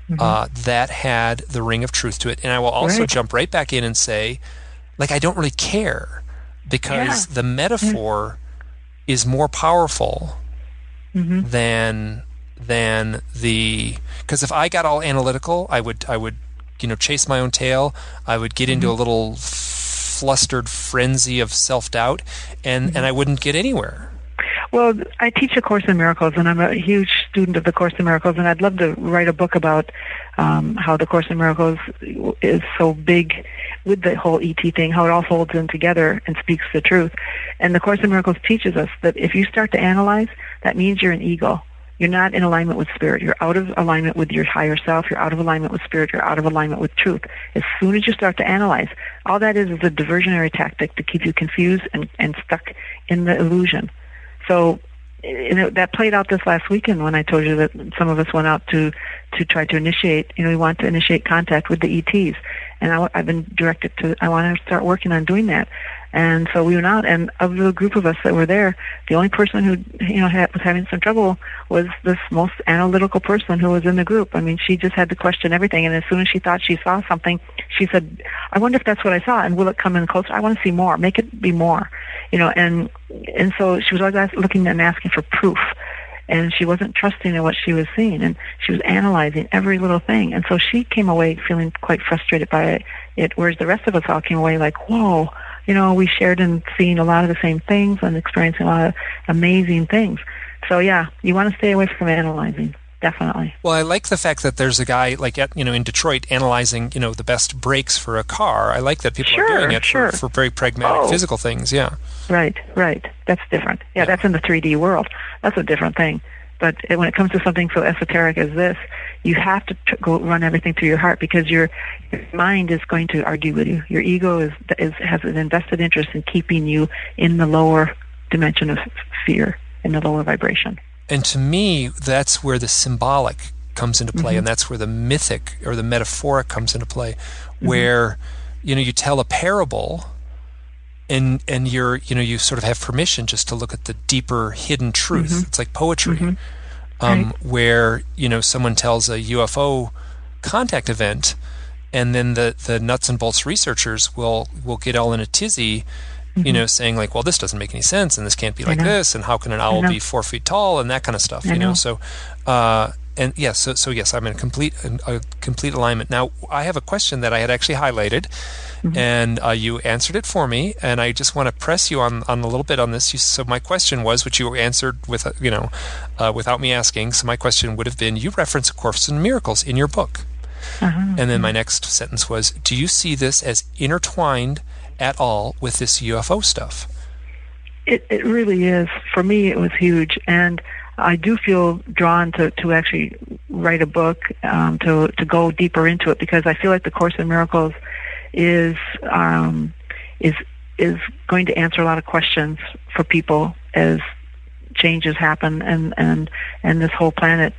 Speaker 1: mm-hmm. uh, that had the ring of truth to it. And I will also right. jump right back in and say, like, I don't really care because yeah. the metaphor is more powerful mm-hmm. than than the because if I got all analytical, I would I would you know chase my own tail. I would get into mm-hmm. a little flustered frenzy of self doubt, and mm-hmm. and I wouldn't get anywhere.
Speaker 2: Well, I teach a Course in Miracles, and I'm a huge student of the Course in Miracles, and I'd love to write a book about um, how the Course in Miracles is so big with the whole ET thing, how it all folds in together and speaks the truth. And the Course in Miracles teaches us that if you start to analyze, that means you're an ego. You're not in alignment with spirit. You're out of alignment with your higher self. You're out of alignment with spirit. You're out of alignment with truth. As soon as you start to analyze, all that is is a diversionary tactic to keep you confused and, and stuck in the illusion. So you know, that played out this last weekend when I told you that some of us went out to to try to initiate. You know, we want to initiate contact with the ETs, and I, I've been directed to. I want to start working on doing that. And so we went out, and of the group of us that were there, the only person who you know had, was having some trouble was this most analytical person who was in the group. I mean, she just had to question everything, and as soon as she thought she saw something, she said, "I wonder if that's what I saw, and will it come in closer? I want to see more. Make it be more." You know, and and so she was always ask, looking and asking for proof and she wasn't trusting in what she was seeing and she was analyzing every little thing and so she came away feeling quite frustrated by it whereas the rest of us all came away like whoa you know, we shared and seen a lot of the same things and experiencing a lot of amazing things. So yeah, you want to stay away from analyzing. Definitely.
Speaker 1: Well, I like the fact that there's a guy like at, you know in Detroit analyzing you know the best brakes for a car. I like that people
Speaker 2: sure,
Speaker 1: are doing it
Speaker 2: sure.
Speaker 1: for, for very pragmatic
Speaker 2: oh.
Speaker 1: physical things. Yeah.
Speaker 2: Right. Right. That's different. Yeah, yeah, that's in the 3D world. That's a different thing. But when it comes to something so esoteric as this, you have to t- go run everything through your heart because your, your mind is going to argue with you. Your ego is, is has an invested interest in keeping you in the lower dimension of fear, in the lower vibration.
Speaker 1: And to me, that's where the symbolic comes into play, mm-hmm. and that's where the mythic or the metaphoric comes into play, mm-hmm. where you know you tell a parable and and you're you know you sort of have permission just to look at the deeper hidden truth. Mm-hmm. It's like poetry, mm-hmm. Um, right. where you know someone tells a UFO contact event, and then the the nuts and bolts researchers will will get all in a tizzy. Mm-hmm. You know, saying like, "Well, this doesn't make any sense, and this can't be like this, and how can an owl be four feet tall, and that kind of stuff." You know,
Speaker 2: know.
Speaker 1: so uh, and yes, so, so yes, I'm in complete a complete alignment. Now, I have a question that I had actually highlighted, mm-hmm. and uh, you answered it for me, and I just want to press you on, on a little bit on this. You, so my question was, which you answered with uh, you know, uh, without me asking. So my question would have been, you reference A Course in Miracles in your book,
Speaker 2: uh-huh.
Speaker 1: and then my next sentence was, do you see this as intertwined at all with this UFO stuff?
Speaker 2: It it really is. For me, it was huge, and I do feel drawn to, to actually write a book um, to to go deeper into it because I feel like the Course in Miracles is um, is is going to answer a lot of questions for people as changes happen and and and this whole planet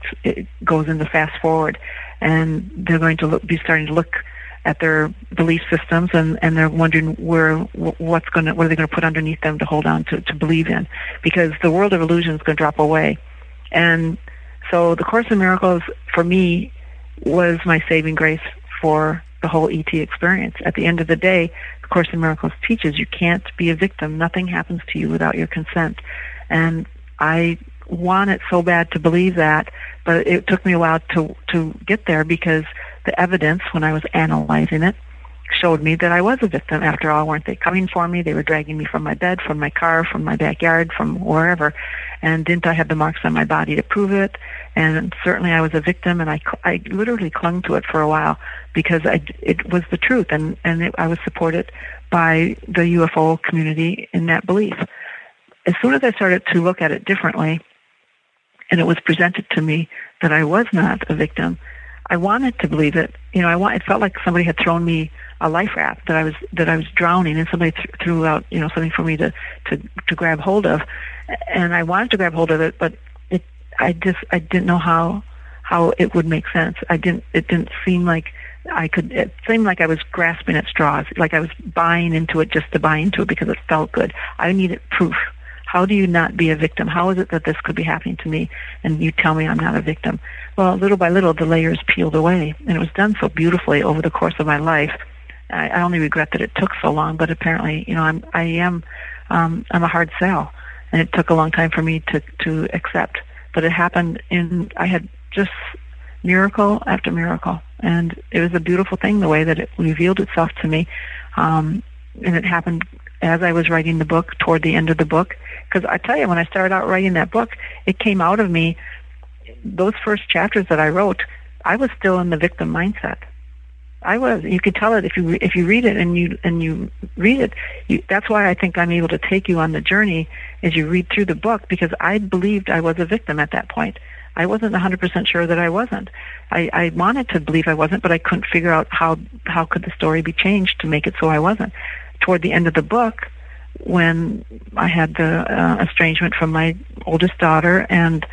Speaker 2: goes into fast forward. And they're going to look, be starting to look at their belief systems and, and they're wondering where what's going to what are they going to put underneath them to hold on to to believe in? Because the world of illusion is going to drop away and So the Course in Miracles for me was my saving grace for the whole ET experience. At the end of the day, the Course in Miracles teaches you can't be a victim. Nothing happens to you without your consent. And I wanted so bad to believe that, but it took me a while to to get there because the evidence when I was analyzing it showed me that I was a victim. After all, weren't they coming for me? They were dragging me from my bed, from my car, from my backyard, from wherever. And didn't I have the marks on my body to prove it? And certainly I was a victim, and I, I literally clung to it for a while because I, it was the truth, and, and it, I was supported by the UFO community in that belief. As soon as I started to look at it differently, and it was presented to me that I was not a victim, I wanted to believe it. You know, I want. It felt like somebody had thrown me a life raft that I was that I was drowning, and somebody th- threw out you know something for me to to to grab hold of, and I wanted to grab hold of it, but it I just I didn't know how how it would make sense. I didn't. It didn't seem like I could. It seemed like I was grasping at straws, like I was buying into it just to buy into it because it felt good. I needed proof. How do you not be a victim? How is it that this could be happening to me and you tell me I'm not a victim? Well, little by little, the layers peeled away, and it was done so beautifully over the course of my life I, I only regret that it took so long, but apparently, you know, I'm I am um, I'm a hard sell, and it took a long time for me to to accept. But it happened in I had just miracle after miracle, and it was a beautiful thing the way that it revealed itself to me, um, and it happened as I was writing the book toward the end of the book. Because I tell you, when I started out writing that book, it came out of me. Those first chapters that I wrote, I was still in the victim mindset. I was. You could tell it if you if you read it and you and you read it. You, that's why I think I'm able to take you on the journey as you read through the book because I believed I was a victim at that point. I wasn't 100% sure that I wasn't. I, I wanted to believe I wasn't, but I couldn't figure out how how could the story be changed to make it so I wasn't. Toward the end of the book, when I had the uh, estrangement from my oldest daughter, and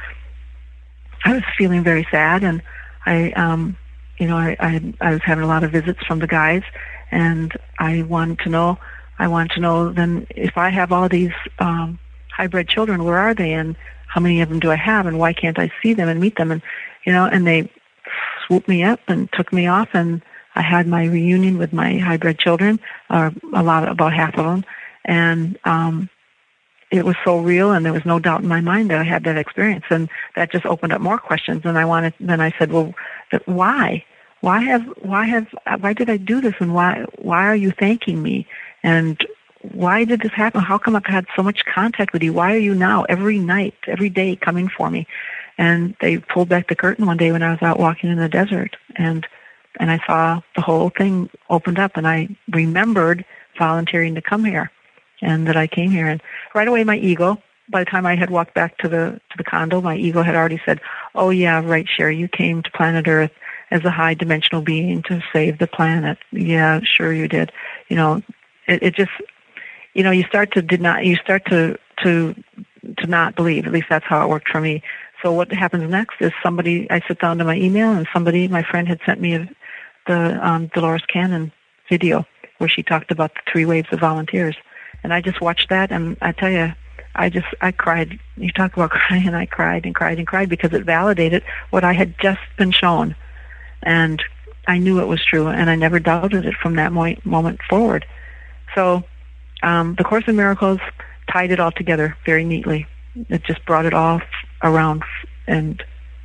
Speaker 2: I was feeling very sad, and I um you know, I, I, I was having a lot of visits from the guys, and I wanted to know, I wanted to know then if I have all these um, hybrid children, where are they, and how many of them do I have, and why can't I see them and meet them, and you know, and they swooped me up and took me off, and I had my reunion with my hybrid children, or a lot, about half of them, and um, it was so real and there was no doubt in my mind that I had that experience. And that just opened up more questions and I wanted then I said well why why have why have why did I do this and why why are you thanking me and why did this happen how come I've had so much contact with you why are you now every night every day coming for me and they pulled back the curtain one day when I was out walking in the desert and and I saw the whole thing opened up and I remembered volunteering to come here and that I came here. And right away, my ego. By the time I had walked back to the to the condo, my ego had already said, "Oh yeah, right, Sherry, you came to planet Earth as a high dimensional being to save the planet. Yeah, sure you did. You know, it, it just, you know, you start to did not, you start to to to not believe. At least that's how it worked for me. So what happens next is somebody, I sit down to my email and somebody, my friend had sent me a, the um, Dolores Cannon video where she talked about the three waves of volunteers. And I just watched that, and I tell you, I just I cried. You talk about crying, and I cried and cried and cried because it validated what I had just been shown, and I knew it was true, and I never doubted it from that mo- moment forward. So, um, the Course in Miracles tied it all together very neatly. It just brought it all around, and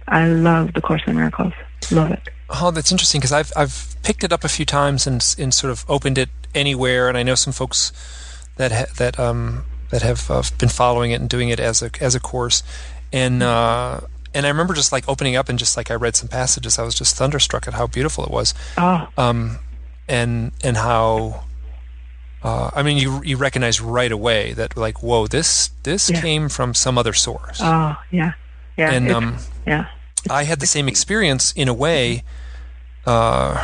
Speaker 2: I love the Course in Miracles. Love it.
Speaker 1: Oh, that's interesting because I've I've picked it up a few times and and sort of opened it anywhere, and I know some folks that ha- that um, that have uh, been following it and doing it as a as a course, and uh, and I remember just like opening up and just like I read some passages, I was just thunderstruck at how beautiful it was,
Speaker 2: oh.
Speaker 1: um, and and how. Uh, I mean, you you recognize right away that like, whoa, this this yeah. came from some other source.
Speaker 2: Oh yeah, yeah,
Speaker 1: and um,
Speaker 2: yeah.
Speaker 1: I had the same experience in a way. Uh,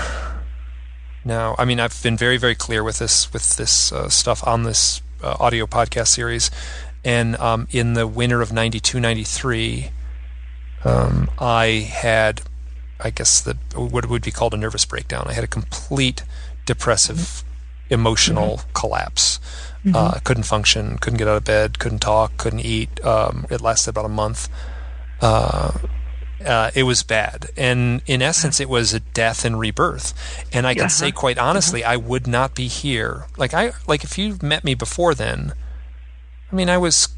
Speaker 1: now. I mean, I've been very, very clear with this with this uh, stuff on this uh, audio podcast series, and um, in the winter of 92, 93, um, I had, I guess, the what would be called a nervous breakdown. I had a complete depressive, mm-hmm. emotional mm-hmm. collapse. Mm-hmm. Uh, couldn't function, couldn't get out of bed, couldn't talk, couldn't eat. Um, it lasted about a month. Uh, uh, it was bad. And in essence, it was a death and rebirth. And I can uh-huh. say quite honestly, uh-huh. I would not be here. Like I like if you met me before then, I mean, I was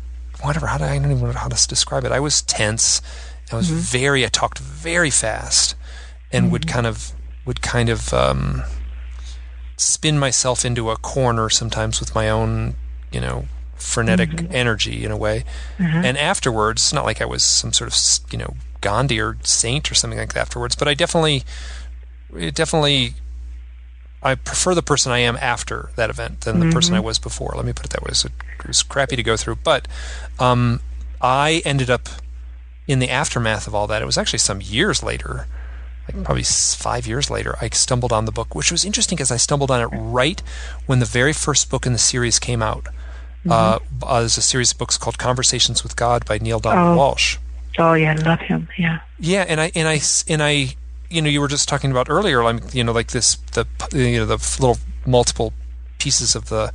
Speaker 1: whatever. How do I, don't even know how to describe it. I was tense. I was mm-hmm. very. I talked very fast, and mm-hmm. would kind of would kind of um, spin myself into a corner sometimes with my own, you know, frenetic mm-hmm. energy in a way. Mm-hmm. And afterwards, it's not like I was some sort of you know Gandhi or saint or something like that afterwards, but I definitely, definitely, I prefer the person I am after that event than the mm-hmm. person I was before. Let me put it that way. So it was crappy to go through, but um, I ended up in the aftermath of all that. It was actually some years later like probably five years later, I stumbled on the book, which was interesting because I stumbled on it right when the very first book in the series came out. Mm-hmm. Uh, uh, there's a series of books called Conversations with God by Neale Donald
Speaker 2: oh.
Speaker 1: Walsch.
Speaker 2: Oh yeah, I love him. Yeah.
Speaker 1: Yeah, and I and I and I, you know, you were just talking about earlier, like you know, like this the you know the little multiple pieces of the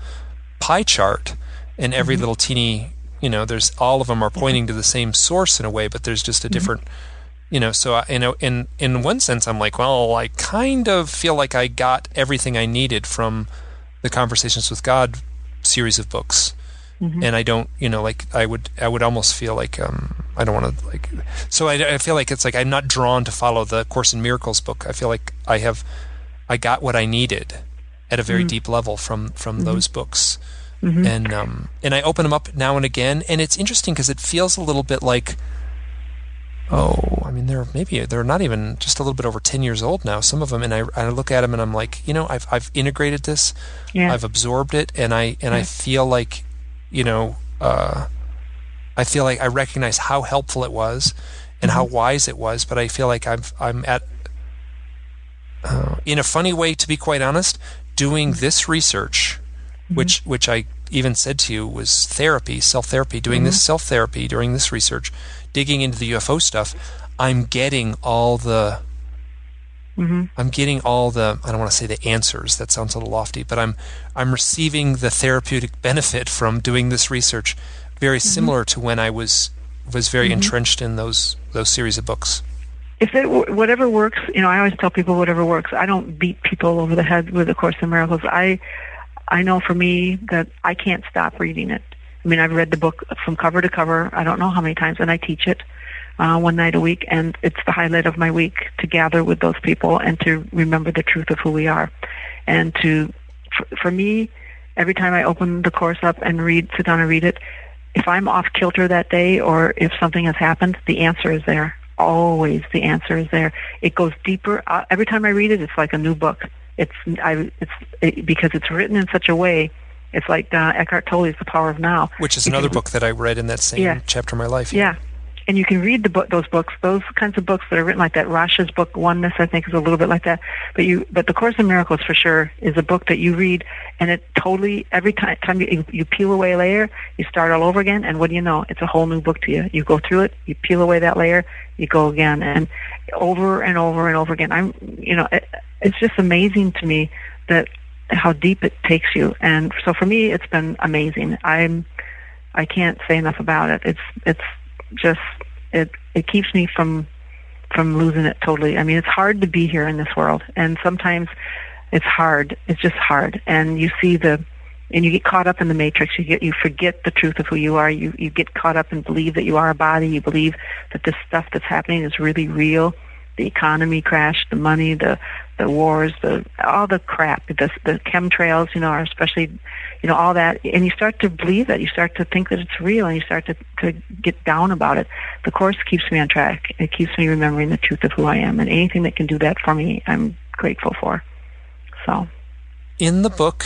Speaker 1: pie chart, and every mm-hmm. little teeny, you know, there's all of them are pointing mm-hmm. to the same source in a way, but there's just a mm-hmm. different. Mm-hmm you know so I, you know in in one sense i'm like well i kind of feel like i got everything i needed from the conversations with god series of books mm-hmm. and i don't you know like i would i would almost feel like um i don't want to like so I, I feel like it's like i'm not drawn to follow the course in miracles book i feel like i have i got what i needed at a very mm-hmm. deep level from from mm-hmm. those books mm-hmm. and um and i open them up now and again and it's interesting because it feels a little bit like oh, I mean, they're maybe they're not even just a little bit over ten years old now. Some of them, and I, I look at them and I'm like, you know, I've I've integrated this, yeah. I've absorbed it, and I and yeah. I feel like, you know, uh, I feel like I recognize how helpful it was, and mm-hmm. how wise it was. But I feel like I'm I'm at, uh, in a funny way, to be quite honest, doing mm-hmm. this research, mm-hmm. which which I even said to you was therapy, self therapy, doing this mm-hmm. self therapy, doing this research digging into the UFO stuff, I'm getting all the Mm-hmm. I'm getting all the I don't want to say the answers that sounds a little lofty but I'm I'm receiving the therapeutic benefit from doing this research very mm-hmm. similar to when I was was very mm-hmm. entrenched in those those series of books
Speaker 2: if it whatever works you know I always tell people whatever works I don't beat people over the head with the course in miracles I I know for me that I can't stop reading it I mean, I've read the book from cover to cover. I don't know how many times, and I teach it uh, one night a week, and it's the highlight of my week to gather with those people and to remember the truth of who we are, and to, for, for me, every time I open the course up and read, sit down and read it, if I'm off kilter that day or if something has happened, the answer is there. Always, the answer is there. It goes deeper. Uh, every time I read it, it's like a new book. It's I it's it, because it's written in such a way it's like uh, Eckhart Tolle's The Power of Now,
Speaker 1: which is another book that I read in that same yeah. chapter of my life.
Speaker 2: Yeah. yeah. And you can read the book, those books, those kinds of books that are written like that. Rasha's book, Oneness, I think, is a little bit like that. But you, but the Course in Miracles, for sure, is a book that you read, and it totally every time, time you, you peel away a layer, you start all over again, and what do you know? It's a whole new book to you. You go through it, you peel away that layer, you go again, and over and over and over again. I'm, you know, it, it's just amazing to me that how deep it takes you. And so for me, it's been amazing. I'm, I can't say enough about it. It's, it's just, it, it keeps me from, from losing it totally. I mean, it's hard to be here in this world. And sometimes it's hard. It's just hard. And you see the, and you get caught up in the matrix. You get, you forget the truth of who you are. You, you get caught up and believe that you are a body. You believe that this stuff that's happening is really real the economy crash, the money, the the wars, the all the crap, the the chemtrails, you know, are especially, you know, all that, and you start to believe it. you start to think that it's real, and you start to to get down about it. The course keeps me on track. It keeps me remembering the truth of who I am, and anything that can do that for me, I'm grateful for. So,
Speaker 1: in the book,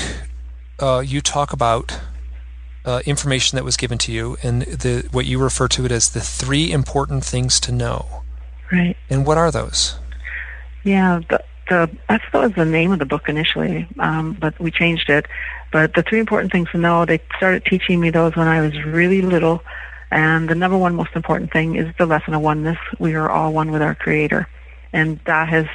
Speaker 1: uh, you talk about uh, information that was given to you, and the what you refer to it as the three important things to know.
Speaker 2: Right.
Speaker 1: And what are those?
Speaker 2: Yeah, the, the that was the name of the book initially, um, but we changed it. But the three important things to know, they started teaching me those when I was really little. And the number one most important thing is the lesson of oneness. We are all one with our Creator. And that has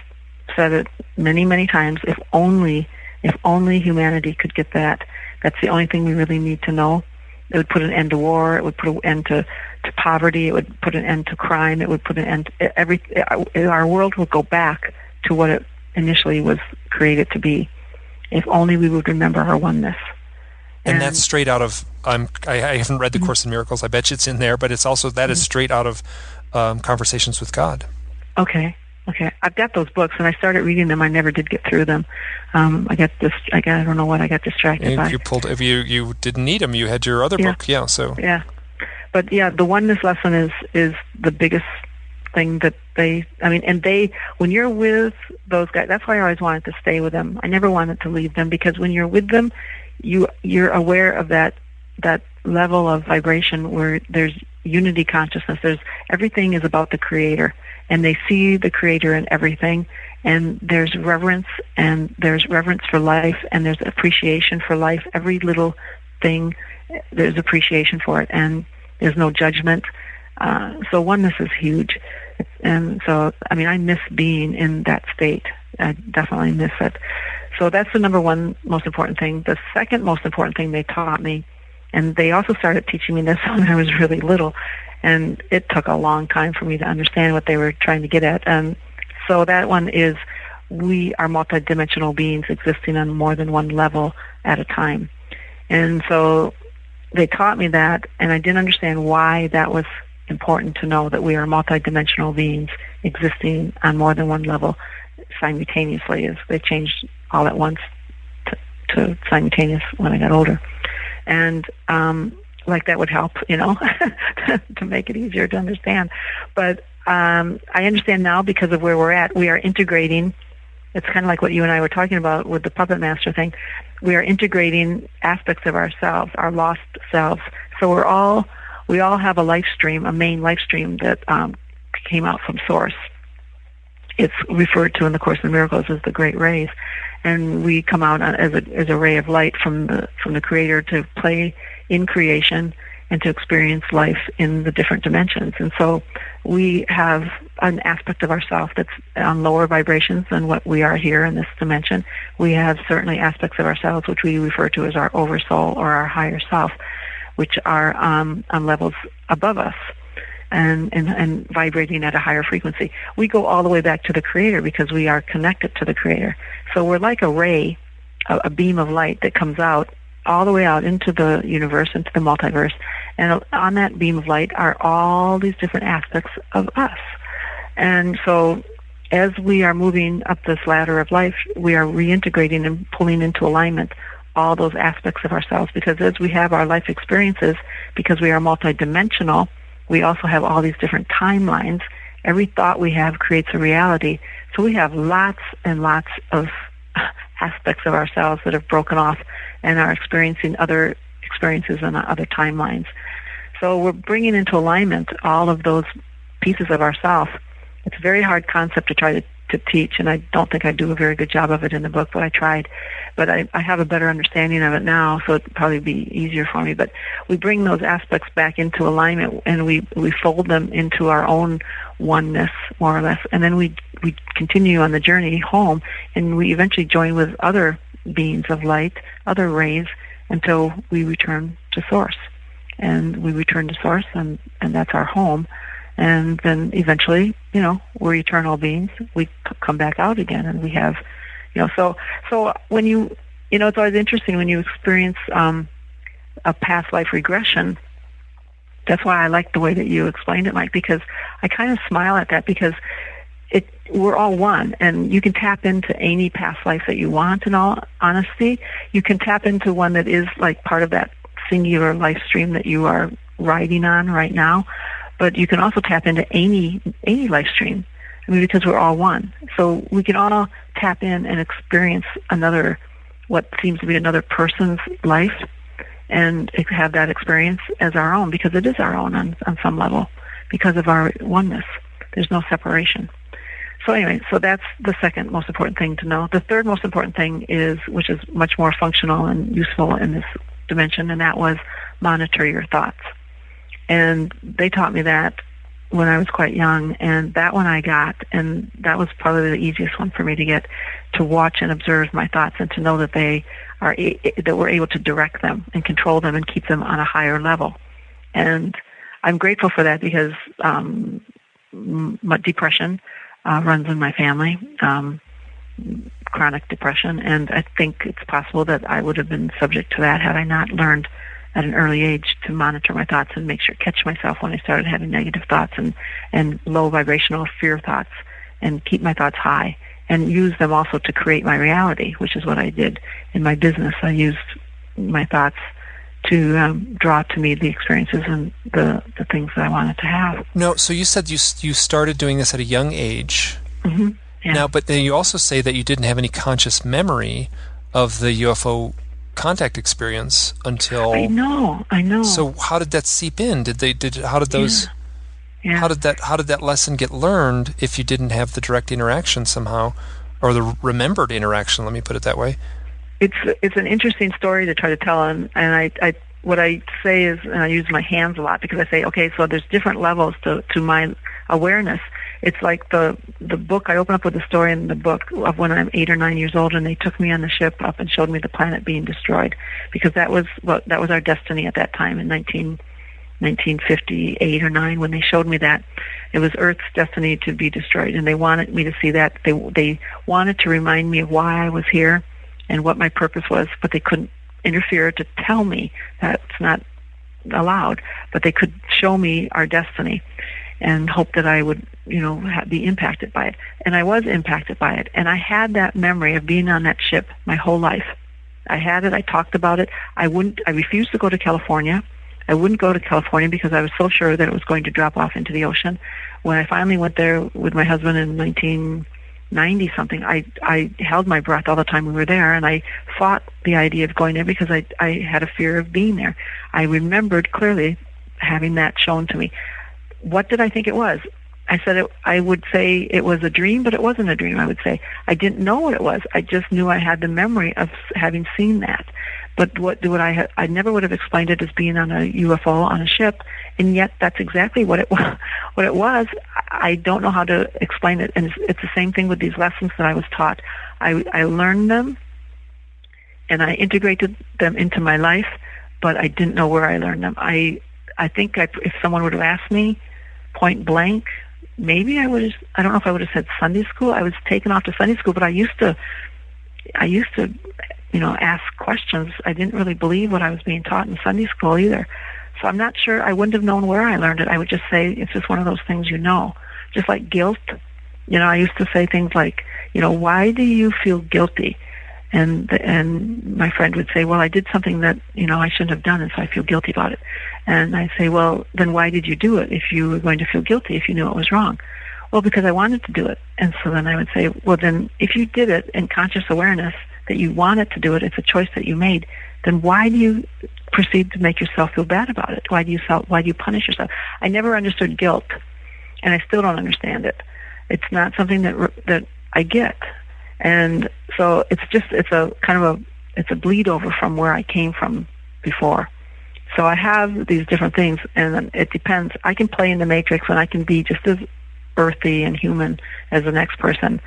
Speaker 2: said it many, many times. If only, if only humanity could get that. That's the only thing we really need to know. It would put an end to war. It would put an end to, to poverty. It would put an end to crime. It would put an end to every, our world would go back to what it initially was created to be if only we would remember our oneness.
Speaker 1: And, and that's straight out of I'm I, I haven't read the mm-hmm. Course in Miracles. I bet you it's in there, but it's also that mm-hmm. is straight out of um, conversations with God.
Speaker 2: Okay. Okay, I've got those books, and I started reading them. I never did get through them. Um, I got this. I got. I don't know what I got distracted
Speaker 1: you,
Speaker 2: by.
Speaker 1: You pulled. If you you didn't need them, you had your other
Speaker 2: yeah.
Speaker 1: book. Yeah. So.
Speaker 2: Yeah, but yeah, the oneness lesson is is the biggest thing that they. I mean, and they when you're with those guys, that's why I always wanted to stay with them. I never wanted to leave them because when you're with them, you you're aware of that that level of vibration where there's unity consciousness. There's everything is about the creator and they see the creator in everything and there's reverence and there's reverence for life and there's appreciation for life. Every little thing there's appreciation for it and there's no judgment. Uh, so oneness is huge. And so, I mean, I miss being in that state. I definitely miss it. So that's the number one most important thing. The second most important thing they taught me and they also started teaching me this when I was really little. And it took a long time for me to understand what they were trying to get at. And so that one is we are multidimensional beings existing on more than one level at a time. And so they taught me that, and I didn't understand why that was important to know that we are multidimensional beings existing on more than one level simultaneously. As they changed all at once to, to simultaneous when I got older and um, like that would help, you know, to make it easier to understand. But um, I understand now because of where we're at. We are integrating. It's kind of like what you and I were talking about with the puppet master thing. We are integrating aspects of ourselves, our lost selves. So we're all we all have a life stream, a main life stream that um, came out from source. It's referred to in the Course in Miracles as the Great Rays, and we come out as a as a ray of light from the from the Creator to play in creation and to experience life in the different dimensions. And so we have an aspect of ourself that's on lower vibrations than what we are here in this dimension. We have certainly aspects of ourselves which we refer to as our oversoul or our higher self, which are um, on levels above us and, and, and vibrating at a higher frequency. We go all the way back to the Creator because we are connected to the Creator. So we're like a ray, a, a beam of light that comes out all the way out into the universe, into the multiverse. And on that beam of light are all these different aspects of us. And so as we are moving up this ladder of life, we are reintegrating and pulling into alignment all those aspects of ourselves because as we have our life experiences, because we are multidimensional, we also have all these different timelines. Every thought we have creates a reality. So we have lots and lots of aspects of ourselves that have broken off and are experiencing other experiences and other timelines. So we're bringing into alignment all of those pieces of ourself. It's a very hard concept to try to to teach, and I don't think I do a very good job of it in the book, but I tried. But I, I have a better understanding of it now, so it'd probably be easier for me. But we bring those aspects back into alignment, and we we fold them into our own oneness, more or less, and then we we continue on the journey home, and we eventually join with other beings of light, other rays, until we return to source, and we return to source, and and that's our home and then eventually, you know, we're eternal beings. We come back out again, and we have, you know, so so when you, you know, it's always interesting when you experience um, a past life regression. That's why I like the way that you explained it, Mike, because I kind of smile at that because it we're all one, and you can tap into any past life that you want. In all honesty, you can tap into one that is like part of that singular life stream that you are riding on right now but you can also tap into any any life stream. I mean, because we're all one, so we can all tap in and experience another, what seems to be another person's life, and have that experience as our own because it is our own on on some level because of our oneness. There's no separation. So anyway, so that's the second most important thing to know. The third most important thing is, which is much more functional and useful in this dimension, and that was monitor your thoughts. And they taught me that when I was quite young, and that one I got, and that was probably the easiest one for me to get to watch and observe my thoughts and to know that they are that we're able to direct them and control them and keep them on a higher level. And I'm grateful for that because um, depression uh, runs in my family, um, chronic depression, and I think it's possible that I would have been subject to that had I not learned at an early age to monitor my thoughts and make sure catch myself when I started having negative thoughts and and low vibrational fear thoughts and keep my thoughts high and use them also to create my reality, which is what I did in my business. I used my thoughts to um, draw to me the experiences and the, the things that I wanted to have.
Speaker 1: No, so you said you you started doing this at a young age.
Speaker 2: Mm-hmm.
Speaker 1: Yeah. Now, but then you also say that you didn't have any conscious memory of the UFO contact experience until
Speaker 2: I know, I know.
Speaker 1: So how did that seep in? Did they did how did those
Speaker 2: yeah. Yeah.
Speaker 1: how did that how did that lesson get learned if you didn't have the direct interaction somehow or the remembered interaction, let me put it that way?
Speaker 2: It's it's an interesting story to try to tell and and I, I what I say is and I use my hands a lot because I say, okay, so there's different levels to to my awareness it's like the the book. I open up with a story in the book of when I'm eight or nine years old, and they took me on the ship up and showed me the planet being destroyed, because that was what that was our destiny at that time in 19, 1958 or nine when they showed me that it was Earth's destiny to be destroyed, and they wanted me to see that. They they wanted to remind me of why I was here and what my purpose was, but they couldn't interfere to tell me that's not allowed, but they could show me our destiny and hope that I would, you know, be impacted by it. And I was impacted by it. And I had that memory of being on that ship my whole life. I had it. I talked about it. I wouldn't. I refused to go to California. I wouldn't go to California because I was so sure that it was going to drop off into the ocean. When I finally went there with my husband in 1990 something, I I held my breath all the time we were there, and I fought the idea of going there because I I had a fear of being there. I remembered clearly having that shown to me what did I think it was? I said it, I would say it was a dream, but it wasn't a dream. I would say I didn't know what it was. I just knew I had the memory of having seen that. But what would I? Ha- I never would have explained it as being on a UFO on a ship, and yet that's exactly what it was. What it was. I don't know how to explain it, and it's, it's the same thing with these lessons that I was taught. I I learned them, and I integrated them into my life, but I didn't know where I learned them. I I think I, if someone would have asked me point blank, maybe I would have, I don't know if I would have said Sunday school. I was taken off to Sunday school, but I used to, I used to, you know, ask questions. I didn't really believe what I was being taught in Sunday school either. So I'm not sure, I wouldn't have known where I learned it. I would just say it's just one of those things you know. Just like guilt. You know, I used to say things like, you know, why do you feel guilty? And and my friend would say, "Well, I did something that you know I shouldn't have done, and so I feel guilty about it." And I say, "Well, then why did you do it if you were going to feel guilty if you knew it was wrong?" Well, because I wanted to do it. And so then I would say, "Well, then if you did it in conscious awareness that you wanted to do it, it's a choice that you made. Then why do you proceed to make yourself feel bad about it? Why do you self, why do you punish yourself?" I never understood guilt, and I still don't understand it. It's not something that that I get and so it's just it's a kind of a it's a bleed over from where I came from before. So I have these different things, and it depends. I can play in the matrix, and I can be just as earthy and human as the next person,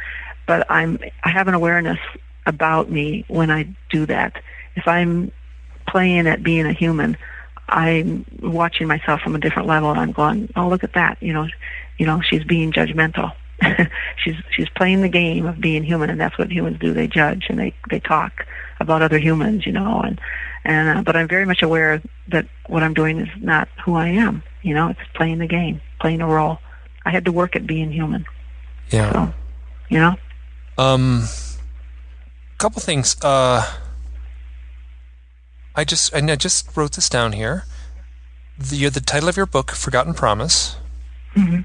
Speaker 2: but I'm I have an awareness about me when I do that. If I'm playing at being a human, I'm watching myself from a different level, and I'm going, "Oh, look at that!" You know, you know, she's being judgmental she's she's playing the game of being human, and that's what humans do. They judge and they they talk about other humans, you know. And and uh, but I'm very much aware that what I'm doing is not who I am. You know, it's playing the game, playing a role. I had to work at being human.
Speaker 1: Yeah.
Speaker 2: So, you know.
Speaker 1: Um. Couple things. Uh. I just I just wrote this down here. The the title of your book, Forgotten Promise.
Speaker 2: Mm-hmm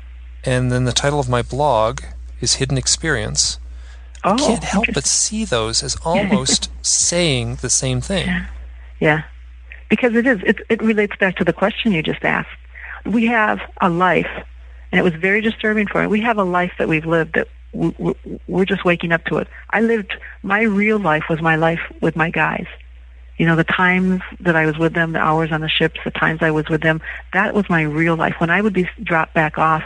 Speaker 1: and then the title of my blog is Hidden Experience.
Speaker 2: Oh,
Speaker 1: I can't help but see those as almost saying the same thing.
Speaker 2: Yeah. yeah. Because it is. It, it relates back to the question you just asked. We have a life, and it was very disturbing for me. We have a life that we've lived that we're just waking up to it. I lived, my real life was my life with my guys. You know, the times that I was with them, the hours on the ships, the times I was with them, that was my real life. When I would be dropped back off,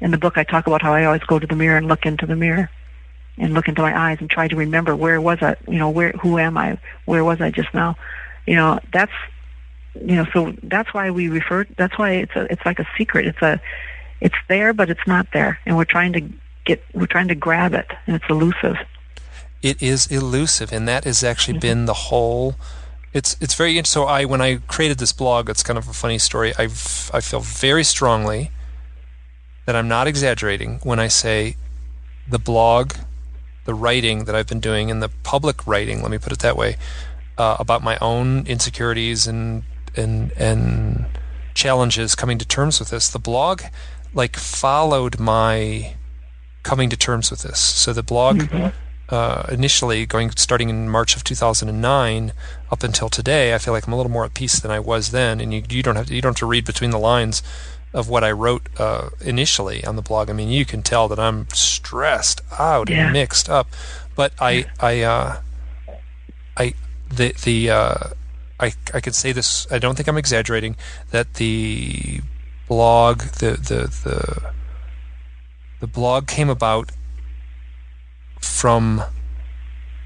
Speaker 2: in the book I talk about how I always go to the mirror and look into the mirror and look into my eyes and try to remember where was I, you know, where, who am I? Where was I just now? You know, that's, you know, so that's why we refer, that's why it's a, it's like a secret. It's a, it's there, but it's not there. And we're trying to get, we're trying to grab it and it's elusive.
Speaker 1: It is elusive. And that has actually mm-hmm. been the whole, it's, it's very, so I, when I created this blog, it's kind of a funny story. I've, I feel very strongly that I'm not exaggerating when I say the blog the writing that I've been doing and the public writing, let me put it that way, uh, about my own insecurities and and and challenges coming to terms with this. The blog like followed my coming to terms with this. So the blog mm-hmm. uh, initially going starting in March of 2009 up until today, I feel like I'm a little more at peace than I was then. And you you don't have to, you don't have to read between the lines of what I wrote uh, initially on the blog. I mean, you can tell that I'm stressed out yeah. and mixed up. But I, I, uh, I, the the uh, I I could say this. I don't think I'm exaggerating. That the blog, the the the the blog came about from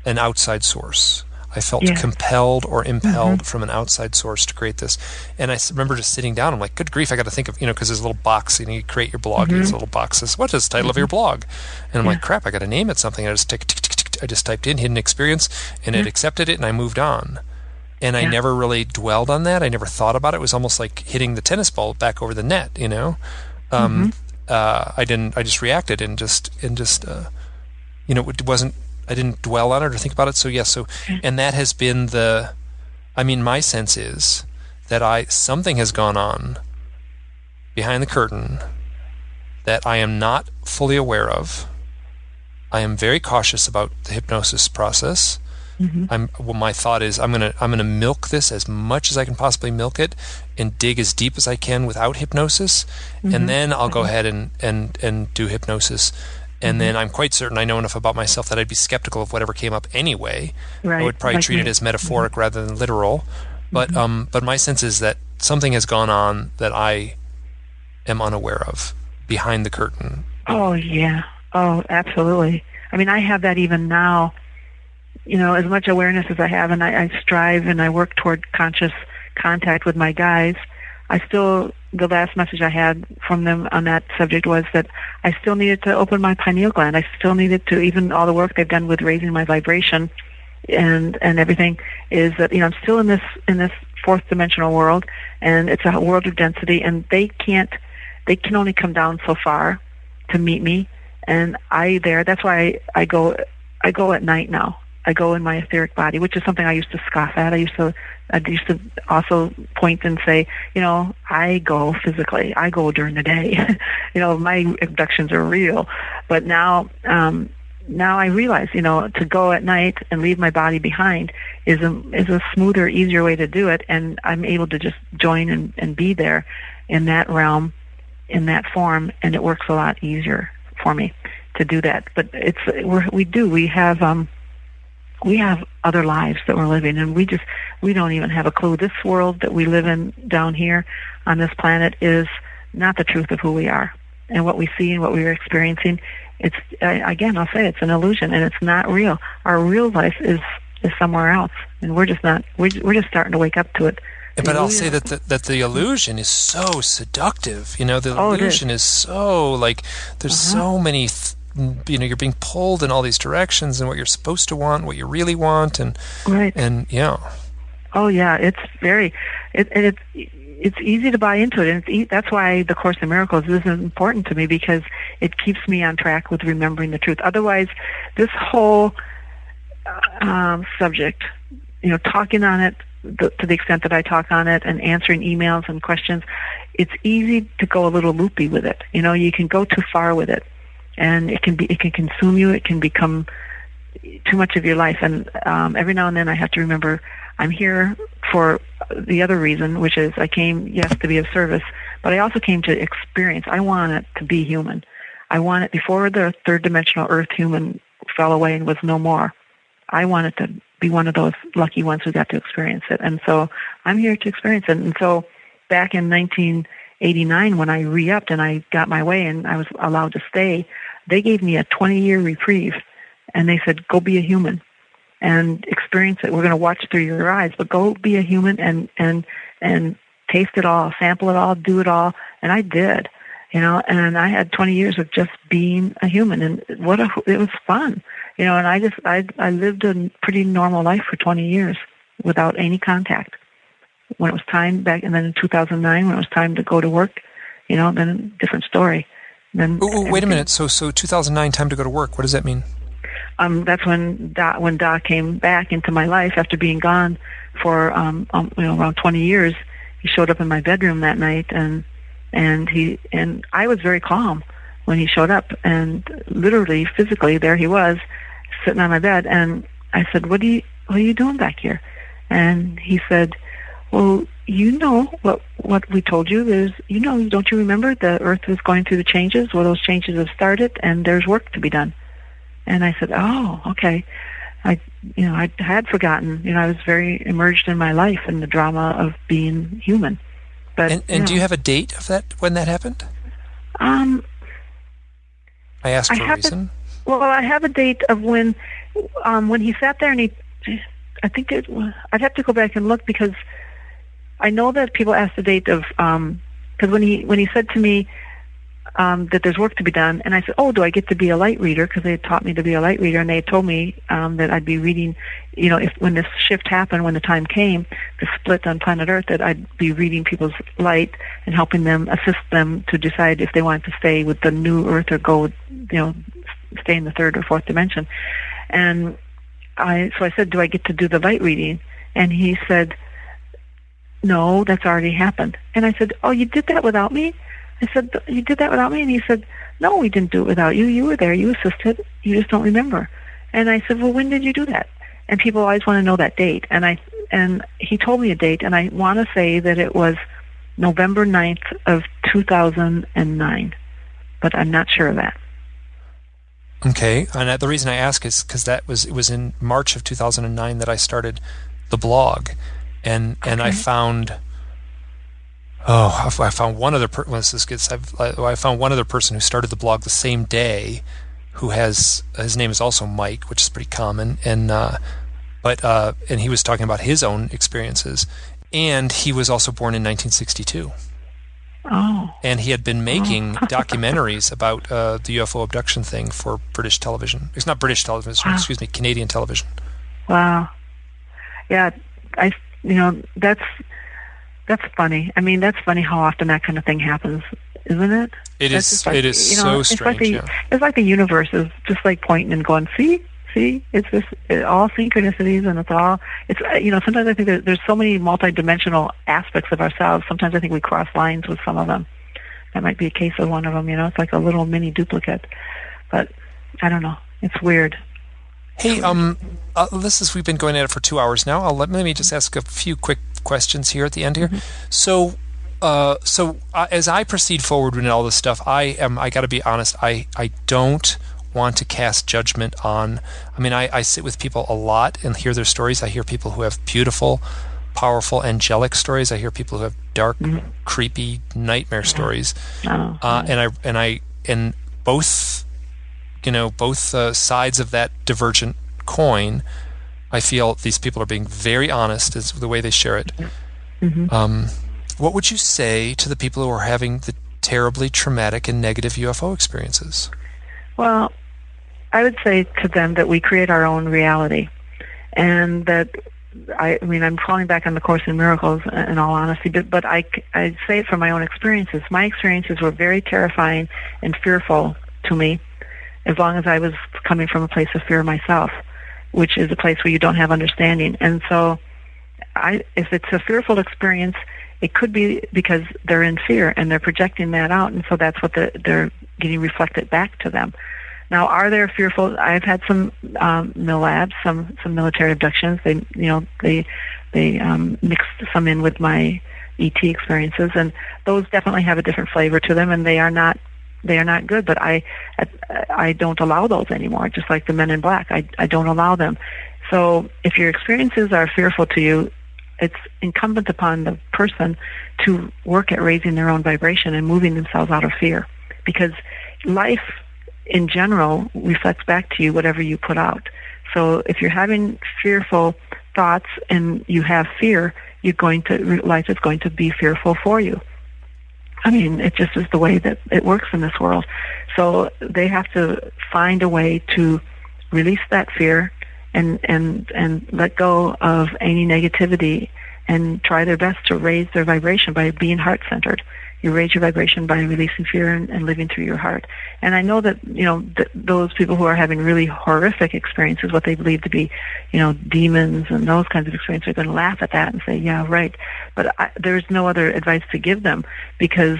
Speaker 1: an outside source. I felt yeah. compelled or impelled mm-hmm. from an outside source to create this. And I remember just sitting down. I'm like, good grief, I got to think of, you know, because there's a little box, you know, you create your blog, mm-hmm. these little boxes. What is the title mm-hmm. of your mm-hmm. blog? And I'm yeah. like, crap, I got to name it something. I just, tick, tick, tick, tick, I just typed in hidden experience and it accepted it and I moved on. And I never really dwelled on that. I never thought about it. It was almost like hitting the tennis ball back over the net, you know? Um, mm-hmm. uh, I didn't, I just reacted and just, and just, uh, you know, it wasn't I didn't dwell on it or think about it. So yes, so and that has been the. I mean, my sense is that I something has gone on behind the curtain that I am not fully aware of. I am very cautious about the hypnosis process. Mm-hmm. I'm well, my thought is I'm gonna I'm gonna milk this as much as I can possibly milk it and dig as deep as I can without hypnosis, mm-hmm. and then I'll go ahead and and and do hypnosis and mm-hmm. then I'm quite certain I know enough about myself that I'd be skeptical of whatever came up anyway.
Speaker 2: Right.
Speaker 1: I would probably like treat it as metaphoric mm-hmm. rather than literal. But mm-hmm. um, but my sense is that something has gone on that I am unaware of behind the curtain.
Speaker 2: Oh yeah. Oh, absolutely. I mean, I have that even now. You know, as much awareness as I have, and I, I strive and I work toward conscious contact with my guys. I still, the last message I had from them on that subject was that I still needed to open my pineal gland. I still needed to, even all the work they've done with raising my vibration and, and everything is that, you know, I'm still in this, in this fourth dimensional world and it's a world of density and they can't, they can only come down so far to meet me. And I there, that's why I, I go, I go at night now. I go in my etheric body, which is something I used to scoff at. I used to I used to also point and say, you know, I go physically. I go during the day. you know, my abductions are real. But now, um, now I realize, you know, to go at night and leave my body behind is a is a smoother, easier way to do it, and I'm able to just join and, and be there in that realm, in that form, and it works a lot easier for me to do that. But it's we're, we do we have um we have other lives that we're living and we just we don't even have a clue this world that we live in down here on this planet is not the truth of who we are and what we see and what we're experiencing it's again i'll say it's an illusion and it's not real our real life is is somewhere else and we're just not we're, we're just starting to wake up to it
Speaker 1: but I'll say that the, that the illusion is so seductive. You know, the oh, illusion is. is. so like there's uh-huh. so many th- you know you're being pulled in all these directions and what you're supposed to want what you really want and
Speaker 2: right.
Speaker 1: and yeah.
Speaker 2: Oh yeah it's very it, it's it's easy to buy into it and it's, e- that's why the course in miracles is important to me because it keeps me on track with remembering the truth. Otherwise this whole um, subject you know talking on it the, to the extent that I talk on it and answering emails and questions, it's easy to go a little loopy with it. You know, you can go too far with it and it can be it can consume you. It can become too much of your life. And um, every now and then, I have to remember I'm here for the other reason, which is I came yes to be of service, but I also came to experience. I want it to be human. I want it before the third dimensional Earth human fell away and was no more. I wanted to be one of those lucky ones who got to experience it. And so I'm here to experience it. And so back in 1989, when I re-upped and I got my way and I was allowed to stay, they gave me a 20-year reprieve, and they said, "Go be a human." and experience it. We're going to watch through your eyes, but go be a human and and and taste it all, sample it all, do it all, and I did, you know. And I had 20 years of just being a human, and what a it was fun, you know. And I just I I lived a pretty normal life for 20 years without any contact. When it was time back, and then in 2009, when it was time to go to work, you know, then different story. Then
Speaker 1: Ooh, wait a minute. So so 2009, time to go to work. What does that mean?
Speaker 2: um, that's when Doc, when Doc came back into my life after being gone for um, um, you know around 20 years. He showed up in my bedroom that night, and and he and I was very calm when he showed up, and literally physically there he was sitting on my bed, and I said, "What are you What are you doing back here?" And he said, "Well, you know what what we told you. is you know don't you remember the Earth was going through the changes? Well, those changes have started, and there's work to be done." And I said, "Oh, okay." I, you know, I had forgotten. You know, I was very immersed in my life and the drama of being human. But
Speaker 1: and, and
Speaker 2: you
Speaker 1: do you have a date of that when that happened?
Speaker 2: Um,
Speaker 1: I asked for a
Speaker 2: have it-
Speaker 1: reason.
Speaker 2: well, I have a date of when, um, when he sat there and he, I think it. I'd have to go back and look because I know that people ask the date of, um, because when he when he said to me, um, that there's work to be done. And I said, oh, do I get to be a light reader? Because they had taught me to be a light reader, and they had told me um, that I'd be reading, you know, if when this shift happened, when the time came, the split on planet Earth, that I'd be reading people's light and helping them, assist them to decide if they wanted to stay with the new Earth or go, you know, stay in the third or fourth dimension. And I, so I said, do I get to do the light reading? And he said, no, that's already happened. And I said, oh, you did that without me? I said, you did that without me? And he said, no, we didn't do it without you. You were there. You assisted. You just don't remember. And I said, well, when did you do that? And people always want to know that date. And I, and he told me a date, and I want to say that it was November 9th of 2009, but I'm not sure of that.
Speaker 1: Okay, and uh, the reason I ask is because that was it was in March of 2009 that I started the blog, and and I found. Oh, I found one other person. This is good. I've, I found one other person who started the blog the same day, who has his name is also Mike, which is pretty common, and uh, but uh, and he was talking about his own experiences, and he was also born in 1962
Speaker 2: Oh,
Speaker 1: and he had been making documentaries about uh, the UFO abduction thing for British television. It's not British television,
Speaker 2: Wow.
Speaker 1: excuse me, Canadian television.
Speaker 2: wow. Yeah, I, you know, that's, that's funny. I mean, that's funny how often that kind of thing happens, isn't it?
Speaker 1: It
Speaker 2: that's
Speaker 1: is.
Speaker 2: Like,
Speaker 1: it is
Speaker 2: you know,
Speaker 1: so
Speaker 2: it's
Speaker 1: strange.
Speaker 2: Like the,
Speaker 1: yeah.
Speaker 2: It's like the universe is just like pointing and going, see, see, it's just it, all synchronicities and it's all, it's, uh, you know, sometimes I think that there's so many multidimensional aspects of ourselves. Sometimes I think we cross lines with some of them. That might be a case of one of them, you know, it's like a little mini duplicate. But I don't know. It's weird.
Speaker 1: Hey, um, uh, this is we've been going at it for two hours now. I'll let, let me just ask a few quick questions here at the end here. So, uh, so uh, as I proceed forward with all this stuff, I am. I got to be honest. I I don't want to cast judgment on. I mean, I, I sit with people a lot and hear their stories. I hear people who have beautiful, powerful, angelic stories. I hear people who have dark, creepy nightmare stories
Speaker 2: Oh,
Speaker 1: uh, and I and I and both, you know, both uh, sides of that divergent coin. I feel these people are being very honest is the way they share it.
Speaker 2: Mhm.
Speaker 1: Um, what would you say to the people who are having the terribly traumatic and negative UFO experiences?
Speaker 2: Well, I would say to them that we create our own reality, and that I, I mean I'm falling back on the Course in Miracles in all honesty, but but I I say it from my own experiences. My experiences were very terrifying and fearful to me, as long as I was coming from a place of fear myself, which is a place where you don't have understanding, and so. I, if it's a fearful experience, it could be because they're in fear and they're projecting that out, and so that's what the, they're getting reflected back to them. Now, are there fearful? I've had some um, mil labs, some some military abductions. They, you know, they they um, mixed some in with my ET experiences, and those definitely have a different flavor to them, and they are not they are not good. But I I don't allow those anymore. Just like the Men in Black, I I don't allow them. So if your experiences are fearful to you, it's incumbent upon the person to work at raising their own vibration and moving themselves out of fear. Because life in general reflects back to you whatever you put out. So if you're having fearful thoughts and you have fear, you're going to life is going to be fearful for you. I mean, it just is the way that it works in this world. So they have to find a way to release that fear and and and let go of any negativity and try their best to raise their vibration by being heart centered you raise your vibration by releasing fear and, and living through your heart. And I know that, you know, th- those people who are having really horrific experiences, what they believe to be, you know, demons and those kinds of experiences are going to laugh at that and say, yeah, right. But I, there's no other advice to give them because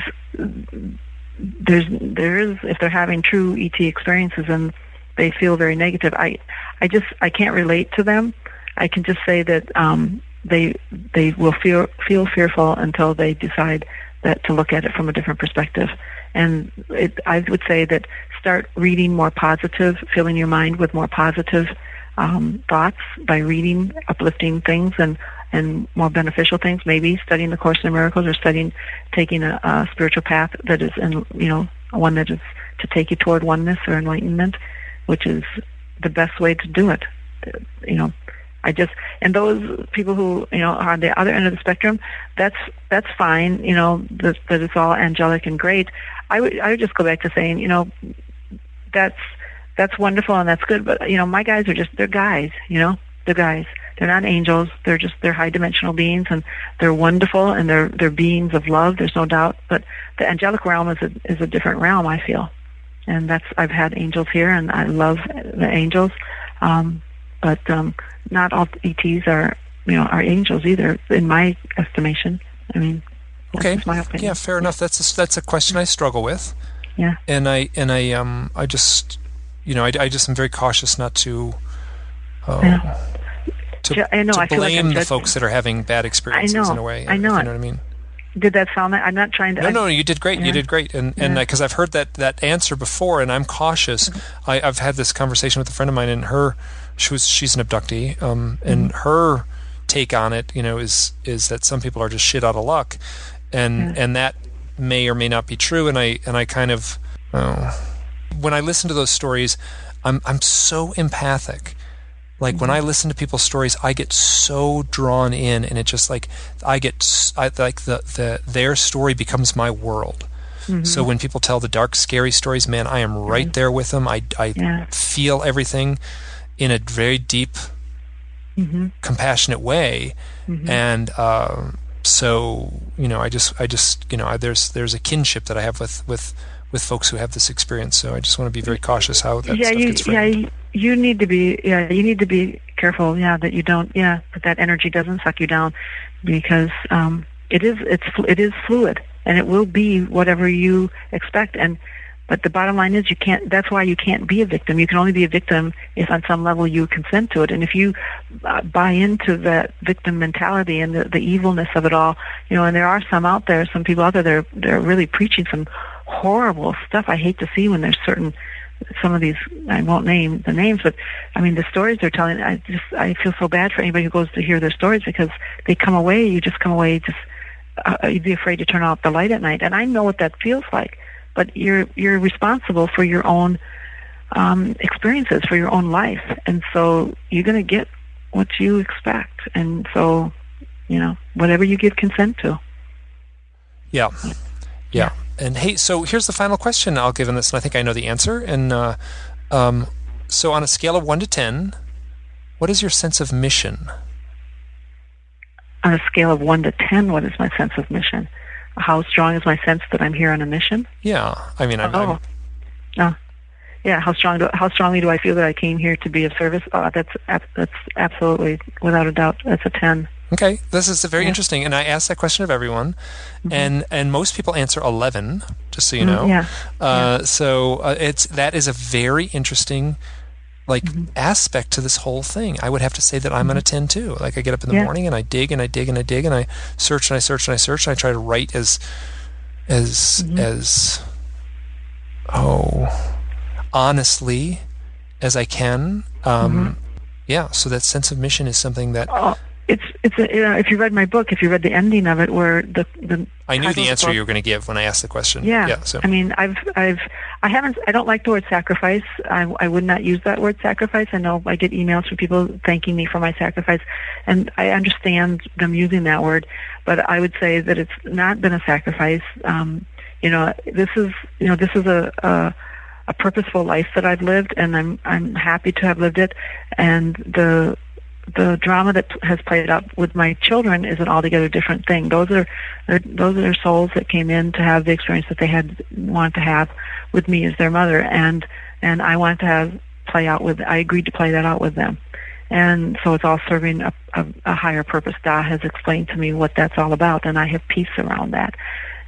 Speaker 2: there's, there is, if they're having true ET experiences and they feel very negative, I, I just, I can't relate to them. I can just say that, um, they, they will feel, feel fearful until they decide that to look at it from a different perspective. And it, I would say that start reading more positive, filling your mind with more positive um, thoughts by reading uplifting things and and more beneficial things. Maybe studying the Course in Miracles or studying taking a, a spiritual path that is in you know one that is to take you toward oneness or enlightenment, which is the best way to do it. You know, I just and those people who you know are on the other end of the spectrum, that's that's fine. You know that that it's all angelic and great. I would I would just go back to saying you know that's that's wonderful and that's good. But you know my guys are just they're guys. You know they're guys. They're not angels. They're just they're high dimensional beings and they're wonderful and they're they're beings of love. There's no doubt. But the angelic realm is a is a different realm. I feel, and that's I've had angels here and I love the angels. Um, but um, not all ETs are you know are angels either, in my estimation. I mean,
Speaker 1: okay, my opinion. Yeah, fair enough. That's a, that's a question I struggle with.
Speaker 2: Yeah,
Speaker 1: and I and I um I just you know I, I just am very cautious not to. Uh, yeah. To, I know, to I blame like the folks that are having bad experiences
Speaker 2: I know,
Speaker 1: in a way.
Speaker 2: I know.
Speaker 1: You know what I mean?
Speaker 2: Did that sound like I'm not trying to?
Speaker 1: No, no, you did great. Yeah. You did great, and and because uh, I've heard that that answer before, and I'm cautious. Mm-hmm. I, I've had this conversation with a friend of mine, and her she was she's an abductee, um, and mm-hmm. her take on it, you know, is is that some people are just shit out of luck, and yeah. and that may or may not be true. And I and I kind of oh, when I listen to those stories, I'm I'm so empathic. Like mm-hmm. when I listen to people's stories, I get so drawn in, and it just like I get I, like the the their story becomes my world. Mm-hmm. So when people tell the dark, scary stories, man, I am right there with them. I I yeah. feel everything in a very deep, mm-hmm. compassionate way, mm-hmm. and uh, so you know, I just I just you know, I, there's there's a kinship that I have with with with folks who have this experience. So I just want to be very cautious how that
Speaker 2: yeah,
Speaker 1: stuff
Speaker 2: you. Yeah, you need to be yeah, you need to be careful. Yeah, that you don't yeah that that energy doesn't suck you down because um, it is it's it is fluid and it will be whatever you expect and but the bottom line is you can't, that's why you can't be a victim. You can only be a victim if on some level you consent to it. And if you uh, buy into that victim mentality and the, the evilness of it all, you know, and there are some out there, some people out there, they're, they're really preaching some horrible stuff I hate to see when there's certain some of these I won't name the names, but I mean the stories they're telling. I just I feel so bad for anybody who goes to hear their stories because they come away. You just come away just uh, you'd be afraid to turn off the light at night, and I know what that feels like but you're you're responsible for your own um, experiences, for your own life, and so you're going to get what you expect, and so you know whatever you give consent to.
Speaker 1: Yeah, yeah. yeah. And hey, so here's the final question I'll give in this, and I think I know the answer. And uh, um, so, on a scale of one to ten, what is your sense of mission?
Speaker 2: On a scale of one to ten, what is my sense of mission? How strong is my sense that I'm here on a mission?
Speaker 1: Yeah, I mean, I'm.
Speaker 2: Oh, I'm, uh, yeah. How strong? Do, how strongly do I feel that I came here to be of service? Uh, that's that's absolutely, without a doubt, that's a ten.
Speaker 1: Okay, this is very yeah. interesting, and I ask that question of everyone, mm-hmm. and and most people answer eleven, just so you mm-hmm. know.
Speaker 2: Yeah.
Speaker 1: Uh, yeah. So uh, it's that is a very interesting like mm-hmm. aspect to this whole thing. I would have to say that I'm mm-hmm. on a 10 too. Like I get up in the yeah. morning and I dig and I dig and I dig and I search and I search and I search and I try to write as as mm-hmm. as oh honestly as I can. Um, mm-hmm. Yeah, so that sense of mission is something that
Speaker 2: Oh, it's it's a, you know, if you read my book, if you read the ending of it, where the the
Speaker 1: I knew the answer
Speaker 2: book-
Speaker 1: you were going to give when I asked the question.
Speaker 2: Yeah.
Speaker 1: Yeah. So
Speaker 2: I mean, I've, I've, I haven't, I don't like the word sacrifice. I, I would not use that word sacrifice. I know I get emails from people thanking me for my sacrifice, and I understand them using that word, but I would say that it's not been a sacrifice. Um, you know, this is, you know, this is a, a, a purposeful life that I've lived, and I'm, I'm happy to have lived it, and the, the drama that has played out with my children is an altogether different thing. Those are those are souls that came in to have the experience that they had wanted to have with me as their mother, and and I wanted to have play out with. I agreed to play that out with them, and so it's all serving a, a, a higher purpose. Da has explained to me what that's all about, and I have peace around that.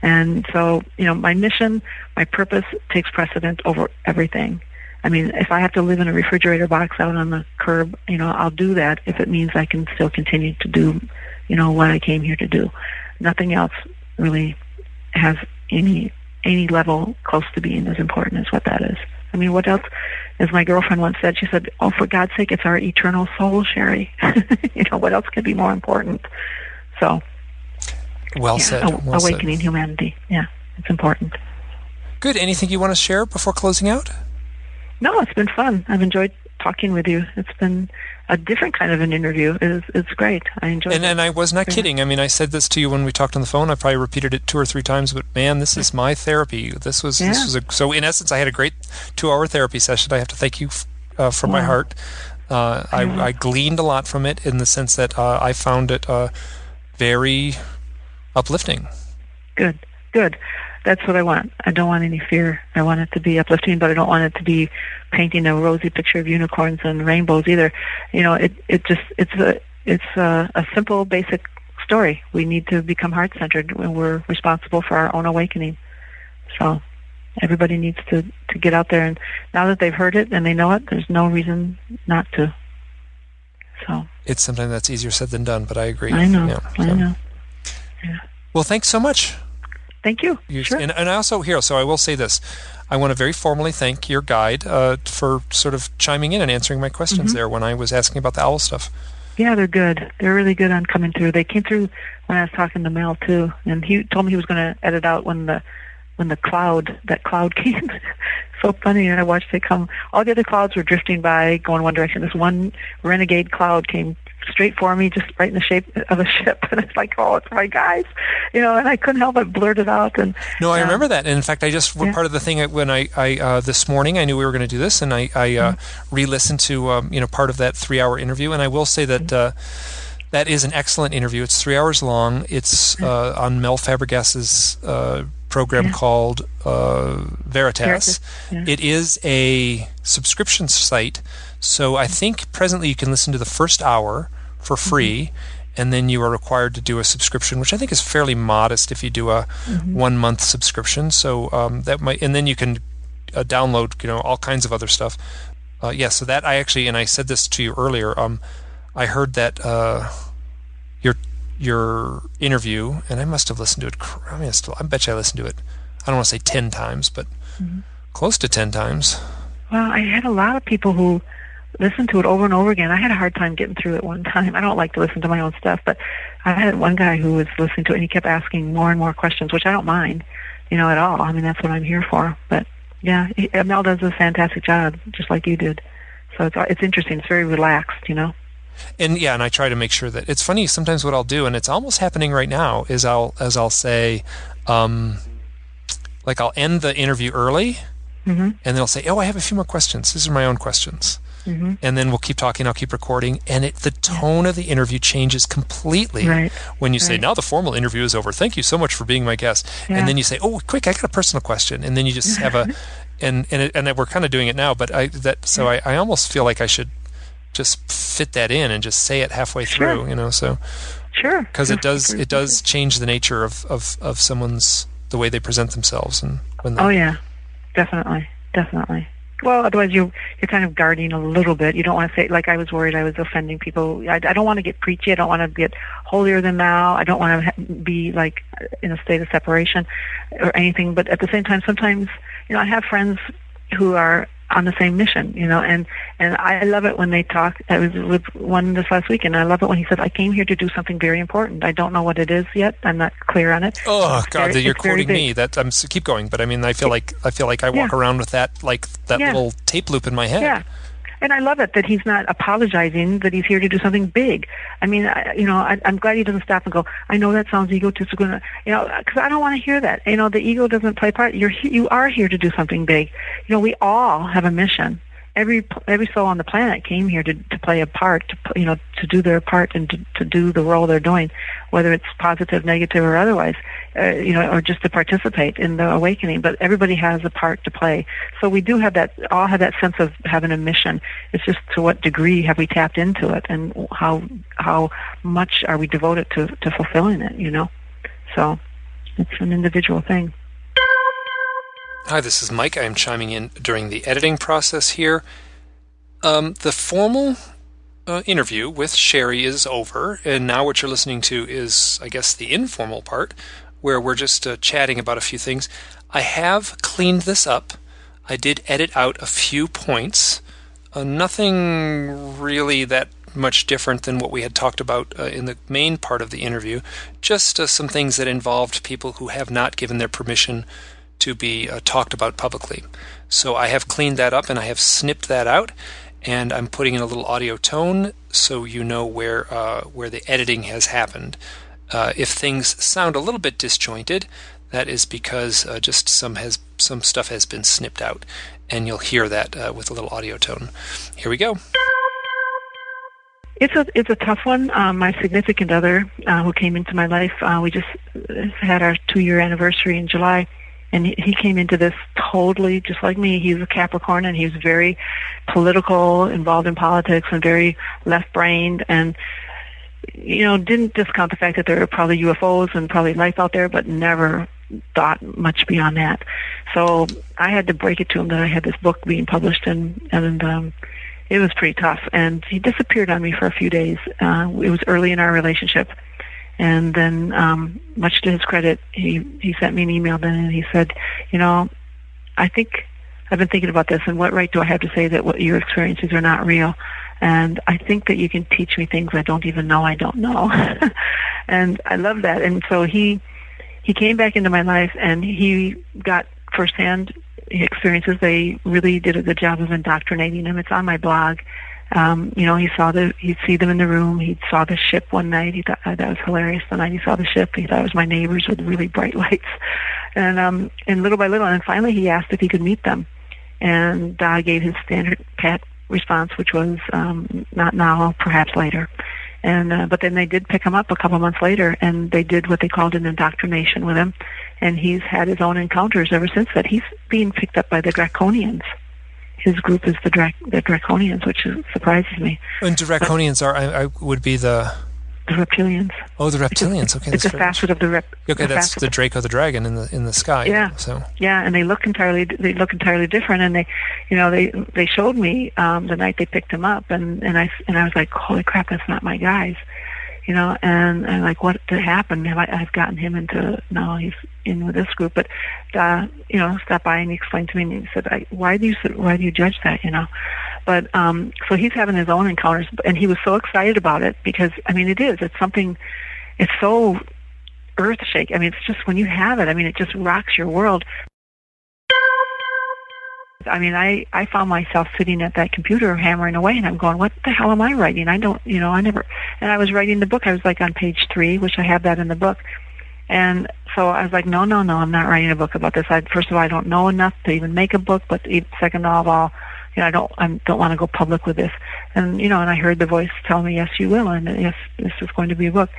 Speaker 2: And so, you know, my mission, my purpose takes precedent over everything. I mean, if I have to live in a refrigerator box out on the curb, you know, I'll do that if it means I can still continue to do, you know, what I came here to do. Nothing else really has any any level close to being as important as what that is. I mean, what else? As my girlfriend once said, she said, "Oh, for God's sake, it's our eternal soul, Sherry. you know, what else could be more important?" So,
Speaker 1: well
Speaker 2: yeah,
Speaker 1: said. well said.
Speaker 2: awakening humanity. Yeah, it's important.
Speaker 1: Good. Anything you want to share before closing out?
Speaker 2: No, it's been fun. I've enjoyed talking with you. It's been a different kind of an interview. It's, it's great. I enjoyed
Speaker 1: And
Speaker 2: it.
Speaker 1: and I was not kidding. I mean, I said this to you when we talked on the phone. I probably repeated it two or three times. But man, this is my therapy. This was this was a so in essence, I had a great two-hour therapy session. I have to thank you uh, from my heart. Uh, I,
Speaker 2: Yeah.
Speaker 1: I gleaned a lot from it in the sense that uh, I found it uh, very uplifting.
Speaker 2: Good, good. That's what I want. I don't want any fear. I want it to be uplifting, but I don't want it to be painting a rosy picture of unicorns and rainbows either. You know, it it just it's a it's a, a simple, basic story. We need to become heart centered when we're responsible for our own awakening. So everybody needs to to get out there and now that they've heard it and they know it, there's no reason not to. So
Speaker 1: It's something that's easier said than done, but I agree.
Speaker 2: I know,
Speaker 1: Yeah,
Speaker 2: I
Speaker 1: so-
Speaker 2: know.
Speaker 1: Well, thanks so much.
Speaker 2: Thank you.
Speaker 1: You-
Speaker 2: sure.
Speaker 1: and, and I also here, so I will say this. I want to very formally thank your guide uh, for sort of chiming in and answering my questions
Speaker 2: Mm-hmm.
Speaker 1: there when I was asking about the owl stuff.
Speaker 2: Yeah, they're good. They're really good on coming through. They came through when I was talking to Mel too, and he told me he was going to edit out when the when the cloud that cloud came. so funny, and I watched it come. All the other clouds were drifting by, going one direction. This one renegade cloud came straight for me, just right in the shape of a ship, and it's like, oh, it's my guys, you know. And I couldn't help but blurt it out. And
Speaker 1: No, I
Speaker 2: Yeah.
Speaker 1: remember that. And in fact, I just
Speaker 2: Yeah.
Speaker 1: part of the thing I- when I, I uh, this morning I knew we were going to do this, and I, I uh,
Speaker 2: Mm-hmm.
Speaker 1: re-listened to um, you know part of that three-hour interview, and I will say that. Uh, that is an excellent interview. It's three hours long. It's uh, on Mel Fabregas's uh, program
Speaker 2: Yeah.
Speaker 1: called uh, Veritas.
Speaker 2: Veritas, yeah.
Speaker 1: It is a subscription site, so I think presently you can listen to the first hour for
Speaker 2: Mm-hmm.
Speaker 1: free, and then you are required to do a subscription, which I think is fairly modest if you do a
Speaker 2: Mm-hmm.
Speaker 1: one month subscription. So um, that might, and then you can uh, download, you know, all kinds of other stuff. Uh, yeah, so that I actually, and I said this to you earlier. Um, I heard that uh, your your interview, and I must have listened to it. I mean, I, still, I bet you I listened to it. I don't want to say ten times, but close to ten times.
Speaker 2: Well, I had a lot of people who listened to it over and over again. I had a hard time getting through it one time. I don't like to listen to my own stuff, but I had one guy who was listening to it and he kept asking more and more questions, which I don't mind, you know, at all. I mean, that's what I'm here for. But yeah, he, Mel does a fantastic job, just like you did. So it's it's interesting. It's very relaxed, you know.
Speaker 1: and yeah, and I try to make sure that it's funny. Sometimes what I'll do, and it's almost happening right now, is I'll as I'll say, um, like I'll end the interview early,
Speaker 2: hmm
Speaker 1: and then I'll say, "Oh, I have a few more questions. These are my own questions."
Speaker 2: Hmm
Speaker 1: And then we'll keep talking. I'll keep recording, and it the tone of the interview changes completely
Speaker 2: Right.
Speaker 1: when you say, "Now the formal interview is over. Thank you so much for being my guest."
Speaker 2: Yeah.
Speaker 1: And then you say, "Oh, quick! I got a personal question," and then you just have a, and and it, and we're kind of doing it now, but I that so I, I almost feel like I should just fit that in and just say it halfway
Speaker 2: Sure.
Speaker 1: through, you know. So
Speaker 2: Sure.
Speaker 1: because it does it does change the nature of, of of someone's the way they present themselves and when they,
Speaker 2: Oh yeah, definitely, definitely. Well, otherwise you you're kind of guarding a little bit. You don't want to say like I was worried I was offending people. I, I don't want to get preachy. I don't want to get holier than thou. I don't want to be like in a state of separation or anything. But at the same time, sometimes you know I have friends who are on the same mission, you know, and, and I love it when they talk. I was with one this last week and I love it when he said, I came here to do something very important. I don't know what it is yet. I'm not clear on it.
Speaker 1: Oh God, very, you're quoting me. That I'm keep going, but I mean, I feel like, I feel like I walk yeah. around with that, like that yeah. little tape loop in my head.
Speaker 2: Yeah. And I love it that he's not apologizing that he's here to do something big. I mean, I, you know, I, I'm glad he doesn't stop and go, I know that sounds egotistical, you know, because I don't want to hear that. You know, the ego doesn't play part. You're you are here to do something big. You know, we all have a mission every every soul on the planet came here to to play a part, to you know, to do their part and to to do the role they're doing, whether it's positive, negative, or otherwise, uh, you know, or just to participate in the awakening. But everybody has a part to play, so we do have that all have that sense of having a mission. It's just to what degree have we tapped into it, and how how much are we devoted to to fulfilling it, you know? So it's an individual thing.
Speaker 1: Hi, this is Mike. I am chiming in during the editing process here. Um, the formal uh, interview with Sherry is over, and now what you're listening to is, I guess, the informal part where we're just uh, chatting about a few things. I have cleaned this up. I did edit out a few points. Uh, nothing really that much different than what we had talked about uh, in the main part of the interview. Just uh, some things that involved people who have not given their permission to be uh, talked about publicly. So I have cleaned that up and I have snipped that out, and I'm putting in a little audio tone so you know where uh, where the editing has happened. Uh, if things sound a little bit disjointed, that is because uh, just some has some stuff has been snipped out, and you'll hear that uh, with a little audio tone. Here we go.
Speaker 2: It's a it's a tough one. Um, my significant other, uh, who came into my life, uh, we just had our two year anniversary in July and he came into this totally just like me. He's a Capricorn, and he's very political, involved in politics, and very left-brained, and you know didn't discount the fact that there are probably UFOs and probably life out there, but never thought much beyond that. So I had to break it to him that I had this book being published, and and um, it was pretty tough. And he disappeared on me for a few days. Uh, it was early in our relationship and then, um, much to his credit, he, he sent me an email then and he said, you know, I think I've been thinking about this and what right do I have to say that what your experiences are not real? And I think that you can teach me things I don't even know I don't know. and I love that. And so he, he came back into my life and he got firsthand experiences. They really did a good job of indoctrinating him. It's on my blog um, you know, he saw the, he'd see them in the room. He saw the ship one night. He thought oh, that was hilarious. The night he saw the ship, he thought it was my neighbors with really bright lights. And, um, and little by little, and finally he asked if he could meet them. And I gave his standard pat response, which was, um, not now, perhaps later. And, uh, but then they did pick him up a couple months later and they did what they called an indoctrination with him. And he's had his own encounters ever since that. He's being picked up by the Draconians his group is the Drac- the Draconians, which surprises me.
Speaker 1: And Draconians but, are, I, I, would be the
Speaker 2: the reptilians.
Speaker 1: Oh, the reptilians. Okay,
Speaker 2: it's a facet of the rep.
Speaker 1: Okay, the that's the Draco the dragon in the in the sky.
Speaker 2: Yeah.
Speaker 1: So.
Speaker 2: Yeah, and they look entirely they look entirely different, and they, you know, they they showed me um, the night they picked him up, and and I and I was like, holy crap, that's not my guys you know, and, and like what happened? Have I, I've gotten him into, now he's in with this group, but, uh, you know, stopped by and he explained to me and he said, I, why do you, why do you judge that, you know? But, um, so he's having his own encounters and he was so excited about it because, I mean, it is, it's something, it's so earth shake. I mean, it's just when you have it, I mean, it just rocks your world. I mean, I, I found myself sitting at that computer hammering away and I'm going, what the hell am I writing? I don't, you know, I never, and I was writing the book. I was like on page three, which I have that in the book. And so I was like, no, no, no, I'm not writing a book about this. I, first of all, I don't know enough to even make a book, but second of all, you know, I don't, I don't want to go public with this. And, you know, and I heard the voice tell me, yes, you will, and yes, this is going to be a book.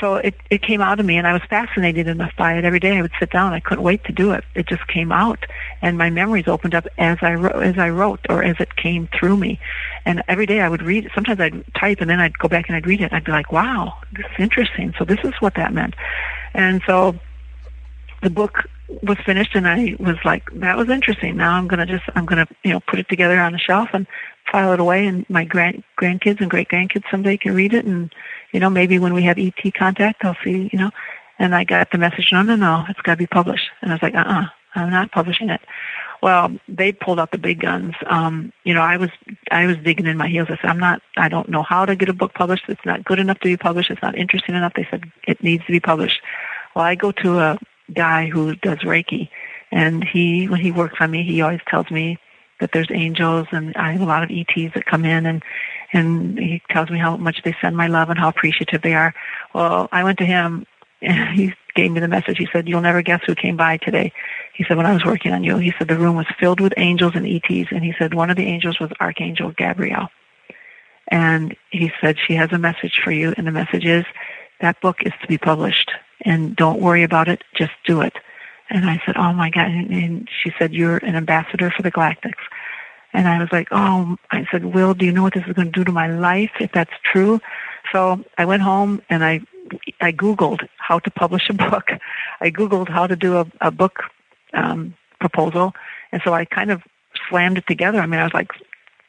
Speaker 2: So it, it came out of me, and I was fascinated enough by it. Every day I would sit down. I couldn't wait to do it. It just came out, and my memories opened up as I wrote, as I wrote, or as it came through me. And every day I would read it. Sometimes I'd type, and then I'd go back and I'd read it. I'd be like, wow, this is interesting. So this is what that meant. And so the book was finished and I was like, that was interesting. Now I'm going to just, I'm going to, you know, put it together on a shelf and file it away and my grand, grandkids and great grandkids someday can read it. And, you know, maybe when we have ET contact, they'll see, you know, and I got the message, no, no, no, it's got to be published. And I was like, uh-uh, I'm not publishing it. Well, they pulled out the big guns. Um, you know, I was I was digging in my heels. I said, I'm not. I don't know how to get a book published. It's not good enough to be published. It's not interesting enough. They said it needs to be published. Well, I go to a guy who does Reiki, and he when he works on me, he always tells me that there's angels, and I have a lot of ETs that come in, and and he tells me how much they send my love and how appreciative they are. Well, I went to him and he gave me the message. He said, "You'll never guess who came by today." He said, "When I was working on you," he said the room was filled with angels and ETs, and he said one of the angels was Archangel Gabriel, and he said she has a message for you, and the message is that book is to be published, and don't worry about it, just do it. And I said, "Oh my God!" And she said, "You're an ambassador for the Galactics." And I was like, "Oh," I said, "Will, do you know what this is going to do to my life if that's true?" So I went home and I I Googled how to publish a book. I Googled how to do a, a book um, proposal. And so I kind of slammed it together. I mean, I was like,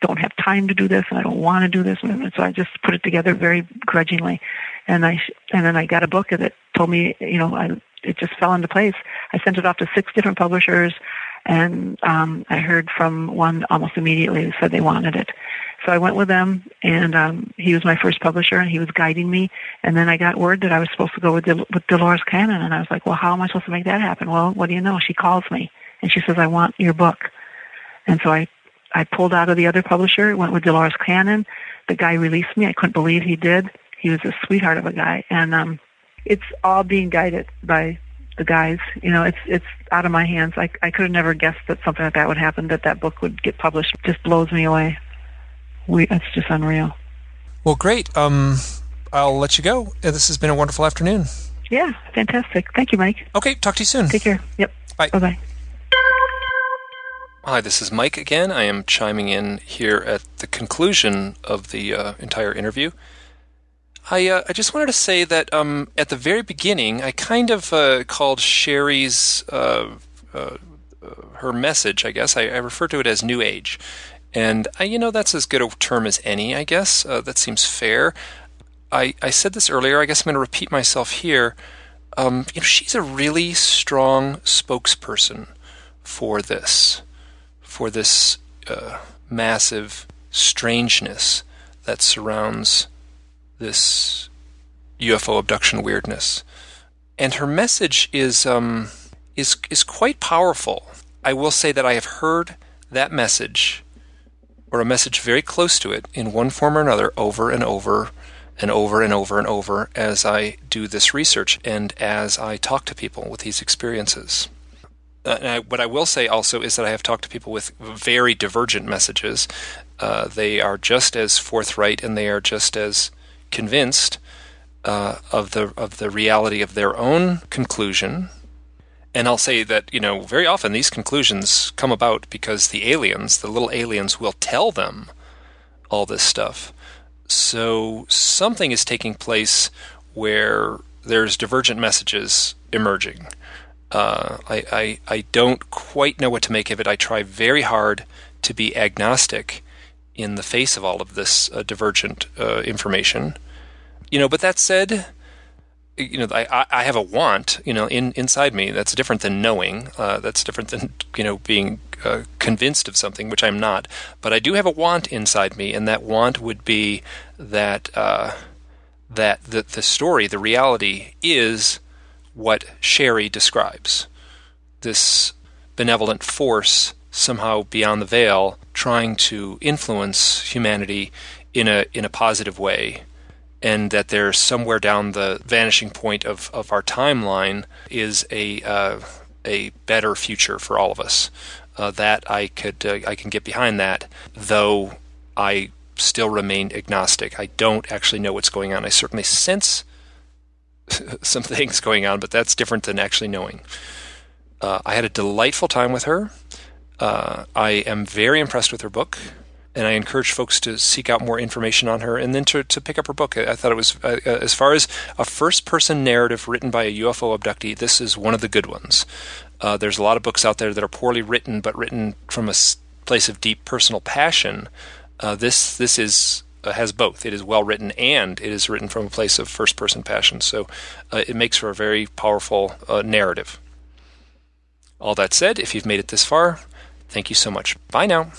Speaker 2: don't have time to do this and I don't want to do this. And so I just put it together very grudgingly. And I, and then I got a book that told me, you know, I, it just fell into place. I sent it off to six different publishers and, um, I heard from one almost immediately who said they wanted it. So I went with them, and um, he was my first publisher, and he was guiding me. And then I got word that I was supposed to go with, Del- with Dolores Cannon, and I was like, well, how am I supposed to make that happen? Well, what do you know? She calls me, and she says, I want your book. And so I, I pulled out of the other publisher, went with Dolores Cannon. The guy released me. I couldn't believe he did. He was a sweetheart of a guy, and um, it's all being guided by the guys. You know, it's it's out of my hands. I I could have never guessed that something like that would happen. That that book would get published. It just blows me away we it's just unreal.
Speaker 1: Well, great. Um, I'll let you go. This has been a wonderful afternoon.
Speaker 2: Yeah, fantastic. Thank you, Mike.
Speaker 1: Okay, talk to you soon.
Speaker 2: Take care. Yep.
Speaker 1: Bye.
Speaker 2: Bye bye.
Speaker 1: Hi, this is Mike again. I am chiming in here at the conclusion of the uh, entire interview. I uh, I just wanted to say that um, at the very beginning, I kind of uh, called Sherry's uh, uh, her message. I guess I, I refer to it as New Age, and I, you know, that's as good a term as any, I guess. Uh, that seems fair. I, I said this earlier. I guess I'm going to repeat myself here. Um, you know, she's a really strong spokesperson for this, for this uh, massive strangeness that surrounds this UFO abduction weirdness. And her message is um, is is quite powerful. I will say that I have heard that message or a message very close to it in one form or another over and over and over and over and over as I do this research and as I talk to people with these experiences. Uh, I, what I will say also is that I have talked to people with very divergent messages. Uh, they are just as forthright and they are just as convinced uh, of the of the reality of their own conclusion and I'll say that, you know, very often these conclusions come about because the aliens, the little aliens, will tell them all this stuff. So something is taking place where there's divergent messages emerging. Uh, I, I, I don't quite know what to make of it. I try very hard to be agnostic in the face of all of this uh, divergent uh, information. You know, but that said, you know, I, I have a want, you know, in inside me. That's different than knowing. Uh, that's different than you know being uh, convinced of something, which I'm not. But I do have a want inside me, and that want would be that uh, that the the story, the reality, is what Sherry describes. This benevolent force somehow beyond the veil, trying to influence humanity in a in a positive way and that there's somewhere down the vanishing point of, of our timeline is a uh, a better future for all of us. Uh, that I could uh, I can get behind that, though I still remain agnostic. I don't actually know what's going on. I certainly sense some things going on, but that's different than actually knowing. Uh, I had a delightful time with her. Uh, I am very impressed with her book and I encourage folks to seek out more information on her and then to, to pick up her book. I thought it was, uh, uh as far as a first person narrative written by a UFO abductee, this is one of the good ones. Uh, there's a lot of books out there that are poorly written, but written from a place of deep personal passion. Uh, this this is uh, has both. It is well written and it is written from a place of first person passion. So uh, it makes for a very powerful narrative. All that said, if you've made it this far, Thank you so much. Bye now.